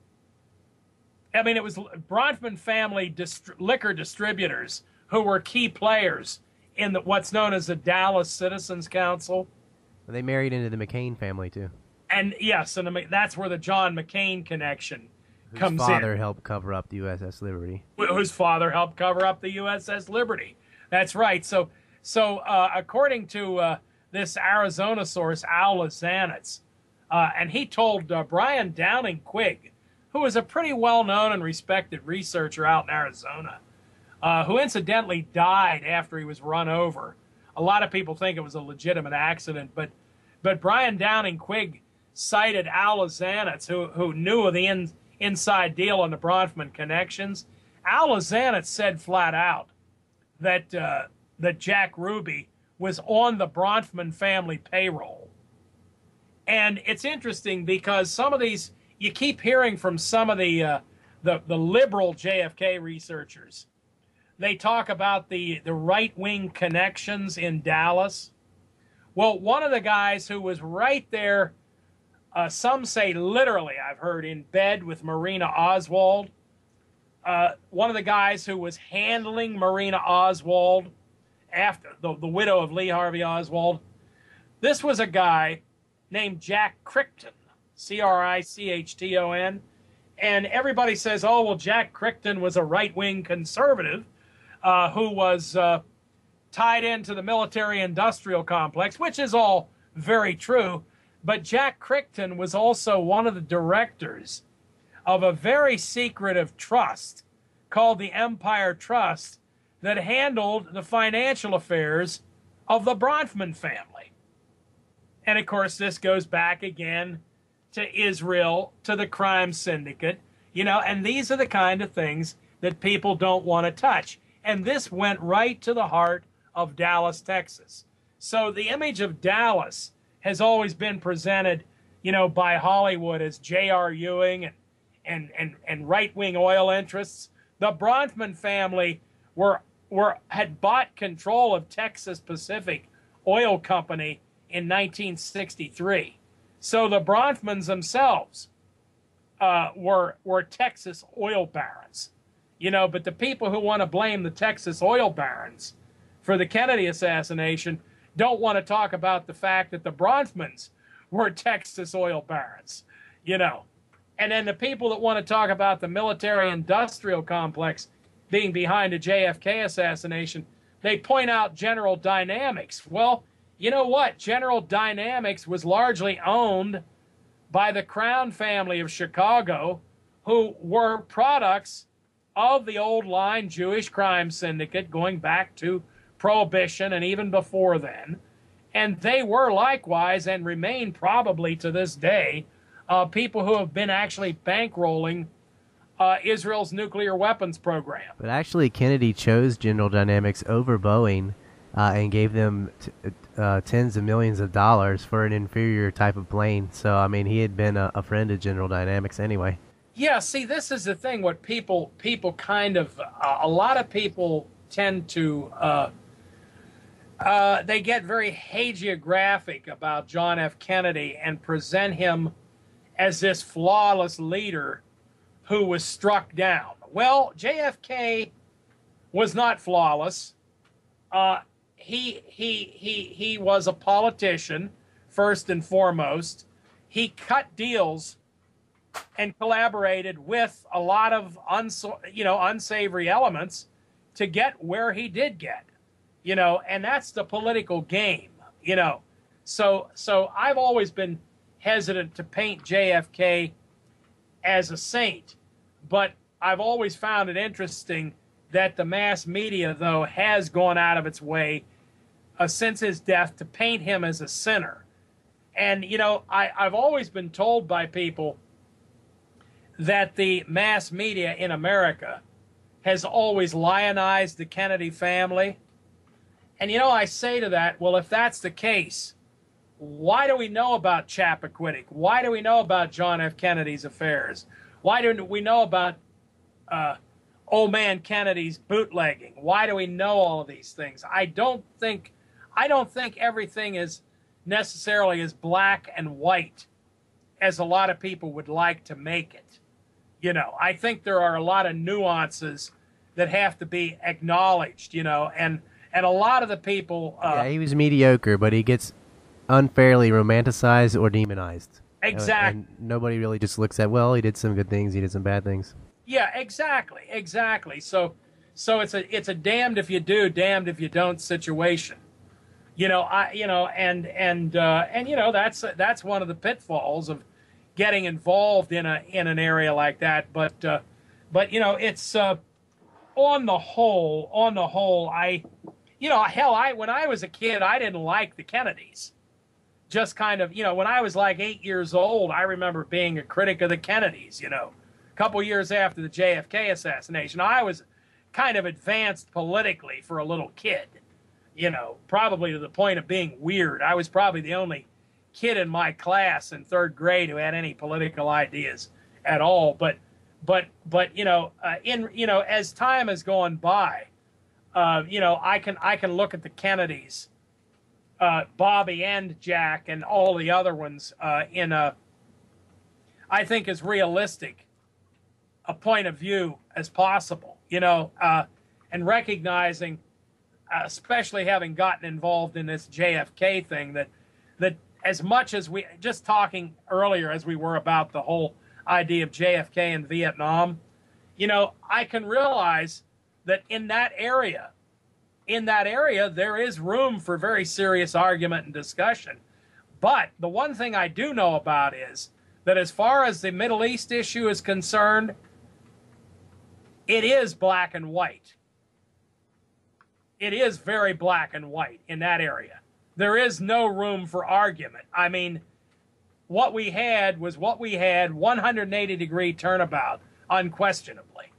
I mean, it was Bronfman family dist- liquor distributors who were key players in the, what's known as the Dallas Citizens Council. They married into the McCain family too. And yes, and that's where the John McCain connection whose comes in. Whose father helped cover up the USS Liberty. Whose father helped cover up the USS Liberty. That's right. So, so uh, according to uh, this Arizona source, Al Lizanitz, uh, and he told uh, Brian Downing Quigg, who is a pretty well-known and respected researcher out in Arizona, uh, who incidentally died after he was run over. A lot of people think it was a legitimate accident, but but Brian Downing Quigg cited Al Lizanitz, who who knew of the in, inside deal on the Bronfman connections. Al Lizanitz said flat out that uh, that Jack Ruby was on the Bronfman family payroll. And it's interesting because some of these you keep hearing from some of the uh, the, the liberal JFK researchers. They talk about the, the right wing connections in Dallas. Well, one of the guys who was right there, uh, some say literally, I've heard, in bed with Marina Oswald, uh, one of the guys who was handling Marina Oswald after the, the widow of Lee Harvey Oswald. This was a guy named Jack Crichton, C R I C H T O N. And everybody says, oh, well, Jack Crichton was a right wing conservative uh, who was uh, tied into the military industrial complex, which is all very true. But Jack Crichton was also one of the directors of a very secretive trust called the Empire Trust that handled the financial affairs of the Bronfman family. And of course, this goes back again to Israel, to the crime syndicate, you know, and these are the kind of things that people don't want to touch. And this went right to the heart of Dallas, Texas. So the image of Dallas has always been presented, you know, by Hollywood as J.R. Ewing and and, and, and right wing oil interests. The Bronfman family were, were, had bought control of Texas Pacific Oil Company in 1963. So the Bronfmans themselves uh, were were Texas oil barons, you know. But the people who want to blame the Texas oil barons for the Kennedy assassination don't want to talk about the fact that the Bronfmans were <laughs> Texas oil barons, you know. And then the people that want to talk about the military industrial complex being behind the JFK assassination, they point out General Dynamics. Well, you know what? General Dynamics was largely owned by the Crown family of Chicago, who were products of the old line Jewish crime syndicate going back to Prohibition and even before then. And they were likewise and remain probably to this day uh, people who have been actually bankrolling uh, Israel's nuclear weapons program. But actually, Kennedy chose General Dynamics over Boeing uh, and gave them t- uh, tens of millions of dollars for an inferior type of plane. So, I mean, he had been a, a, friend of General Dynamics anyway. Yeah, see, this is the thing. What people people kind of uh, a lot of people tend to uh, uh, they get very hagiographic about John F. Kennedy and present him as this flawless leader who was struck down. Well, JFK was not flawless. Uh, he he he he was a politician first and foremost. He cut deals and collaborated with a lot of uns- you know unsavory elements to get where he did get. You know, and that's the political game, you know. So so I've always been hesitant to paint JFK as a saint, but I've always found it interesting that the mass media though has gone out of its way uh, since his death to paint him as a sinner. And, you know, I, I've always been told by people that the mass media in America has always lionized the Kennedy family. And, you know, I say to that, well, if that's the case, why do we know about Chappaquiddick? Why do we know about John F. Kennedy's affairs? Why do we know about uh, old man Kennedy's bootlegging? Why do we know all of these things? I don't think I don't think everything is necessarily as black and white as a lot of people would like to make it. You know, I think there are a lot of nuances that have to be acknowledged, you know, and and a lot of the people uh, Yeah, he was mediocre, but he gets unfairly romanticized or demonized. Exactly. and nobody really just looks at, well, he did some good things, he did some bad things. Yeah, exactly. Exactly. So so it's a it's a damned if you do, damned if you don't situation you know i you know and and uh, and you know that's that's one of the pitfalls of getting involved in a in an area like that but uh, but you know it's uh, on the whole on the whole i you know hell i when i was a kid i didn't like the kennedys just kind of you know when i was like eight years old i remember being a critic of the kennedys you know a couple years after the jfk assassination i was kind of advanced politically for a little kid you know, probably to the point of being weird. I was probably the only kid in my class in third grade who had any political ideas at all. But, but, but you know, uh, in you know, as time has gone by, uh, you know, I can I can look at the Kennedys, uh, Bobby and Jack, and all the other ones uh, in a, I think, as realistic a point of view as possible. You know, uh, and recognizing especially having gotten involved in this JFK thing, that that as much as we just talking earlier as we were about the whole idea of JFK in Vietnam, you know, I can realize that in that area, in that area, there is room for very serious argument and discussion. But the one thing I do know about is that as far as the Middle East issue is concerned, it is black and white it is very black and white in that area. There is no room for argument. I mean, what we had was what we had 180 degree turnabout, unquestionably.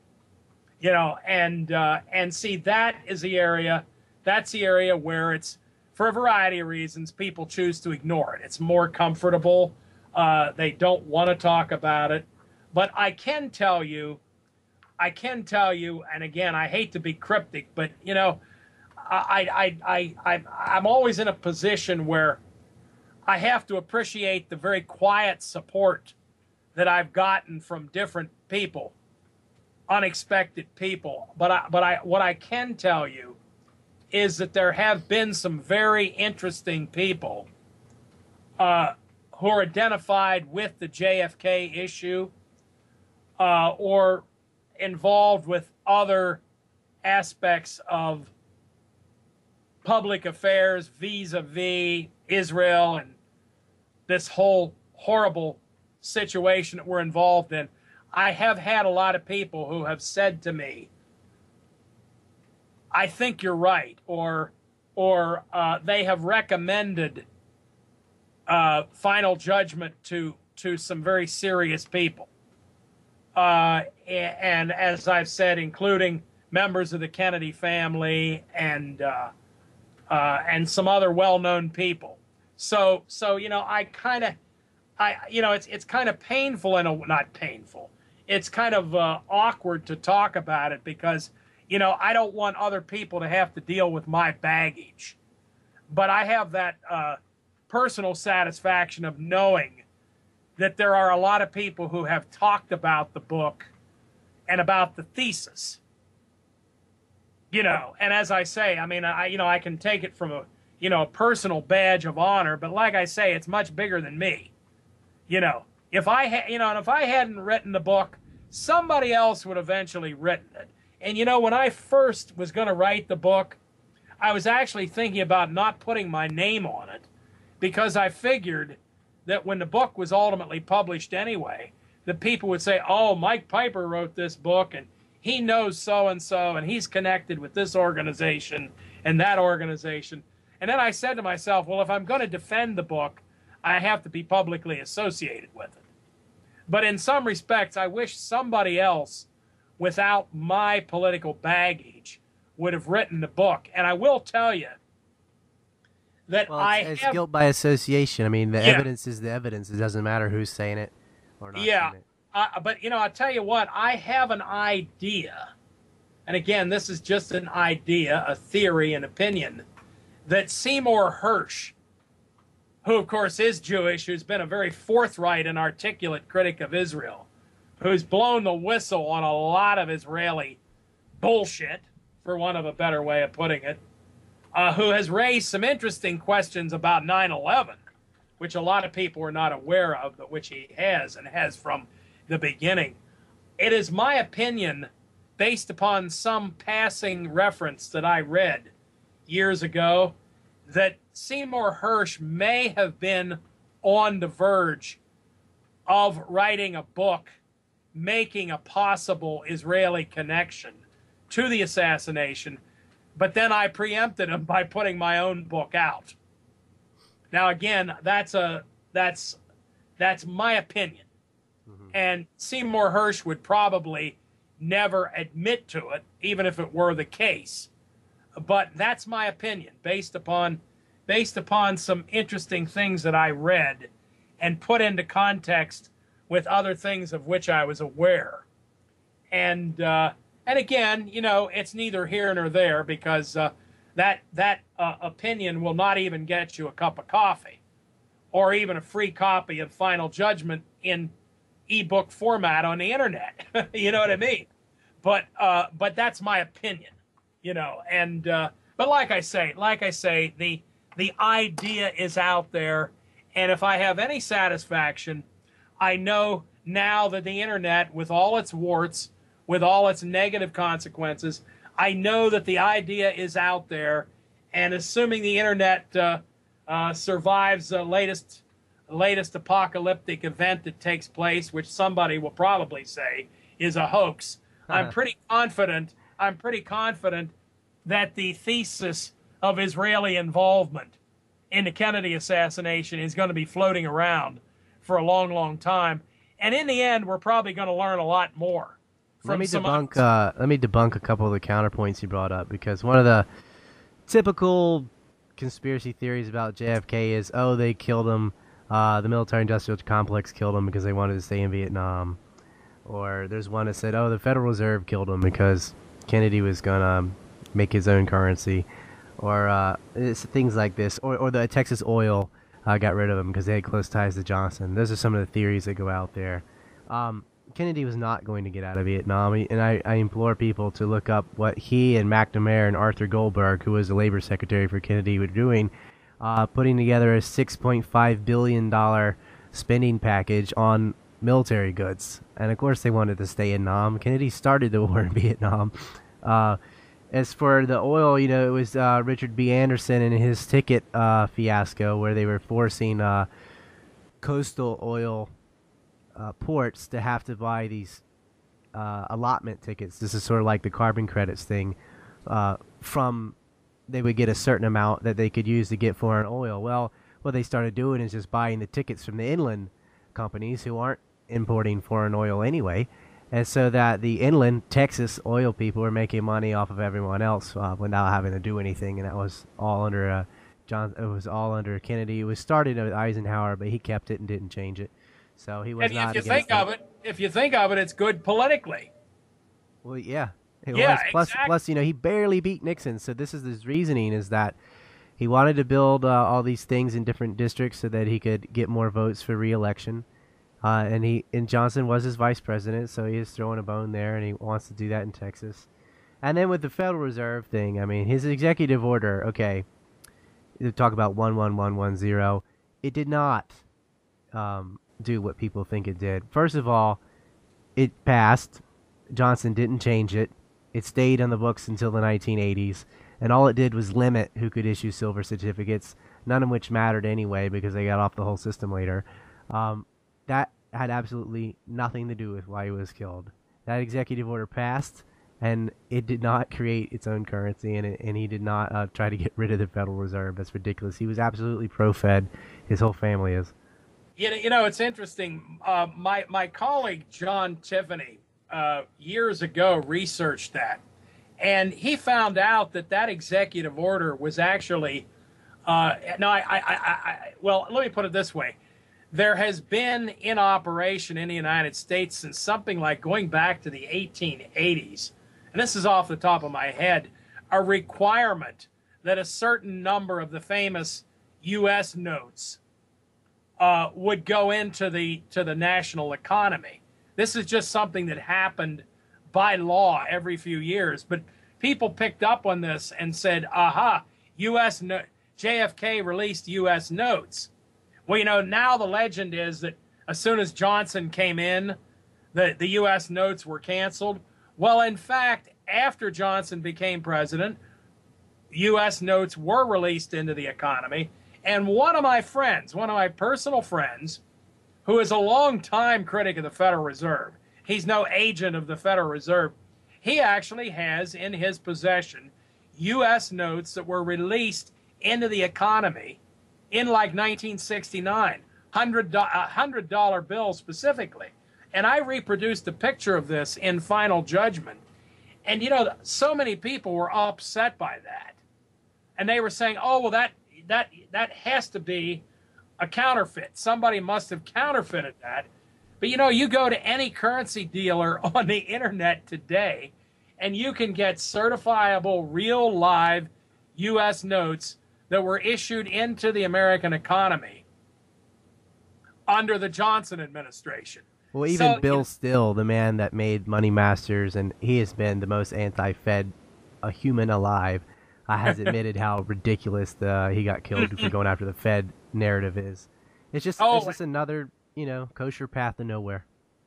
You know, and uh, and see that is the area, that's the area where it's for a variety of reasons people choose to ignore it. It's more comfortable. Uh, they don't want to talk about it. But I can tell you, I can tell you, and again, I hate to be cryptic, but you know, I, I, I, I, I'm always in a position where I have to appreciate the very quiet support that I've gotten from different people, unexpected people. But I, but I, what I can tell you is that there have been some very interesting people uh, who are identified with the JFK issue uh, or involved with other aspects of public affairs vis-a-vis Israel and this whole horrible situation that we're involved in. I have had a lot of people who have said to me, "I think you're right," or or uh, they have recommended uh, final judgment to to some very serious people, uh, and as I've said, including members of the Kennedy family and uh, uh, and some other well-known people. So so you know, I kind of I you know it's it's kind of painful and not painful. It's kind of uh, awkward to talk about it because you know I don't want other people to have to deal with my baggage, but I have that uh, personal satisfaction of knowing that there are a lot of people who have talked about the book and about the thesis. You know, and as I say, I mean, I you know I can take it from a you know a personal badge of honor, but like I say, it's much bigger than me you know, if I had, you know, and if I hadn't written the book, somebody else would eventually written it. And you know, when I first was going to write the book, I was actually thinking about not putting my name on it because I figured that when the book was ultimately published anyway, the people would say, "Oh, Mike Piper wrote this book and he knows so and so and he's connected with this organization and that organization." And then I said to myself, "Well, if I'm going to defend the book, I have to be publicly associated with it. But in some respects, I wish somebody else without my political baggage would have written the book. And I will tell you that well, I it's, have, guilt by association. I mean, the Yeah. evidence is the evidence. It doesn't matter who's saying it or not. Yeah. uh, but you know, I'll tell you what, I have an idea. And again, this is just an idea, a theory, an opinion that Seymour Hersh who of course is Jewish, who's been a very forthright and articulate critic of Israel, who's blown the whistle on a lot of Israeli bullshit, for want of a better way of putting it, uh, who has raised some interesting questions about 9 11, which a lot of people are not aware of, but which he has and has from the beginning. It is my opinion, based upon some passing reference that I read years ago, that Seymour Hersh may have been on the verge of writing a book making a possible Israeli connection to the assassination, but then I preempted him <laughs> by putting my own book out. Now again, that's a that's that's my opinion. Mm-hmm. And Seymour Hersh would probably never admit to it, even if it were the case but that's my opinion based upon based upon some interesting things that I read and put into context with other things of which I was aware. And uh, and again, you know, it's neither here nor there because uh, that that uh, opinion will not even get you a cup of coffee or even a free copy of Final Judgment in ebook format on the internet. <laughs> you know what I mean? But uh, but that's my opinion you know and uh, but like i say like i say the the idea is out there. And if i have any satisfaction i know now that the internet with all its warts with all its negative consequences i know that the idea is out there. And assuming the internet uh, uh, survives the latest latest apocalyptic event that takes place which somebody will probably say is a hoax i'm pretty confident I'm pretty confident that the thesis of Israeli involvement in the Kennedy assassination is going to be floating around for a long, long time. And in the end, we're probably going to learn a lot more. Let me debunk. Uh, let me debunk a couple of the counterpoints you brought up because one of the typical conspiracy theories about JFK is, oh, they killed him. Uh, the military-industrial complex killed him because they wanted to stay in Vietnam. Or there's one that said, oh, the Federal Reserve killed him because Kennedy was gonna make his own currency. Or uh, things like this. Or, or the Texas Oil uh, got rid of him because they had close ties to Johnson. Those are some of the theories that go out there. Um, Kennedy was not going to get out of Vietnam, and I, I, implore people to look up what he and McNamara and Arthur Goldberg, who was the labor secretary for Kennedy, were doing, uh, putting together a $6.5 billion spending package on military goods. And of course, they wanted to stay in Nam. Kennedy started the <laughs> war in Vietnam. Uh, as for the oil, you know, it was uh, Richard B. Anderson and his ticket uh, fiasco where they were forcing uh, coastal oil uh, ports to have to buy these uh, allotment tickets. This is sort of like the carbon credits thing. From they would get a certain amount that they could use to get foreign oil. Well, what they started doing is just buying the tickets from the inland companies who aren't importing foreign oil anyway, and so that the inland Texas oil people were making money off of everyone else uh, without having to do anything, and that was all under uh, John. It was all under Kennedy. It was started with Eisenhower, but he kept it and didn't change it. So he was and not. If you think it. of it, if you think of it, it's good politically. Well, yeah, it yeah, was. Plus, exactly. plus, you know, he barely beat Nixon. So this is his reasoning: is that he wanted to build uh, all these things in different districts so that he could get more votes for reelection. Uh, and he and Johnson was his vice president, so he is throwing a bone there, and he wants to do that in Texas. And then with the Federal Reserve thing, I mean, his executive order. Okay, talk about one one one one zero, it did not um, do what people think it did. First of all, it passed. Johnson didn't change it. It stayed on the books until the 1980s, and all it did was limit who could issue silver certificates, none of which mattered anyway because they got off the whole system later. Um, that had absolutely nothing to do with why he was killed. That executive order passed, and it did not create its own currency, and, it, and he did not uh, try to get rid of the Federal Reserve. That's ridiculous. He was absolutely pro-Fed. His whole family is. You know, you know it's interesting. Uh, my my colleague John Tiffany uh, years ago researched that, and he found out that that executive order was actually. Uh, no, I, I, I, I, well, let me put it this way: there has been in operation in the United States since something like going back to the 1880s, and this is off the top of my head, a requirement that a certain number of the famous U.S. notes uh, would go into the to the national economy. This is just something that happened by law every few years, but people picked up on this and said, "Aha, U.S. No- JFK released U.S. notes." Well, you know, now the legend is that as soon as Johnson came in, the the U.S. notes were canceled. Well, in fact, after Johnson became president, U.S. notes were released into the economy and one of my friends, one of my personal friends, who is a long-time critic of the Federal Reserve, he's no agent of the Federal Reserve, he actually has in his possession U.S. notes that were released into the economy in like 1969, $100, dollar bill specifically. And I reproduced a picture of this in Final Judgment. And, you know, so many people were upset by that. And they were saying, oh, well, that that that has to be a counterfeit. Somebody must have counterfeited that. But you know, you go to any currency dealer <laughs> on the internet today, and you can get certifiable, real, live U.S. notes that were issued into the American economy under the Johnson administration. Well, even So, Bill you know- Still, the man that made Money Masters, and he has been the most anti-Fed a human alive, uh, has <laughs> admitted how ridiculous the he got killed for going after the Fed narrative is. It's just Oh, it's just another you know kosher path to nowhere.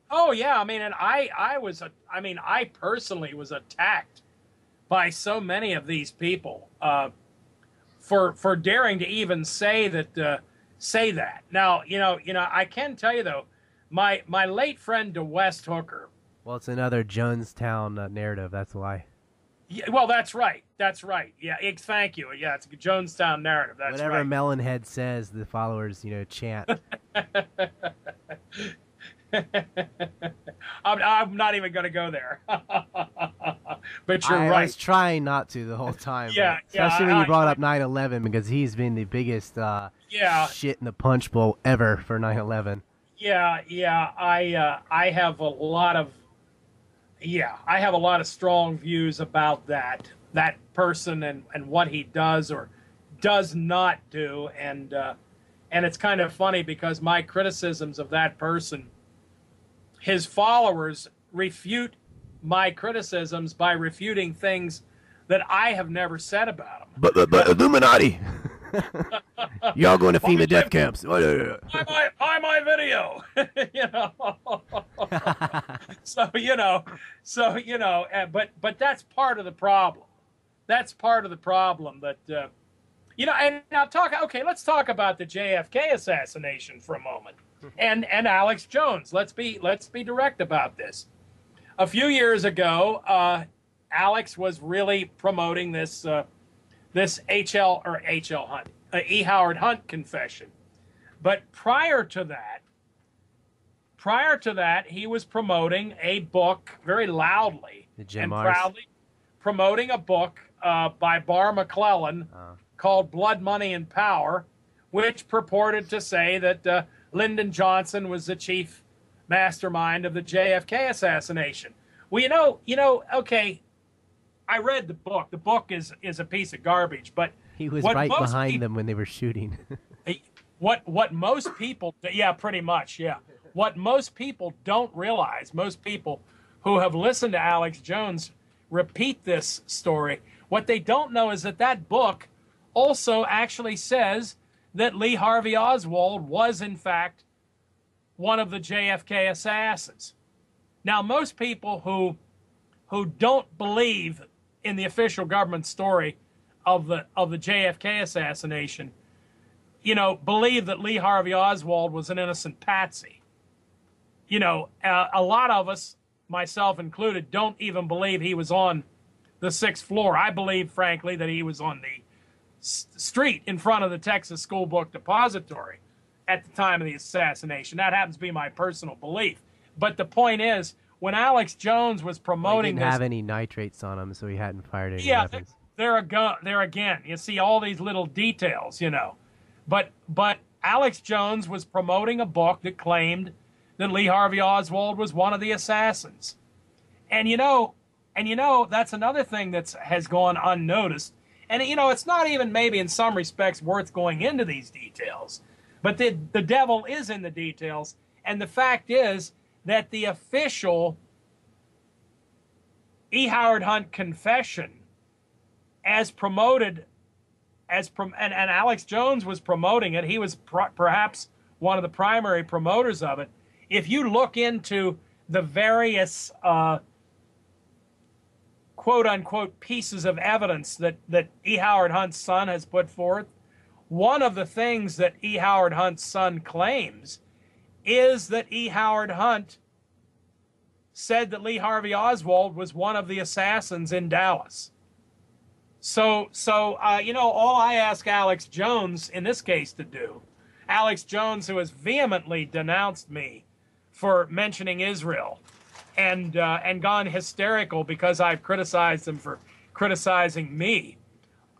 Oh yeah, I mean, and I I was a, I mean, I personally was attacked by so many of these people uh, for for daring to even say that uh, say that. Now you know you know I can tell you though, my my late friend DeWest Hooker. Well, it's another Jonestown uh, narrative. That's why. Yeah, well, that's right. That's right. Yeah, ex- thank you. Yeah, it's a Jonestown narrative. That's Whatever right. Melonhead says, the followers you know chant. <laughs> I'm, I'm not even going to go there. <laughs> but you're I right. was trying not to the whole time. Yeah, yeah, especially when I- you brought I- up 9/11 because he's been the biggest uh, yeah, shit in the punch bowl ever for 9/11. Yeah, yeah, I uh, I have a lot of yeah, I have a lot of strong views about that that person and and what he does or does not do, and uh, and it's kind of funny because my criticisms of that person, his followers refute my criticisms by refuting things that I have never said about them. But but, but Illuminati. <laughs> Y'all going to FEMA death camps? Buy my, buy my video, <laughs> you know. <laughs> so you know, so you know, but but that's part of the problem. That's part of the problem that uh, you know. And now talk. Okay, let's talk about the JFK assassination for a moment, and and Alex Jones. Let's be let's be direct about this. A few years ago, uh, Alex was really promoting this uh, this HL or HL Hunt, uh, E. Howard Hunt confession. But prior to that, prior to that, he was promoting a book very loudly and proudly, promoting a book uh, by Barr McClellan Uh. called Blood, Money, and Power, which purported to say that uh, Lyndon Johnson was the chief mastermind of the JFK assassination. Well, you know, you know, okay, I read the book. The book is is a piece of garbage, but He was right behind them when they were shooting. <laughs> what what most people yeah pretty much yeah what most people don't realize most people who have listened to alex jones repeat this story what they don't know is that that book also actually says that lee harvey oswald was in fact one of the jfk assassins now most people who who don't believe in the official government story of the of the jfk assassination you know, believe that Lee Harvey Oswald was an innocent patsy. You know, a lot of us, myself included, don't even believe he was on the sixth floor. I believe, frankly, that he was on the street in front of the Texas School Book Depository at the time of the assassination. That happens to be my personal belief. But the point is, when Alex Jones was he promoting didn't this, have any nitrates on him, so he hadn't fired any yeah, weapons. there ago, there again. You see all these little details, you know. But but Alex Jones was promoting a book that claimed that Lee Harvey Oswald was one of the assassins. And you know, and you know that's another thing that's has gone unnoticed. And you know, it's not even maybe in some respects worth going into these details. But the the devil is in the details, and the fact is that the official E. Howard Hunt confession as promoted as prom- and, and Alex Jones was promoting it. He was perhaps one of the primary promoters of it. If you look into the various uh, quote unquote pieces of evidence that, that E. Howard Hunt's son has put forth, one of the things that E. Howard Hunt's son claims is that E. Howard Hunt said that Lee Harvey Oswald was one of the assassins in Dallas. So, so uh, you know, all I ask Alex Jones in this case to do, Alex Jones, who has vehemently denounced me for mentioning Israel, and uh, and gone hysterical because I've criticized him for criticizing me.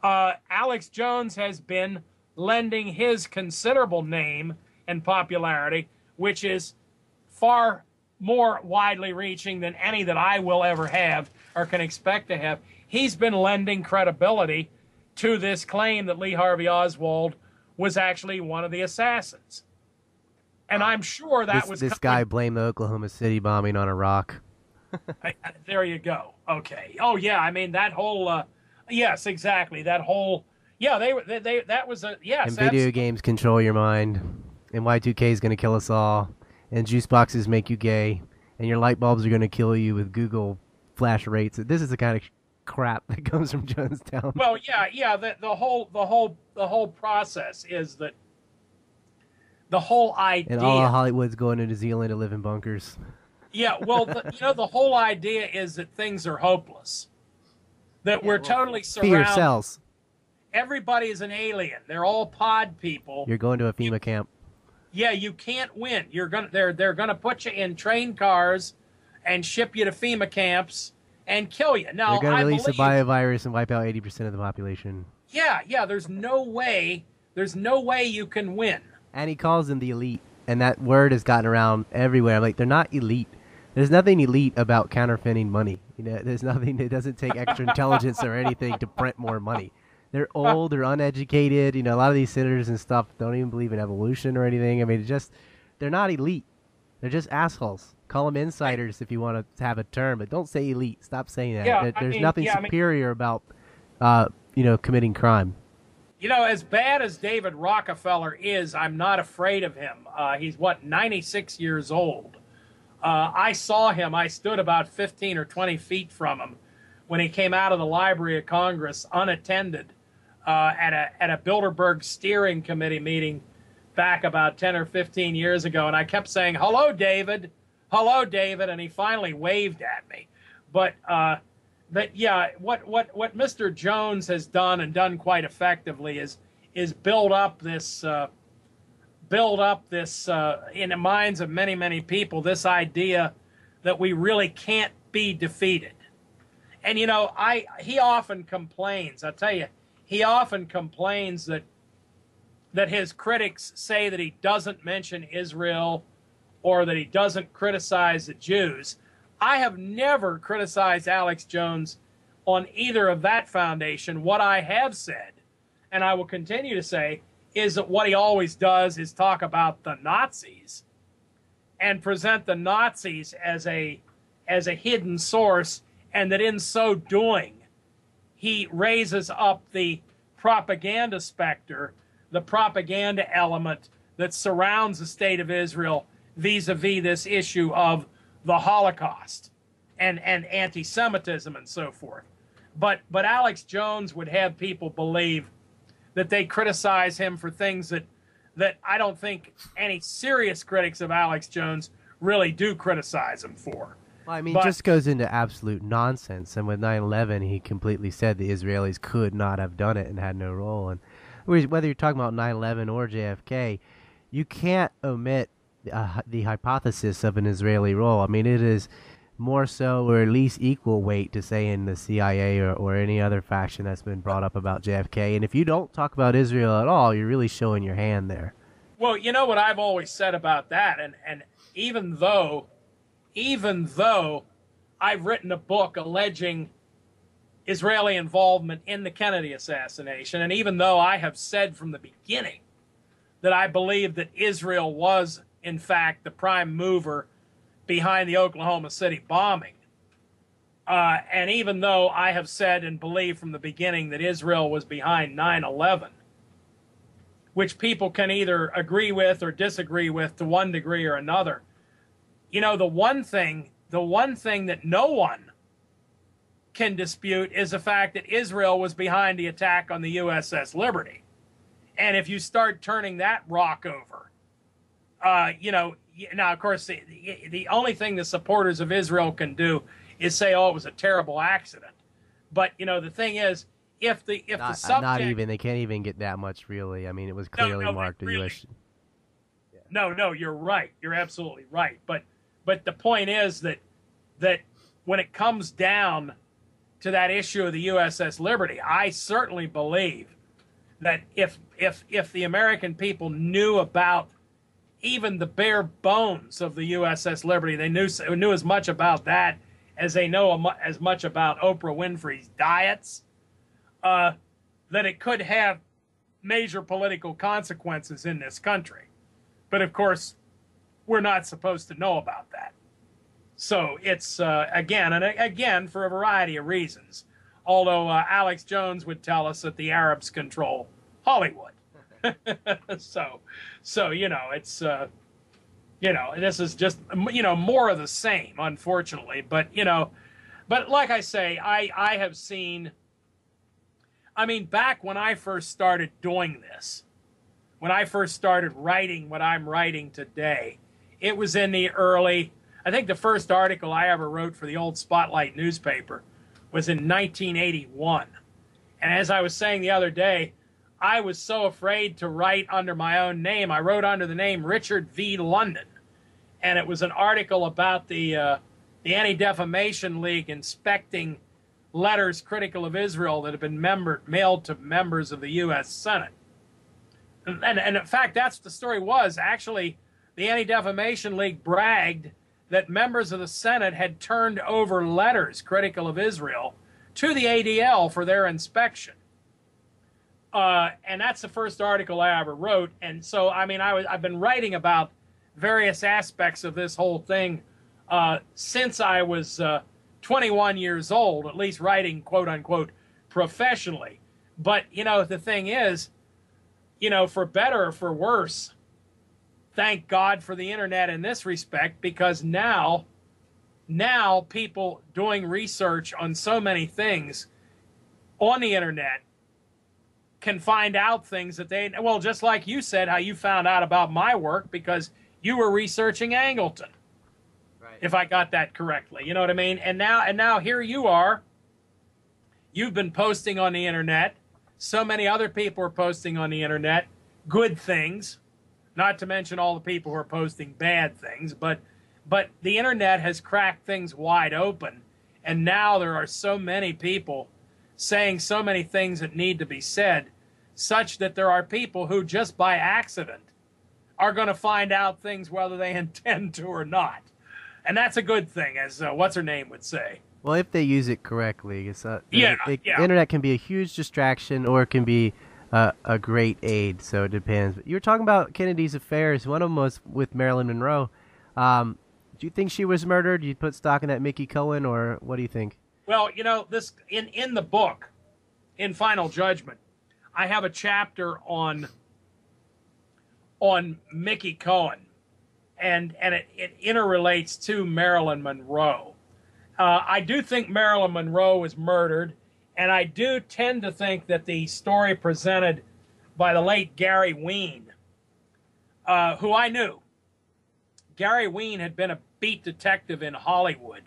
Uh, Alex Jones has been lending his considerable name and popularity, which is far more widely reaching than any that I will ever have or can expect to have. He's been lending credibility to this claim that Lee Harvey Oswald was actually one of the assassins. And I'm sure that This, was this coming- guy blamed the Oklahoma City bombing on Iraq. I, <laughs> there you go. Okay. Oh yeah. I mean that whole. Uh, yes, exactly. That whole. Yeah, they were. They, they that was a yes. And video abs- games control your mind. And Y2K is going to kill us all. And juice boxes make you gay. And your light bulbs are going to kill you with Google flash rates. This is the kind of crap that comes from <laughs> Jonestown. Well, yeah, yeah. The, the whole the whole the whole process is that the whole idea. and all of Hollywood's going to New Zealand to live in bunkers. Yeah, well, the, <laughs> you know, the whole idea is that things are hopeless. That we're totally Fear surrounded. sells. Everybody is an alien. They're all pod people. You're going to a FEMA camp. yeah, you can't win. You're gonna they're they're gonna put you in train cars and ship you to FEMA camps and kill you. Now They're going I release believe, a biovirus and wipe out 80% of the population. Yeah, yeah. There's no way. There's no way you can win. And he calls them the elite. And that word has gotten around everywhere. I'm like, they're not elite. There's nothing elite about counterfeiting money. You know, there's nothing. It doesn't take extra <laughs> intelligence or anything to print more money. They're <laughs> old, they're uneducated. You know, a lot of these senators and stuff don't even believe in evolution or anything. I mean, just they're not elite. They're just assholes. Call them insiders if you want to have a term, but don't say elite. Stop saying that. Yeah, There's mean, nothing yeah, I mean- superior about, uh, you know, committing crime. You know, as bad as David Rockefeller is, I'm not afraid of him. Uh, he's what 96 years old. Uh, I saw him. I stood about 15 or 20 feet from him when he came out of the Library of Congress unattended uh, at a at a Bilderberg steering committee meeting back about 10 or 15 years ago, and I kept saying, "Hello, David. Hello, David," and he finally waved at me. But uh, but yeah, what what what Mr. Jones has done and done quite effectively is is build up this uh, build up this uh, in the minds of many many people this idea that we really can't be defeated. And you know, I he often complains. I tell you, he often complains that that his critics say that he doesn't mention Israel or that he doesn't criticize the Jews. I have never criticized Alex Jones on either of that foundation. What I have said, and I will continue to say, is that what he always does is talk about the Nazis and present the Nazis as a as a hidden source, and that in so doing, he raises up the propaganda specter, the propaganda element that surrounds the state of Israel vis-a-vis this issue of the Holocaust and, and anti-Semitism and so forth. But but Alex Jones would have people believe that they criticize him for things that that I don't think any serious critics of Alex Jones really do criticize him for. Well, I mean, But- it just goes into absolute nonsense. And with 9/11, he completely said the Israelis could not have done it and had no role. And whether you're talking about 9/11 or JFK, you can't omit uh, the hypothesis of an Israeli role. I mean, it is more so or at least equal weight to say in the CIA or, or any other faction that's been brought up about JFK. And if you don't talk about Israel at all, you're really showing your hand there. Well, you know what I've always said about that, and and even though, even though I've written a book alleging Israeli involvement in the Kennedy assassination, and even though I have said from the beginning that I believe that Israel was in fact the prime mover behind the Oklahoma City bombing, uh, and even though I have said and believed from the beginning that Israel was behind 9 11, which people can either agree with or disagree with to one degree or another. You know, the one thing, the one thing that no one can dispute is the fact that Israel was behind the attack on the USS Liberty. And if you start turning that rock over, uh, you know, now of course the, the the only thing the supporters of Israel can do is say, "Oh, it was a terrible accident." But you know, the thing is, if the if the Not, subject not even. They can't even get that much, really. I mean, it was No, clearly no, marked. really. The U.S. No, no, you're right. You're absolutely right. But but the point is that that when it comes down to that issue of the USS Liberty, I certainly believe that if if if the American people knew about even the bare bones of the USS Liberty, they knew knew as much about that as they know as much about Oprah Winfrey's diets, uh, that it could have major political consequences in this country. But of course, we're not supposed to know about that. So it's uh, again and again for a variety of reasons. Although uh, Alex Jones would tell us that the Arabs control Hollywood. <laughs> so, so you know, it's uh, you know, this is just you know more of the same, unfortunately. But you know, but like I say, I I have seen. I mean, back when I first started doing this, when I first started writing what I'm writing today, it was in the early. I think the first article I ever wrote for the old Spotlight newspaper was in 1981. And as I was saying the other day, I was so afraid to write under my own name. I wrote under the name Richard V. London, and it was an article about the uh, the Anti Defamation League inspecting letters critical of Israel that had been member, mailed to members of the U.S. Senate. And, and, and in fact, that's what the story was. Actually, the Anti Defamation League bragged that members of the Senate had turned over letters critical of Israel to the ADL for their inspection. Uh, and that's the first article I ever wrote. And so, I mean, I was, I've been writing about various aspects of this whole thing uh, since I was uh, 21 years old, at least writing quote unquote professionally. But, you know, the thing is, you know, for better or for worse, thank God for the internet in this respect because now, now people doing research on so many things on the internet can find out things that they well just like you said how you found out about my work because you were researching Angleton right. if I got that correctly. You know what I mean? And now and now here you are. You've been posting on the internet. So many other people are posting on the internet. Good things not to mention all the people who are posting bad things but but the internet has cracked things wide open and now there are so many people saying so many things that need to be said, such that there are people who just by accident are going to find out things whether they <laughs> intend to or not. And that's a good thing, as uh, what's her name would say. Well, if they use it correctly, it's uh, yeah, it, yeah. internet can be a huge distraction or it can be uh, a great aid. So it depends. But you were talking about Kennedy's affairs. One of them was with Marilyn Monroe. Um, do you think she was murdered? You put stock in that Mickey Cohen, or what do you think? Well, you know, this in in the book, in Final Judgment, I have a chapter on on Mickey Cohen, and and it, it interrelates to Marilyn Monroe. Uh, I do think Marilyn Monroe was murdered, and I do tend to think that the story presented by the late Gary Wean, uh, who I knew, Gary Wean had been a beat detective in Hollywood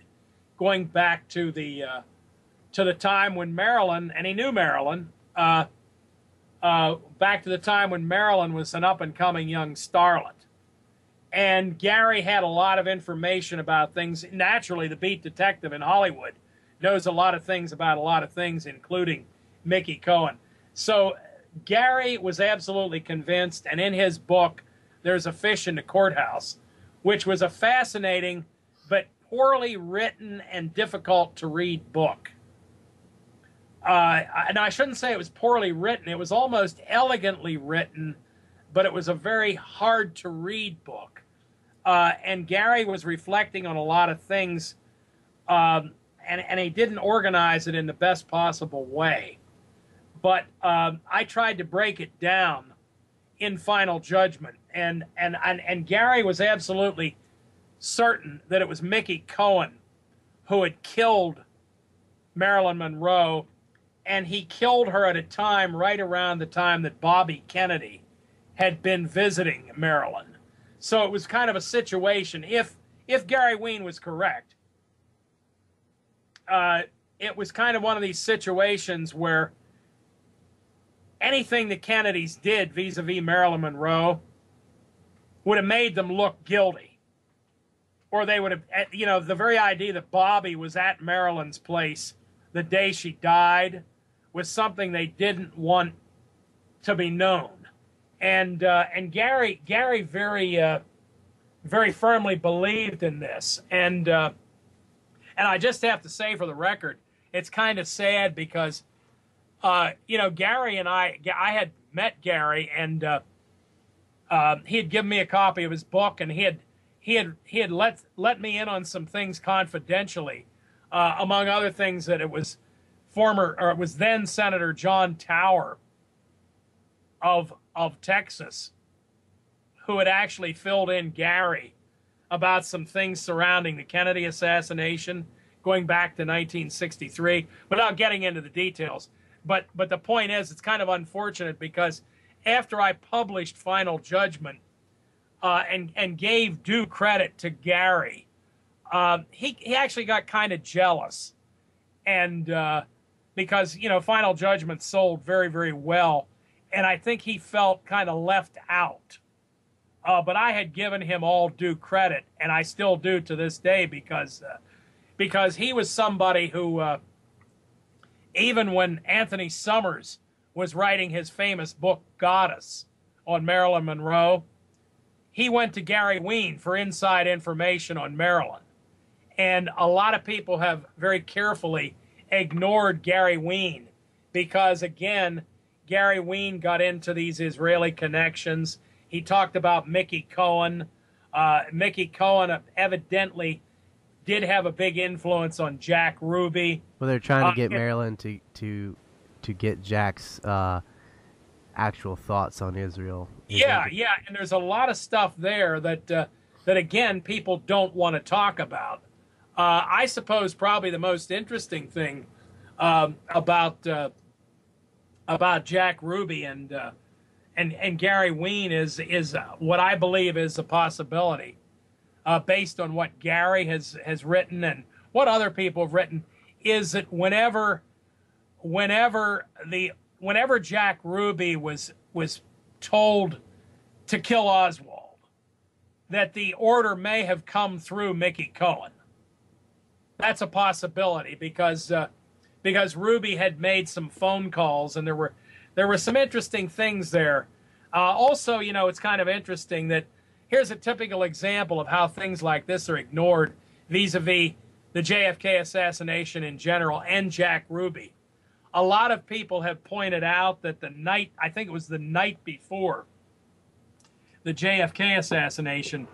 going back to the uh, to the time when Marilyn, and he knew Marilyn, uh, uh, back to the time when Marilyn was an up and coming young starlet. And Gary had a lot of information about things. Naturally, the beat detective in Hollywood knows a lot of things about a lot of things, including Mickey Cohen. So Gary was absolutely convinced, and in his book, there's a fish in the courthouse, which was a fascinating but poorly written and difficult to read book. Uh, and I shouldn't say it was poorly written, it was almost elegantly written, but it was a very hard to read book. Uh, and Gary was reflecting on a lot of things, um, and, and he didn't organize it in the best possible way. But um, I tried to break it down in Final Judgment, and, and, and, and Gary was absolutely certain that it was Mickey Cohen who had killed Marilyn Monroe, and he killed her at a time right around the time that Bobby Kennedy had been visiting Marilyn. So it was kind of a situation. If if Gary Wean was correct, uh, it was kind of one of these situations where anything the Kennedys did vis-a-vis Marilyn Monroe would have made them look guilty or they would have, you know, the very idea that Bobby was at Marilyn's place the day she died was something they didn't want to be known. And uh, and Gary Gary very uh, very firmly believed in this. And uh, and I just have to say for the record, it's kind of sad because uh, you know Gary and I I had met Gary and uh, uh, he had given me a copy of his book and he had he had he had let let me in on some things confidentially, uh, among other things that it was former or it was then Senator John Tower of of Texas who had actually filled in Gary about some things surrounding the Kennedy assassination going back to 1963 without getting into the details. But but the point is it's kind of unfortunate because after I published Final Judgment uh, and and gave due credit to Gary. Um, he he actually got kind of jealous, and uh, because you know Final Judgment sold very very well, and I think he felt kind of left out. Uh, but I had given him all due credit, and I still do to this day because uh, because he was somebody who uh, even when Anthony Summers was writing his famous book Goddess on Marilyn Monroe he went to Gary Wean for inside information on Marilyn. And a lot of people have very carefully ignored Gary Wean because, again, Gary Wean got into these Israeli connections. He talked about Mickey Cohen. Uh, Mickey Cohen evidently did have a big influence on Jack Ruby. Well, they're trying to uh, get Maryland to to to get Jack's uh, actual thoughts on Israel. Yeah, yeah, and there's a lot of stuff there that uh, that again people don't want to talk about. Uh, I suppose probably the most interesting thing um, about uh, about Jack Ruby and uh, and and Gary Wean is is uh, what I believe is a possibility, uh, based on what Gary has has written and what other people have written, is that whenever whenever the whenever Jack Ruby was was told to kill Oswald, that the order may have come through Mickey Cohen. That's a possibility because uh, because Ruby had made some phone calls and there were there were some interesting things there. Uh, also, you know, it's kind of interesting that here's a typical example of how things like this are ignored vis-a-vis the JFK assassination in general and Jack Ruby. A lot of people have pointed out that the night, I think it was the night before the JFK assassination,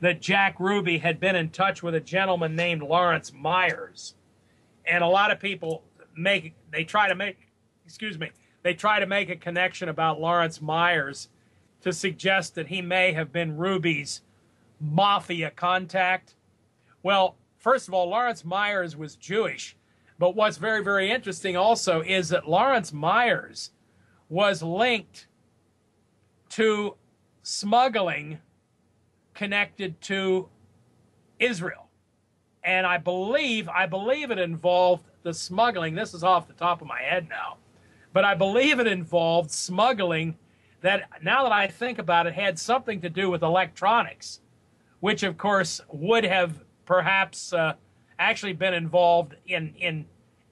that Jack Ruby had been in touch with a gentleman named Lawrence Myers. And a lot of people make, they try to make, excuse me, they try to make a connection about Lawrence Myers to suggest that he may have been Ruby's mafia contact. Well, first of all, Lawrence Myers was Jewish. But what's very, very interesting also is that Lawrence Myers was linked to smuggling connected to Israel. And I believe, I believe it involved the smuggling. This is off the top of my head now but I believe it involved smuggling that, now that I think about it, had something to do with electronics, which of course would have perhaps uh, actually been involved in in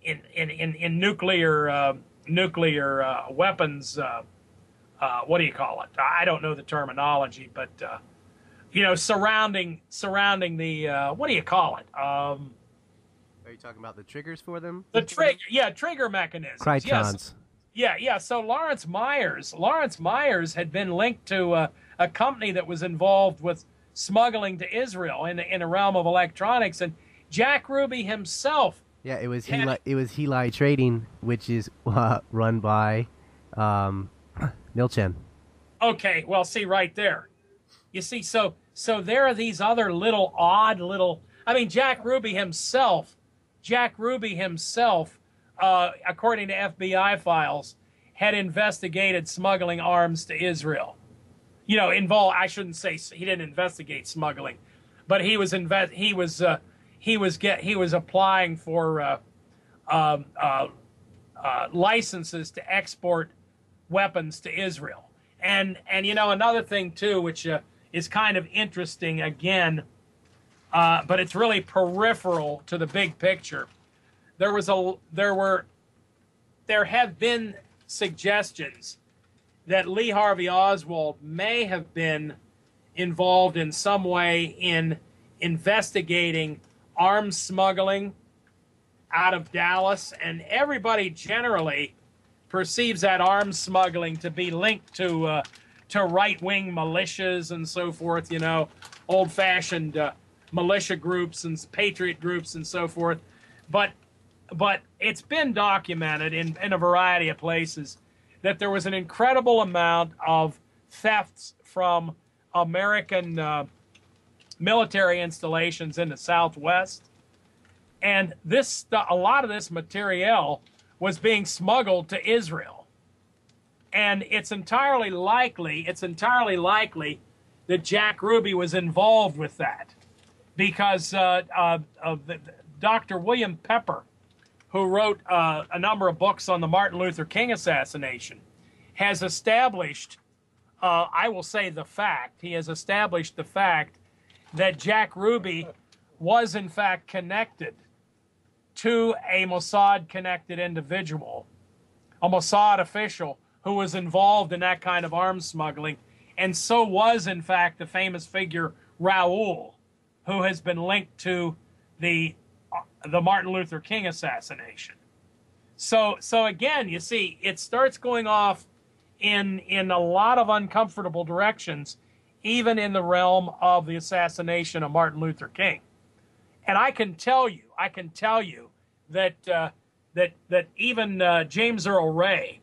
in in, in, in nuclear uh, nuclear uh, weapons. Uh, uh, what do you call it? I don't know the terminology, but uh, you know, surrounding surrounding the what do you call it? Um, Are you talking about the triggers for them? The trigger, yeah, trigger mechanisms. Krytrons. Yes. Yeah, yeah. So Lawrence Myers, Lawrence Myers had been linked to uh, a company that was involved with smuggling to Israel in in a realm of electronics, and Jack Ruby himself. Yeah, it was had, Heli, it was Heli Trading, which is uh, run by um, <clears throat> Milchan. Okay, well, see right there. You see, so so there are these other little odd little. I mean, Jack Ruby himself, Jack Ruby himself uh, according to FBI files, had investigated smuggling arms to Israel. You know, involved. I shouldn't say he didn't investigate smuggling, but he was invest. He was uh, he was get he was applying for uh, um, uh, uh, licenses to export weapons to Israel. And and you know another thing too, which uh, is kind of interesting again, but it's really peripheral to the big picture there was a there were there have been suggestions that Lee Harvey Oswald may have been involved in some way in investigating arms smuggling out of Dallas, and everybody generally perceives that arms smuggling to be linked to uh, to right wing militias and so forth. You know, old fashioned uh, militia groups and patriot groups and so forth. But but it's been documented in, in a variety of places that there was an incredible amount of thefts from American uh, military installations in the Southwest. And this, a lot of this materiel was being smuggled to Israel. And it's entirely likely, it's entirely likely that Jack Ruby was involved with that because uh, uh, Dr. William Pepper who wrote uh, a number of books on the Martin Luther King assassination, has established, uh, I will say the fact, he has established the fact that Jack Ruby was in fact connected to a Mossad connected individual, a Mossad official who was involved in that kind of arms smuggling, and so was in fact the famous figure Raoul, who has been linked to the the Martin Luther King assassination. So so again, you see, it starts going off in in a lot of uncomfortable directions, even in the realm of the assassination of Martin Luther King. And I can tell you, I can tell you that uh, that that even uh, James Earl Ray,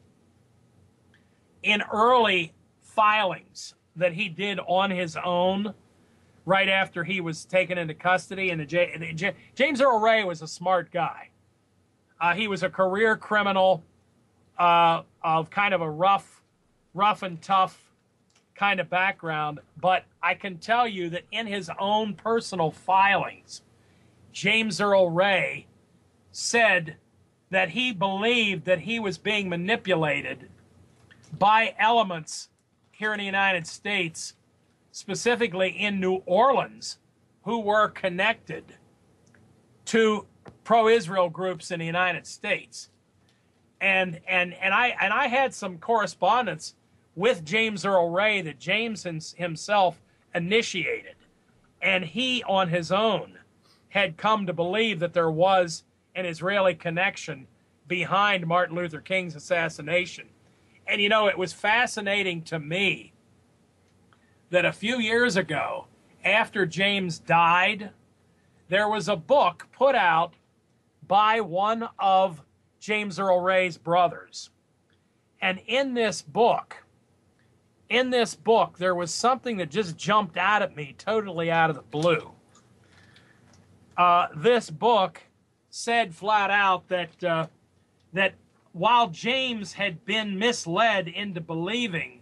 in early filings that he did on his own, right after he was taken into custody, and the, J, the J, James Earl Ray was a smart guy. Uh, he was a career criminal uh, of kind of a rough, rough and tough kind of background. But I can tell you that in his own personal filings, James Earl Ray said that he believed that he was being manipulated by elements here in the United States, specifically in New Orleans, who were connected to pro-Israel groups in the United States. And and and I and I had some correspondence with James Earl Ray that James himself initiated, and he on his own had come to believe that there was an Israeli connection behind Martin Luther King's assassination. And you know, it was fascinating to me that a few years ago, after James died, there was a book put out by one of James Earl Ray's brothers. And in this book, in this book, there was something that just jumped out at me totally out of the blue. Uh, this book said flat out that uh, that while James had been misled into believing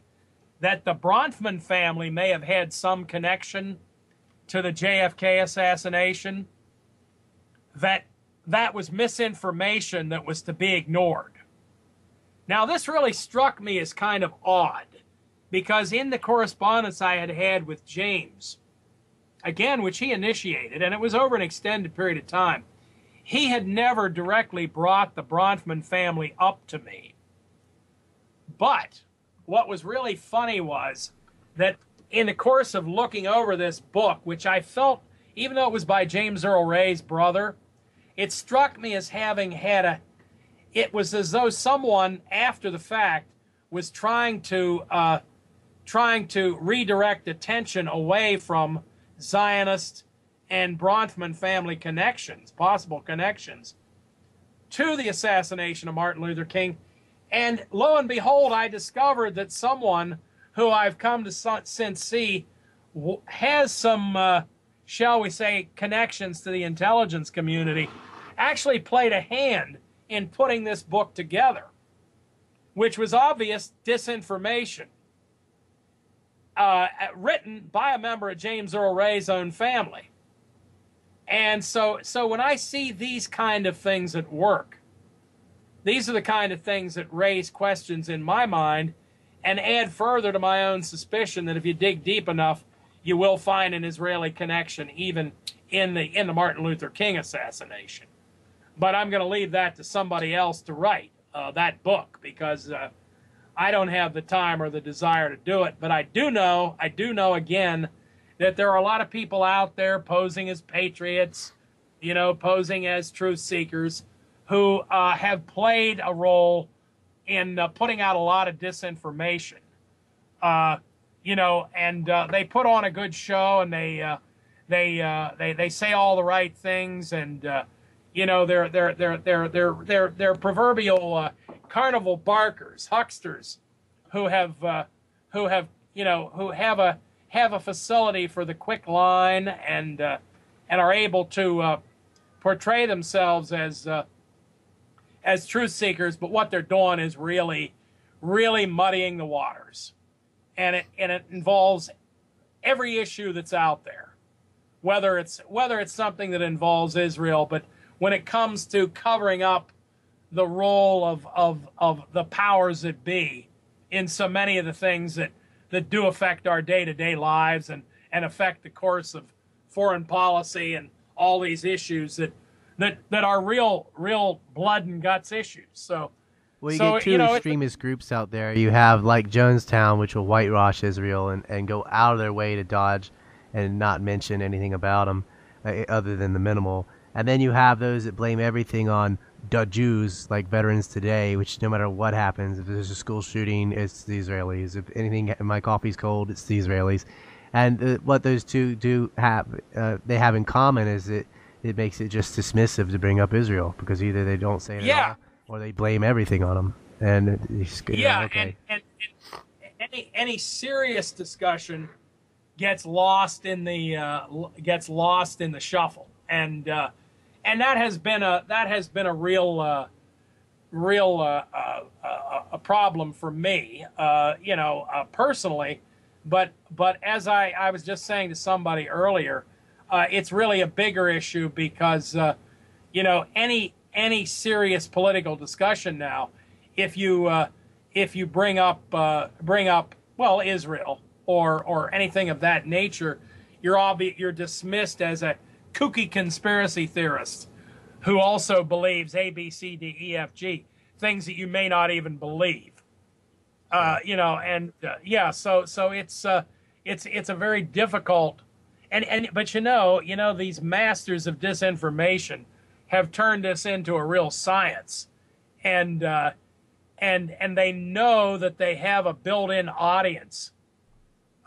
that the Bronfman family may have had some connection to the JFK assassination, that that was misinformation that was to be ignored. Now, this really struck me as kind of odd because in the correspondence I had had with James, again, which he initiated, and it was over an extended period of time, he had never directly brought the Bronfman family up to me. But what was really funny was that in the course of looking over this book, which I felt, even though it was by James Earl Ray's brother, it struck me as having had a, it was as though someone after the fact was trying to, uh, trying to redirect attention away from Zionist and Bronfman family connections, possible connections, to the assassination of Martin Luther King. And lo and behold, I discovered that someone who I've come to since see has some, uh, shall we say, connections to the intelligence community actually played a hand in putting this book together, which was obvious disinformation. Uh, written by a member of James Earl Ray's own family. And so, so when I see these kind of things at work, these are the kind of things that raise questions in my mind and add further to my own suspicion that if you dig deep enough, you will find an Israeli connection even in the in the Martin Luther King assassination but I'm going to leave that to somebody else to write uh, that book because uh, I don't have the time or the desire to do it. But I do know, I do know again that there are a lot of people out there posing as patriots, you know, posing as truth seekers who uh, have played a role in uh, putting out a lot of disinformation. Uh, you know, and uh, they put on a good show and they they they they say all the right things and you know, they're they're they're they're they're they're, they're proverbial uh, carnival barkers, hucksters, who have uh, who have you know who have a have a facility for the quick line and uh, and are able to uh, portray themselves as uh, as truth seekers, but what they're doing is really really muddying the waters, and it and it involves every issue that's out there, whether it's whether it's something that involves Israel, but when it comes to covering up the role of, of, of the powers that be in so many of the things that, that do affect our day to day lives and, and affect the course of foreign policy and all these issues that, that, that are real, real blood and guts issues. So, well, you so, get two you know, extremist groups out there. You have like Jonestown, which will whitewash Israel and, and go out of their way to dodge and not mention anything about them uh, other than the minimal. And then you have those that blame everything on the Jews, like veterans today, which no matter what happens, if there's a school shooting, it's the Israelis. If anything, my coffee's cold, it's the Israelis. And uh, what those two do have, uh, they have in common is it it makes it just dismissive to bring up Israel because either they don't say it Yeah. at all or they blame everything on them. And it's, know, yeah, okay. and, and, and any any serious discussion gets lost in the uh, gets lost in the shuffle, and uh, and that has been a that has been a real uh, real uh, uh, uh, a problem for me, uh, you know, uh, personally. But but as I, I was just saying to somebody earlier, uh, it's really a bigger issue because uh, you know any any serious political discussion now, if you uh, if you bring up uh, bring up well Israel or or anything of that nature, you're obvi- you're dismissed as a kooky conspiracy theorist who also believes A B C D E F G things that you may not even believe. Uh, you know, and uh, yeah, so so it's it's it's a very difficult and and but you know you know these masters of disinformation have turned this into a real science. And uh, and and they know that they have a built-in audience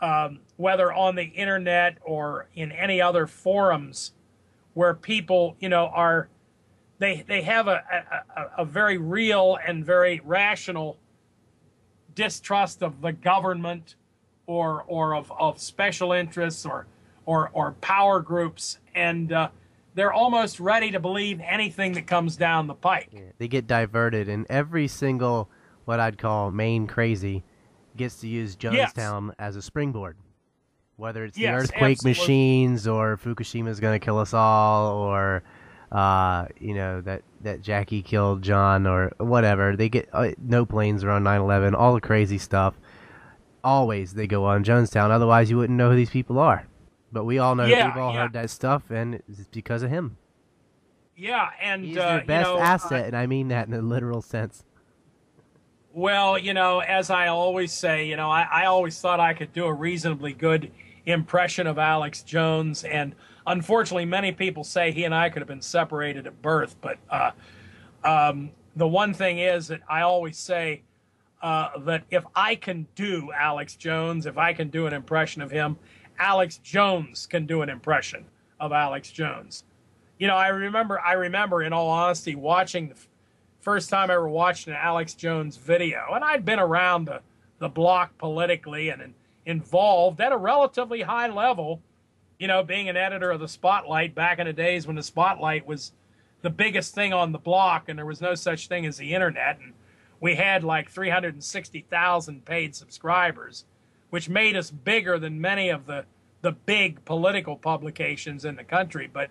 um, whether on the internet or in any other forums where people you know are they they have a a, a- very real and very rational distrust of the government or or of, of special interests or or or power groups and uh, they're almost ready to believe anything that comes down the pike. They get diverted, and every single what I'd call main crazy gets to use Jonestown as a springboard. Whether it's the earthquake absolutely. machines, or Fukushima's going to kill us all, or uh, you know that that Jackie killed John, or whatever. They get uh, no planes are on 9/11, all the crazy stuff. Always they go on Jonestown. Otherwise, you wouldn't know who these people are. But we all know Yeah, we've all yeah. heard that stuff, and it's because of him. Yeah, and He's uh, their best you know, asset, and I mean that in a literal sense. Well, you know, as I always say, you know, I, I always thought I could do a reasonably good impression of Alex Jones, and unfortunately, many people say he and I could have been separated at birth. But uh, um, the one thing is that I always say uh, that if I can do Alex Jones, if I can do an impression of him, Alex Jones can do an impression of Alex Jones. You know, I remember, I remember, in all honesty, watching the first time I ever watched an Alex Jones video, and I'd been around the, the block politically and in, involved at a relatively high level, you know, being an editor of the Spotlight back in the days when the Spotlight was the biggest thing on the block and there was no such thing as the internet. And we had like 360,000 paid subscribers, which made us bigger than many of the, the big political publications in the country. But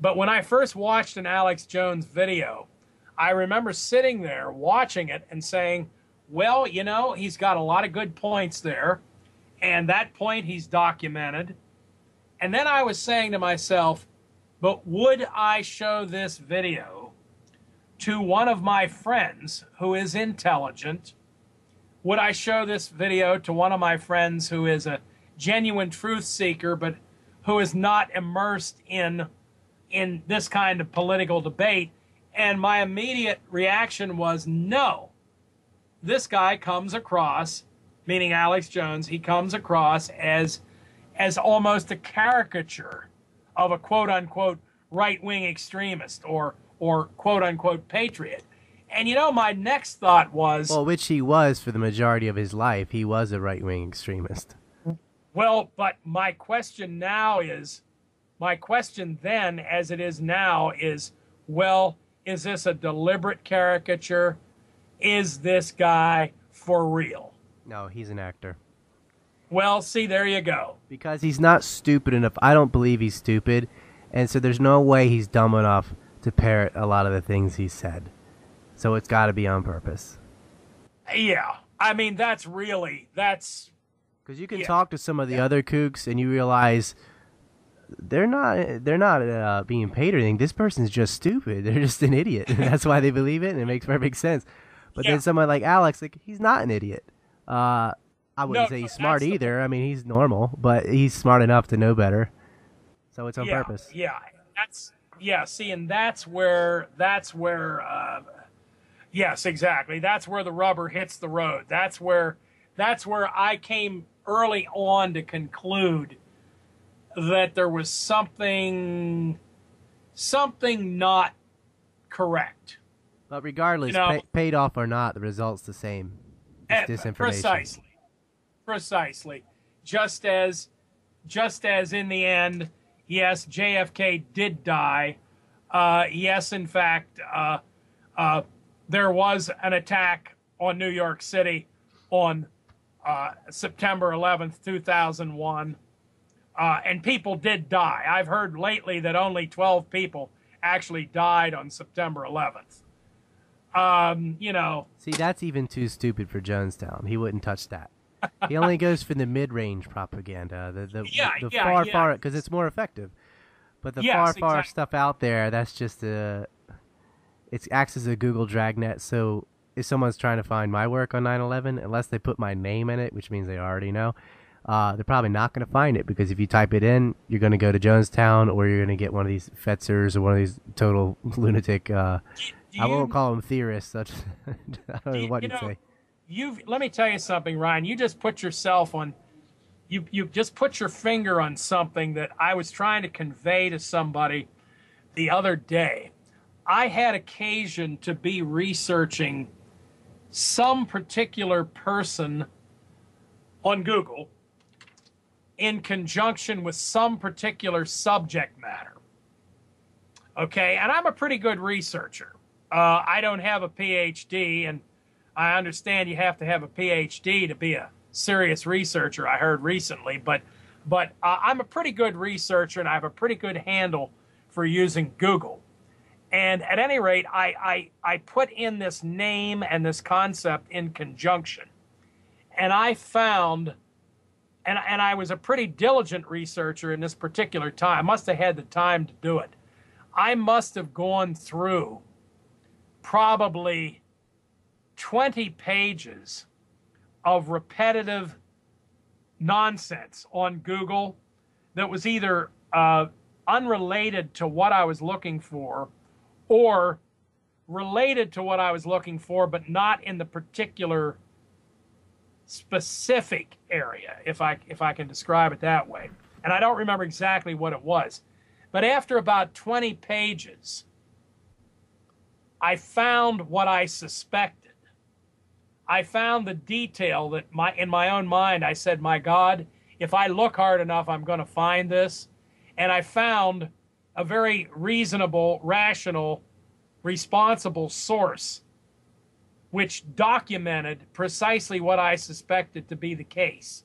but when I first watched an Alex Jones video, I remember sitting there watching it and saying, well, you know, he's got a lot of good points there. And that point he's documented. And then I was saying to myself, but would I show this video to one of my friends who is intelligent? Would I show this video to one of my friends who is a genuine truth seeker, but who is not immersed in in this kind of political debate? And my immediate reaction was no. This guy comes across, meaning Alex Jones, he comes across as as almost a caricature of a quote unquote right wing extremist or or quote unquote patriot. And you know, my next thought was Well, which he was for the majority of his life. He was a right wing extremist. Well, but my question now is my question then, as it is now, is well, is this a deliberate caricature? Is this guy for real? No, he's an actor. Well, see, there you go. Because he's not stupid enough. I don't believe he's stupid. And so there's no way he's dumb enough to parrot a lot of the things he said. So it's got to be on purpose. Yeah. I mean, that's really, that's, Because you can Yeah. talk to some of the other kooks and you realize they're not they're not uh, being paid or anything. This person's just stupid. <laughs> They're just an idiot. <laughs> That's why they believe it, and it makes perfect sense. But Yeah. then someone like Alex, like he's not an idiot. Uh, I wouldn't No, say he's smart that's the- either. I mean, he's normal, but he's smart enough to know better. So it's on yeah, purpose. Yeah. That's, yeah. See, and that's where that's where. Uh, yes, exactly. That's where the rubber hits the road. That's where that's where I came early on to conclude that there was something something not correct. But regardless, you know, pay, paid off or not, the result's the same. It's eh, disinformation. Precisely. Precisely. Just as just as in the end, yes, JFK did die. Uh, yes, in fact, uh, uh, there was an attack on New York City on uh, September 11th, 2001. Uh, and people did die. I've heard lately that only 12 people actually died on September 11th. Um, you know. See, that's even too stupid for Jonestown. He wouldn't touch that. he only goes for the mid-range propaganda, the the, <laughs> yeah, the yeah, far yeah. far because it's more effective. But the yes, far far exactly. stuff out there, that's just a. It acts as a Google Dragnet. So if someone's trying to find my work on 9/11, unless they put my name in it, which means they already know, uh, they're probably not going to find it because if you type it in, you're going to go to Jonestown or you're going to get one of these Fetzers or one of these total <laughs> lunatic. Uh, Do I won't call them theorists. Such <laughs> I don't know you- what you you'd know, say. You've let me tell you something, Ryan. You just put yourself on. You you just put your finger on something that I was trying to convey to somebody the other day. I had occasion to be researching some particular person on Google in conjunction with some particular subject matter. Okay, and I'm a pretty good researcher. Uh, I don't have a PhD, and I understand you have to have a PhD to be a serious researcher. I heard recently, but but uh, I'm a pretty good researcher, and I have a pretty good handle for using Google. And at any rate, I, I, I put in this name and this concept in conjunction. And I found, and, and I was a pretty diligent researcher in this particular time. I must have had the time to do it. I must have gone through probably 20 pages of repetitive nonsense on Google that was either uh, unrelated to what I was looking for or related to what I was looking for, but not in the particular specific area, if I if I can describe it that way. And I don't remember exactly what it was. But after about 20 pages, I found what I suspected. I found the detail that my in my own mind I said, "My God, if I look hard enough, I'm going to find this." And I found a very reasonable, rational, responsible source which documented precisely what I suspected to be the case.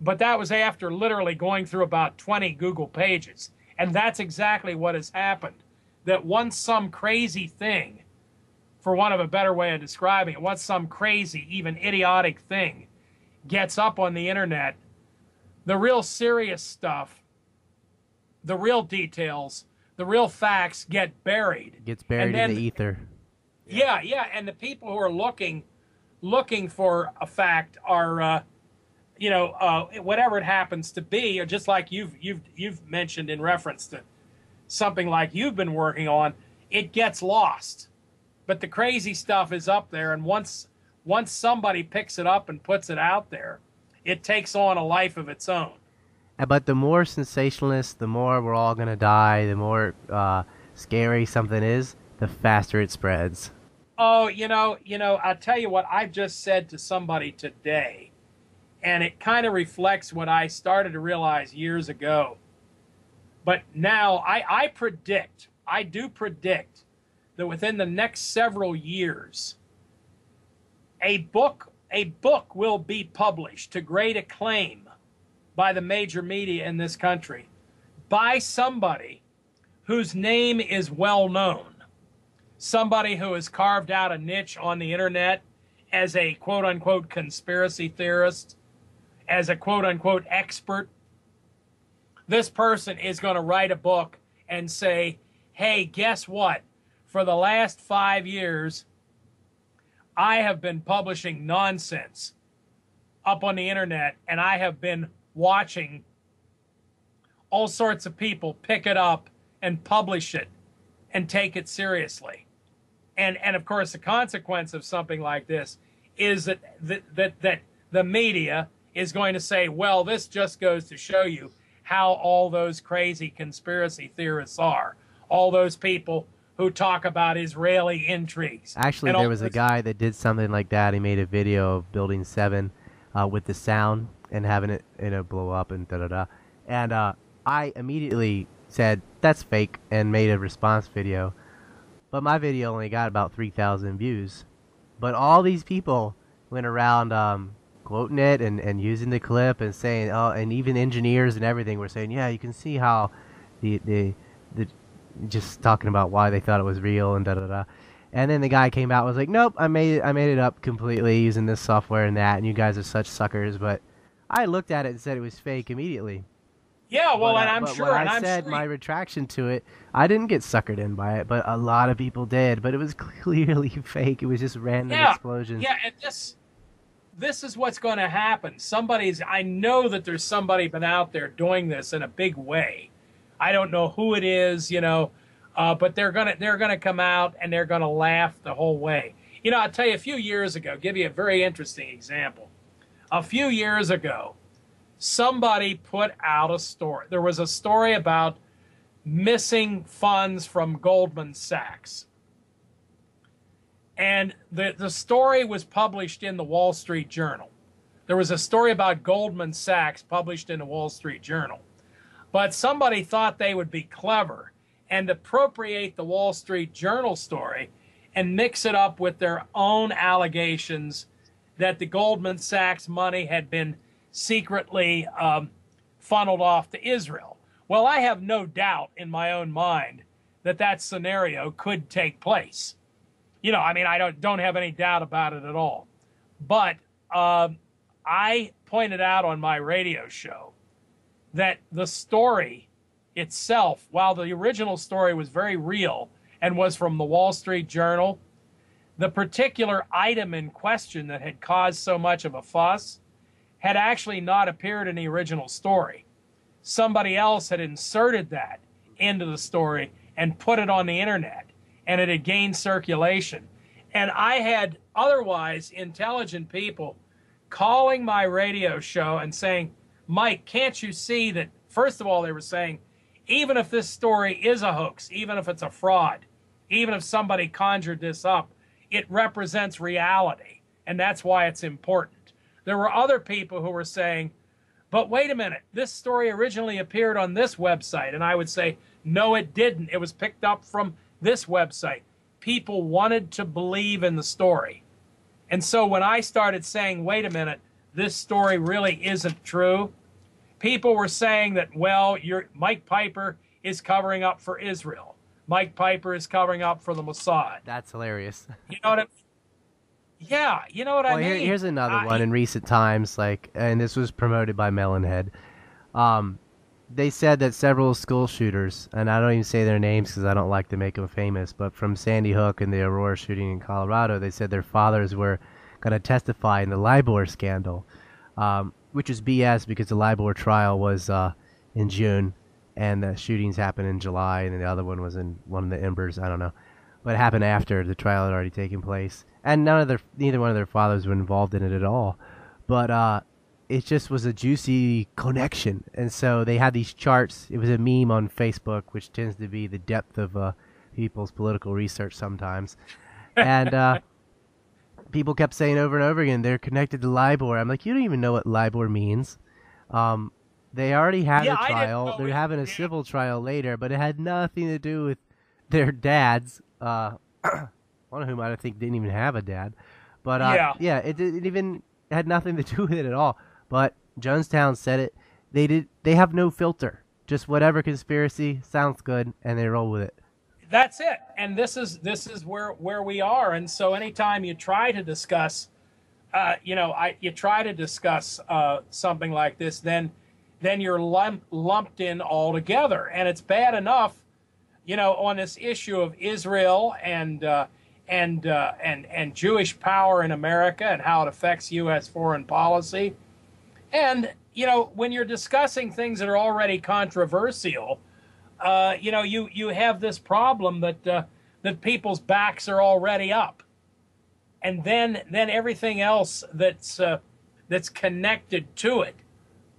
But that was after literally going through about 20 Google pages. And that's exactly what has happened. That once some crazy thing, for want of a better way of describing it, once some crazy, even idiotic thing gets up on the internet, the real serious stuff, the real details, the real facts get buried. Gets buried then- in the ether. Yeah, yeah, and the people who are looking looking for a fact are, uh, you know, uh, whatever it happens to be, or just like you've you've you've mentioned in reference to something like you've been working on, it gets lost. But the crazy stuff is up there, and once once somebody picks it up and puts it out there, it takes on a life of its own. Uh, But the more sensationalist, the more we're all gonna die, the more uh, scary something is, the faster it spreads. Oh, you know, you know, I'll tell you what I've just said to somebody today, and it kind of reflects what I started to realize years ago. But now I, I predict, I do predict that within the next several years, a book, a book will be published to great acclaim by the major media in this country by somebody whose name is well known somebody who has carved out a niche on the internet as a quote unquote conspiracy theorist, as a quote unquote expert. This person is going to write a book and say, hey, guess what? For the last five years, I have been publishing nonsense up on the internet and I have been watching all sorts of people pick it up and publish it and take it seriously. And and of course the consequence of something like this is that that that, that the media is going to say, well, this just goes to show you how all those crazy conspiracy theorists are. All those people who talk about Israeli intrigues. Actually, there was a guy that did something like that. He made a video of Building 7 uh, with the sound and having it you know, blow up and da da da. And uh, I immediately said, that's fake, and made a response video. But my video only got about 3,000 views. But all these people went around um, quoting it and, and using the clip and saying, oh, and even engineers and everything were saying, yeah, you can see how the, the, the just talking about why they thought it was real and da da da. And then the guy came out was like, "Nope, I made it. I made it up completely using this software and that. And you guys are such suckers." But I looked at it and said it was fake immediately. Yeah, well, but, and uh, I'm sure. When and I I'm said sure my retraction to it, I didn't get suckered in by it, but a lot of people did. But it was <laughs> clearly <laughs> fake. It was just random yeah, explosions. Yeah, and this this is what's going to happen. Somebody's. I know that there's somebody been out there doing this in a big way. I don't know who it is, you know, uh, but they're gonna they're gonna come out and they're gonna laugh the whole way. You know, I'll tell you a few years ago. Give you a very interesting example. A few years ago, somebody put out a story. There was a story about missing funds from Goldman Sachs. And the, the story was published in the Wall Street Journal. There was a story about Goldman Sachs published in the Wall Street Journal. But somebody thought they would be clever and appropriate the Wall Street Journal story and mix it up with their own allegations that the Goldman Sachs money had been secretly um, funneled off to Israel. Well, I have no doubt in my own mind that that scenario could take place. You know, I mean, I don't don't have any doubt about it at all. But um, I pointed out on my radio show that the story itself, while the original story was very real and was from the Wall Street Journal, the particular item in question that had caused so much of a fuss had actually not appeared in the original story. Somebody else had inserted that into the story and put it on the internet, and it had gained circulation. And I had otherwise intelligent people calling my radio show and saying, Mike, can't you see that? First of all, they were saying, even if this story is a hoax, even if it's a fraud, even if somebody conjured this up, it represents reality. And that's why it's important. There were other people who were saying, but wait a minute, this story originally appeared on this website. And I would say, no, it didn't. It was picked up from this website. People wanted to believe in the story. And so when I started saying, wait a minute, this story really isn't true, people were saying that, well, Mike Piper is covering up for Israel. Mike Piper is covering up for the Mossad. That's hilarious. <laughs> You know what I mean? Yeah, you know what well, I mean. Here, here's another I, one in recent times, like, and this was promoted by Melonhead. Um, they said that several school shooters, and I don't even say their names because I don't like to make them famous, but from Sandy Hook and the Aurora shooting in Colorado, they said their fathers were going to testify in the LIBOR scandal, um, which is BS because the LIBOR trial was uh, in June, and the shootings happened in July, and the other one was in one of the Embers. I don't know, but it happened after the trial had already taken place and none of their neither one of their fathers were involved in it at all. But uh, it just was a juicy connection, and so they had these charts. It was a meme on Facebook, which tends to be the depth of uh, people's political research sometimes, and. Uh, <laughs> people kept saying over and over again they're connected to LIBOR. I'm like, you don't even know what LIBOR means. Um, they already had yeah, a trial. They're having a civil trial later, but it had nothing to do with their dads. Uh, <clears throat> one of whom I think didn't even have a dad. But uh, yeah, yeah, it, it even had nothing to do <laughs> with it at all. But Jonestown said it. They did. They have no filter. Just whatever conspiracy sounds good, and they roll with it. That's it. And this is this is where where we are. And so anytime you try to discuss, uh, you know, I you try to discuss uh, something like this, then then you're lump, lumped in all together, and it's bad enough, you know, on this issue of Israel and uh, and uh, and and Jewish power in America and how it affects U.S. foreign policy. And you know, when you're discussing things that are already controversial, uh, you know, you you have this problem that uh, that people's backs are already up, and then then everything else that's uh, that's connected to it,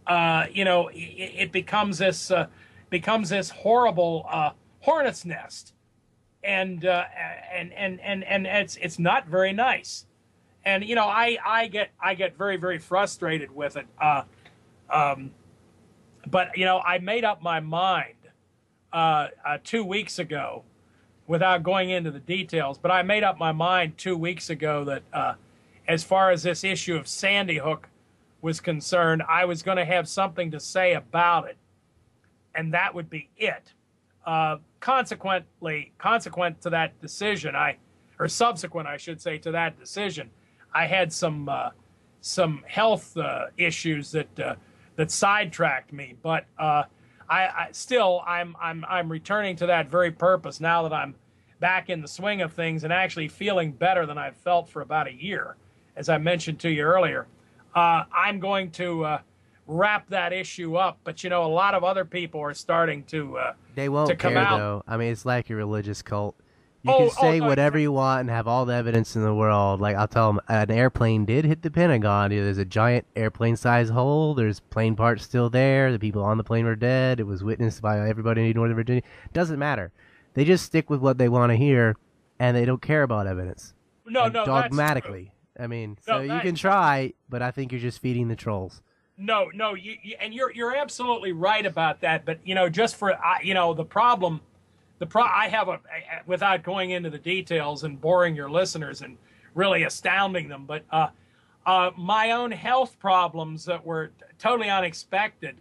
uh, you know, it, it becomes this uh, becomes this horrible uh, hornet's nest, and and and and and it's it's not very nice, and you know, I I get I get very very frustrated with it. Um, but you know, I made up my mind uh, uh, two weeks ago, without going into the details. But I made up my mind two weeks ago that uh, as far as this issue of Sandy Hook was concerned, I was going to have something to say about it, and that would be it. Uh, consequently, consequent to that decision, I or subsequent, I should say, to that decision, I had some uh, some health uh, issues that uh, that sidetracked me. But uh, I, I, still I'm I'm I'm returning to that very purpose now that I'm back in the swing of things and actually feeling better than I've felt for about a year, as I mentioned to you earlier. Uh, I'm going to uh, wrap that issue up, but you know a lot of other people are starting to uh, they won't to come care out. though. I mean, it's like a religious cult. You Oh, can oh, say no, whatever you want and have all the evidence in the world. Like I'll tell them, an airplane did hit the Pentagon. There's a giant airplane-sized hole. There's plane parts still there. The people on the plane were dead. It was witnessed by everybody in Northern Virginia. Doesn't matter. They just stick with what they want to hear, and they don't care about evidence. No, no, that's true. dogmatically. I mean, No, so you can try, but I think you're just feeding the trolls. No, no, you, you, and you're you're absolutely right about that. But you know, just for I you know the problem, the pro I have a without going into the details and boring your listeners and really astounding them, but uh, uh, my own health problems that were totally unexpected.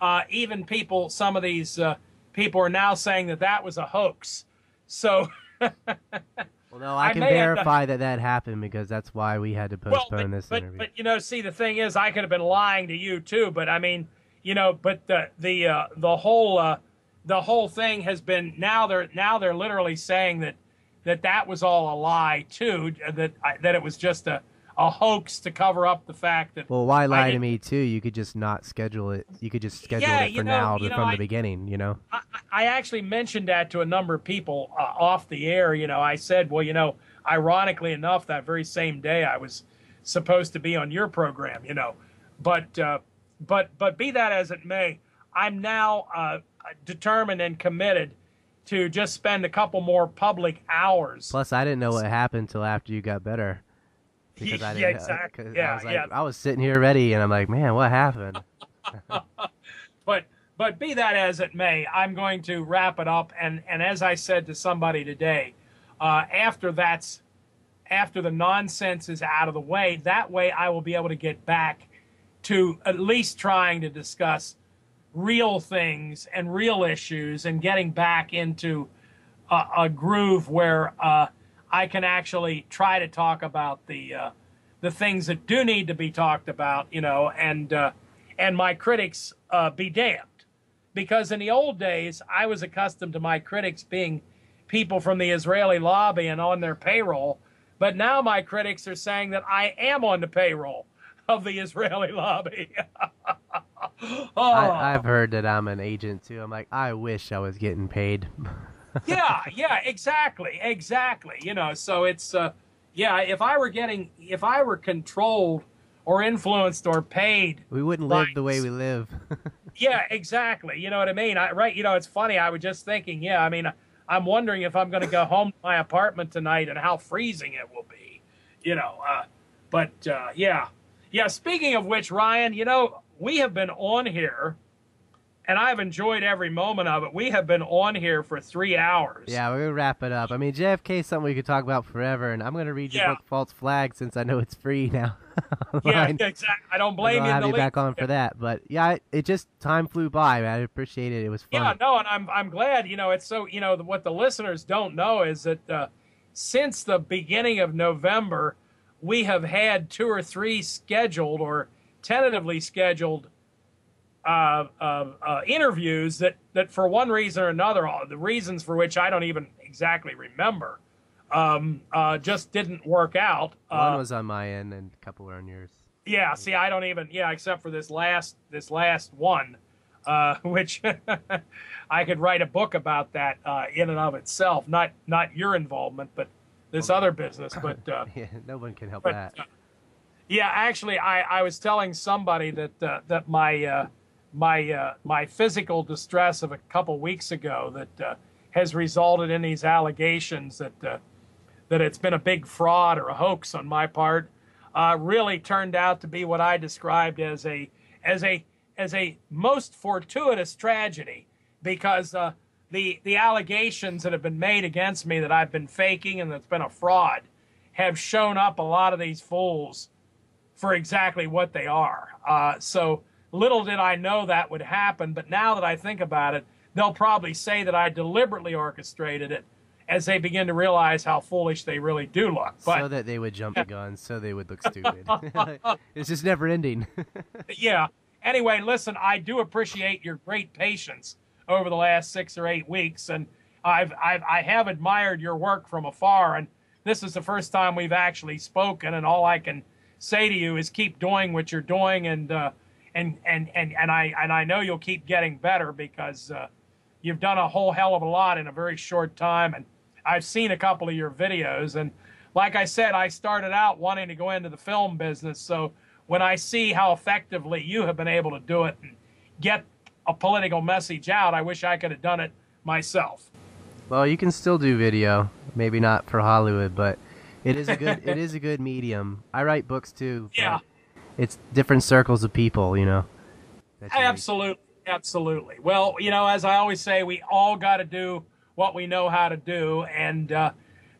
Uh, even people, some of these uh, people are now saying that that was a hoax. So. <laughs> Well, no, I, I can verify that that happened because that's why we had to postpone but, this but, interview. But you know, see, the thing is, I could have been lying to you too. But I mean, you know, but the the uh, the whole uh, the whole thing has been now they're now they're literally saying that that that was all a lie too. That I- that it was just a a hoax to cover up the fact that Well, why lie to me too? You could just not schedule it. You could just schedule Yeah, it for know- now you know, from I- the beginning. You know. I, I actually mentioned that to a number of people uh, off the air. You know, I said, well, you know, ironically enough, that very same day I was supposed to be on your program. You know, but uh, but but be that as it may, I'm now uh, determined and committed to just spend a couple more public hours. Plus, I didn't know what happened till after you got better. Because I Yeah, didn't, exactly. 'cause Yeah, I was like, yeah. I was sitting here ready, and I'm like, man, what happened? <laughs> but but be that as it may, I'm going to wrap it up. And and as I said to somebody today, uh, after that's after the nonsense is out of the way, that way I will be able to get back to at least trying to discuss real things and real issues and getting back into a, a groove where uh, I can actually try to talk about the uh, the things that do need to be talked about, you know, and uh, and my critics uh, be damned, because in the old days I was accustomed to my critics being people from the Israeli lobby and on their payroll, but now my critics are saying that I am on the payroll of the <laughs> Israeli lobby. <laughs> oh, I, I've heard that I'm an agent too. I'm like, I wish I was getting paid. <laughs> yeah, yeah, exactly, exactly. You know, so it's uh, yeah. If I were getting, if I were controlled or influenced or paid, we wouldn't live the way we live. <laughs> yeah, exactly. You know what I mean? I, right? You know, it's funny. I was just thinking. Yeah, I mean, I'm wondering if I'm going to go home to my apartment tonight and how freezing it will be. You know, uh, but uh, yeah, yeah. Speaking of which, Ryan, you know, we have been on here. And I've enjoyed every moment of it. We have been on here for three hours. yeah, we're gonna wrap it up. I mean, JFK is something we could talk about forever, and I'm gonna read your Yeah. book, False Flag, since I know it's free <laughs> now. Yeah, exactly. I don't blame I'll you. in have you back on for that. But yeah, it, it just time flew by. Man. I appreciate it. It was fun. Yeah, no, and I'm I'm glad. You know, it's so you know what the listeners don't know is that uh, since the beginning of November, we have had two or three scheduled or tentatively scheduled uh, uh, uh, interviews that that for one reason or another, all the reasons for which I don't even exactly remember, um, uh, just didn't work out. One Uh, was on my end, and a couple were on yours. Yeah, see, I don't even yeah, except for this last this last one. uh, <laughs> which <laughs> I could write a book about that uh, in and of itself. Not not your involvement, but this other business. <laughs> But uh, yeah, no one can help but, that. yeah, actually, I, I was telling somebody that uh, that my uh, my uh, my physical distress of a couple weeks ago that uh, has resulted in these allegations that uh, that it's been a big fraud or a hoax on my part uh, really turned out to be what I described as a as a as a most fortuitous tragedy because uh, the the allegations that have been made against me that I've been faking and that's been a fraud have shown up a lot of these fools for exactly what they are. Uh, so little did I know that would happen, but now that I think about it, they'll probably say that I deliberately orchestrated it as they begin to realize how foolish they really do look. But so that they would jump the gun, so they would look stupid. <laughs> <laughs> it's just never ending. <laughs> yeah. Anyway, listen, I do appreciate your great patience over the last six or eight weeks, and I've, I've I have admired your work from afar, and this is the first time we've actually spoken, and all I can say to you is keep doing what you're doing, and uh, and and and and I and I know you'll keep getting better because uh, you've done a whole hell of a lot in a very short time, and I've seen a couple of your videos, and like I said, I started out wanting to go into the film business, so when I see how effectively you have been able to do it and get a political message out, I wish I could have done it myself. well, you can still do video, maybe not for Hollywood, but it is a good <laughs> it is a good medium. I write books too. but Yeah. It's different circles of people, you know. Absolutely, absolutely. Well, you know, as I always say, we all got to do what we know how to do, and uh,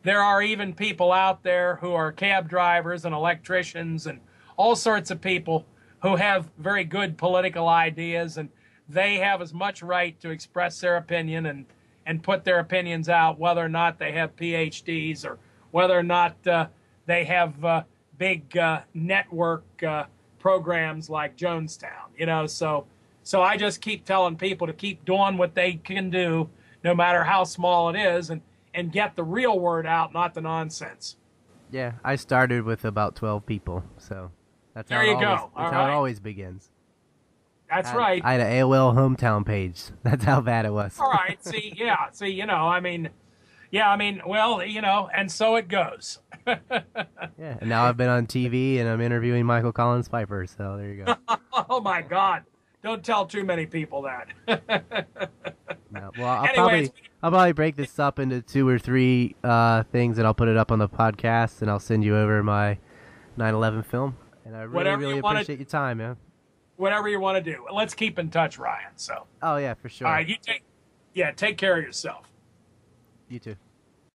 there are even people out there who are cab drivers and electricians and all sorts of people who have very good political ideas, and they have as much right to express their opinion and and put their opinions out, whether or not they have PhDs or whether or not uh, they have uh, big uh, network uh, programs like Jonestown. You know, so so I just keep telling people to keep doing what they can do, no matter how small it is, and and get the real word out, not the nonsense. Yeah, I started with about twelve people, so that's There how it you go. always, All that's how it always begins. That's I- right. I had an AOL hometown page. <laughs> That's how bad it was. All right. <laughs> See, yeah. See, you know, I mean, yeah, I mean, well, you know, and so it goes. <laughs> Yeah, and now I've been on TV and I'm interviewing Michael Collins Piper. So there you go. <laughs> oh my God! Don't tell too many people that. <laughs> No, well, I'll Anyways. probably I'll probably break this up into two or three uh, things, and I'll put it up on the podcast, and I'll send you over my 9/11 film. And I really, you really wanna- appreciate your time, man. Whatever you want to do. Let's keep in touch, Ryan. So, Oh yeah, for sure. all right, you take, yeah, take care of yourself. You too.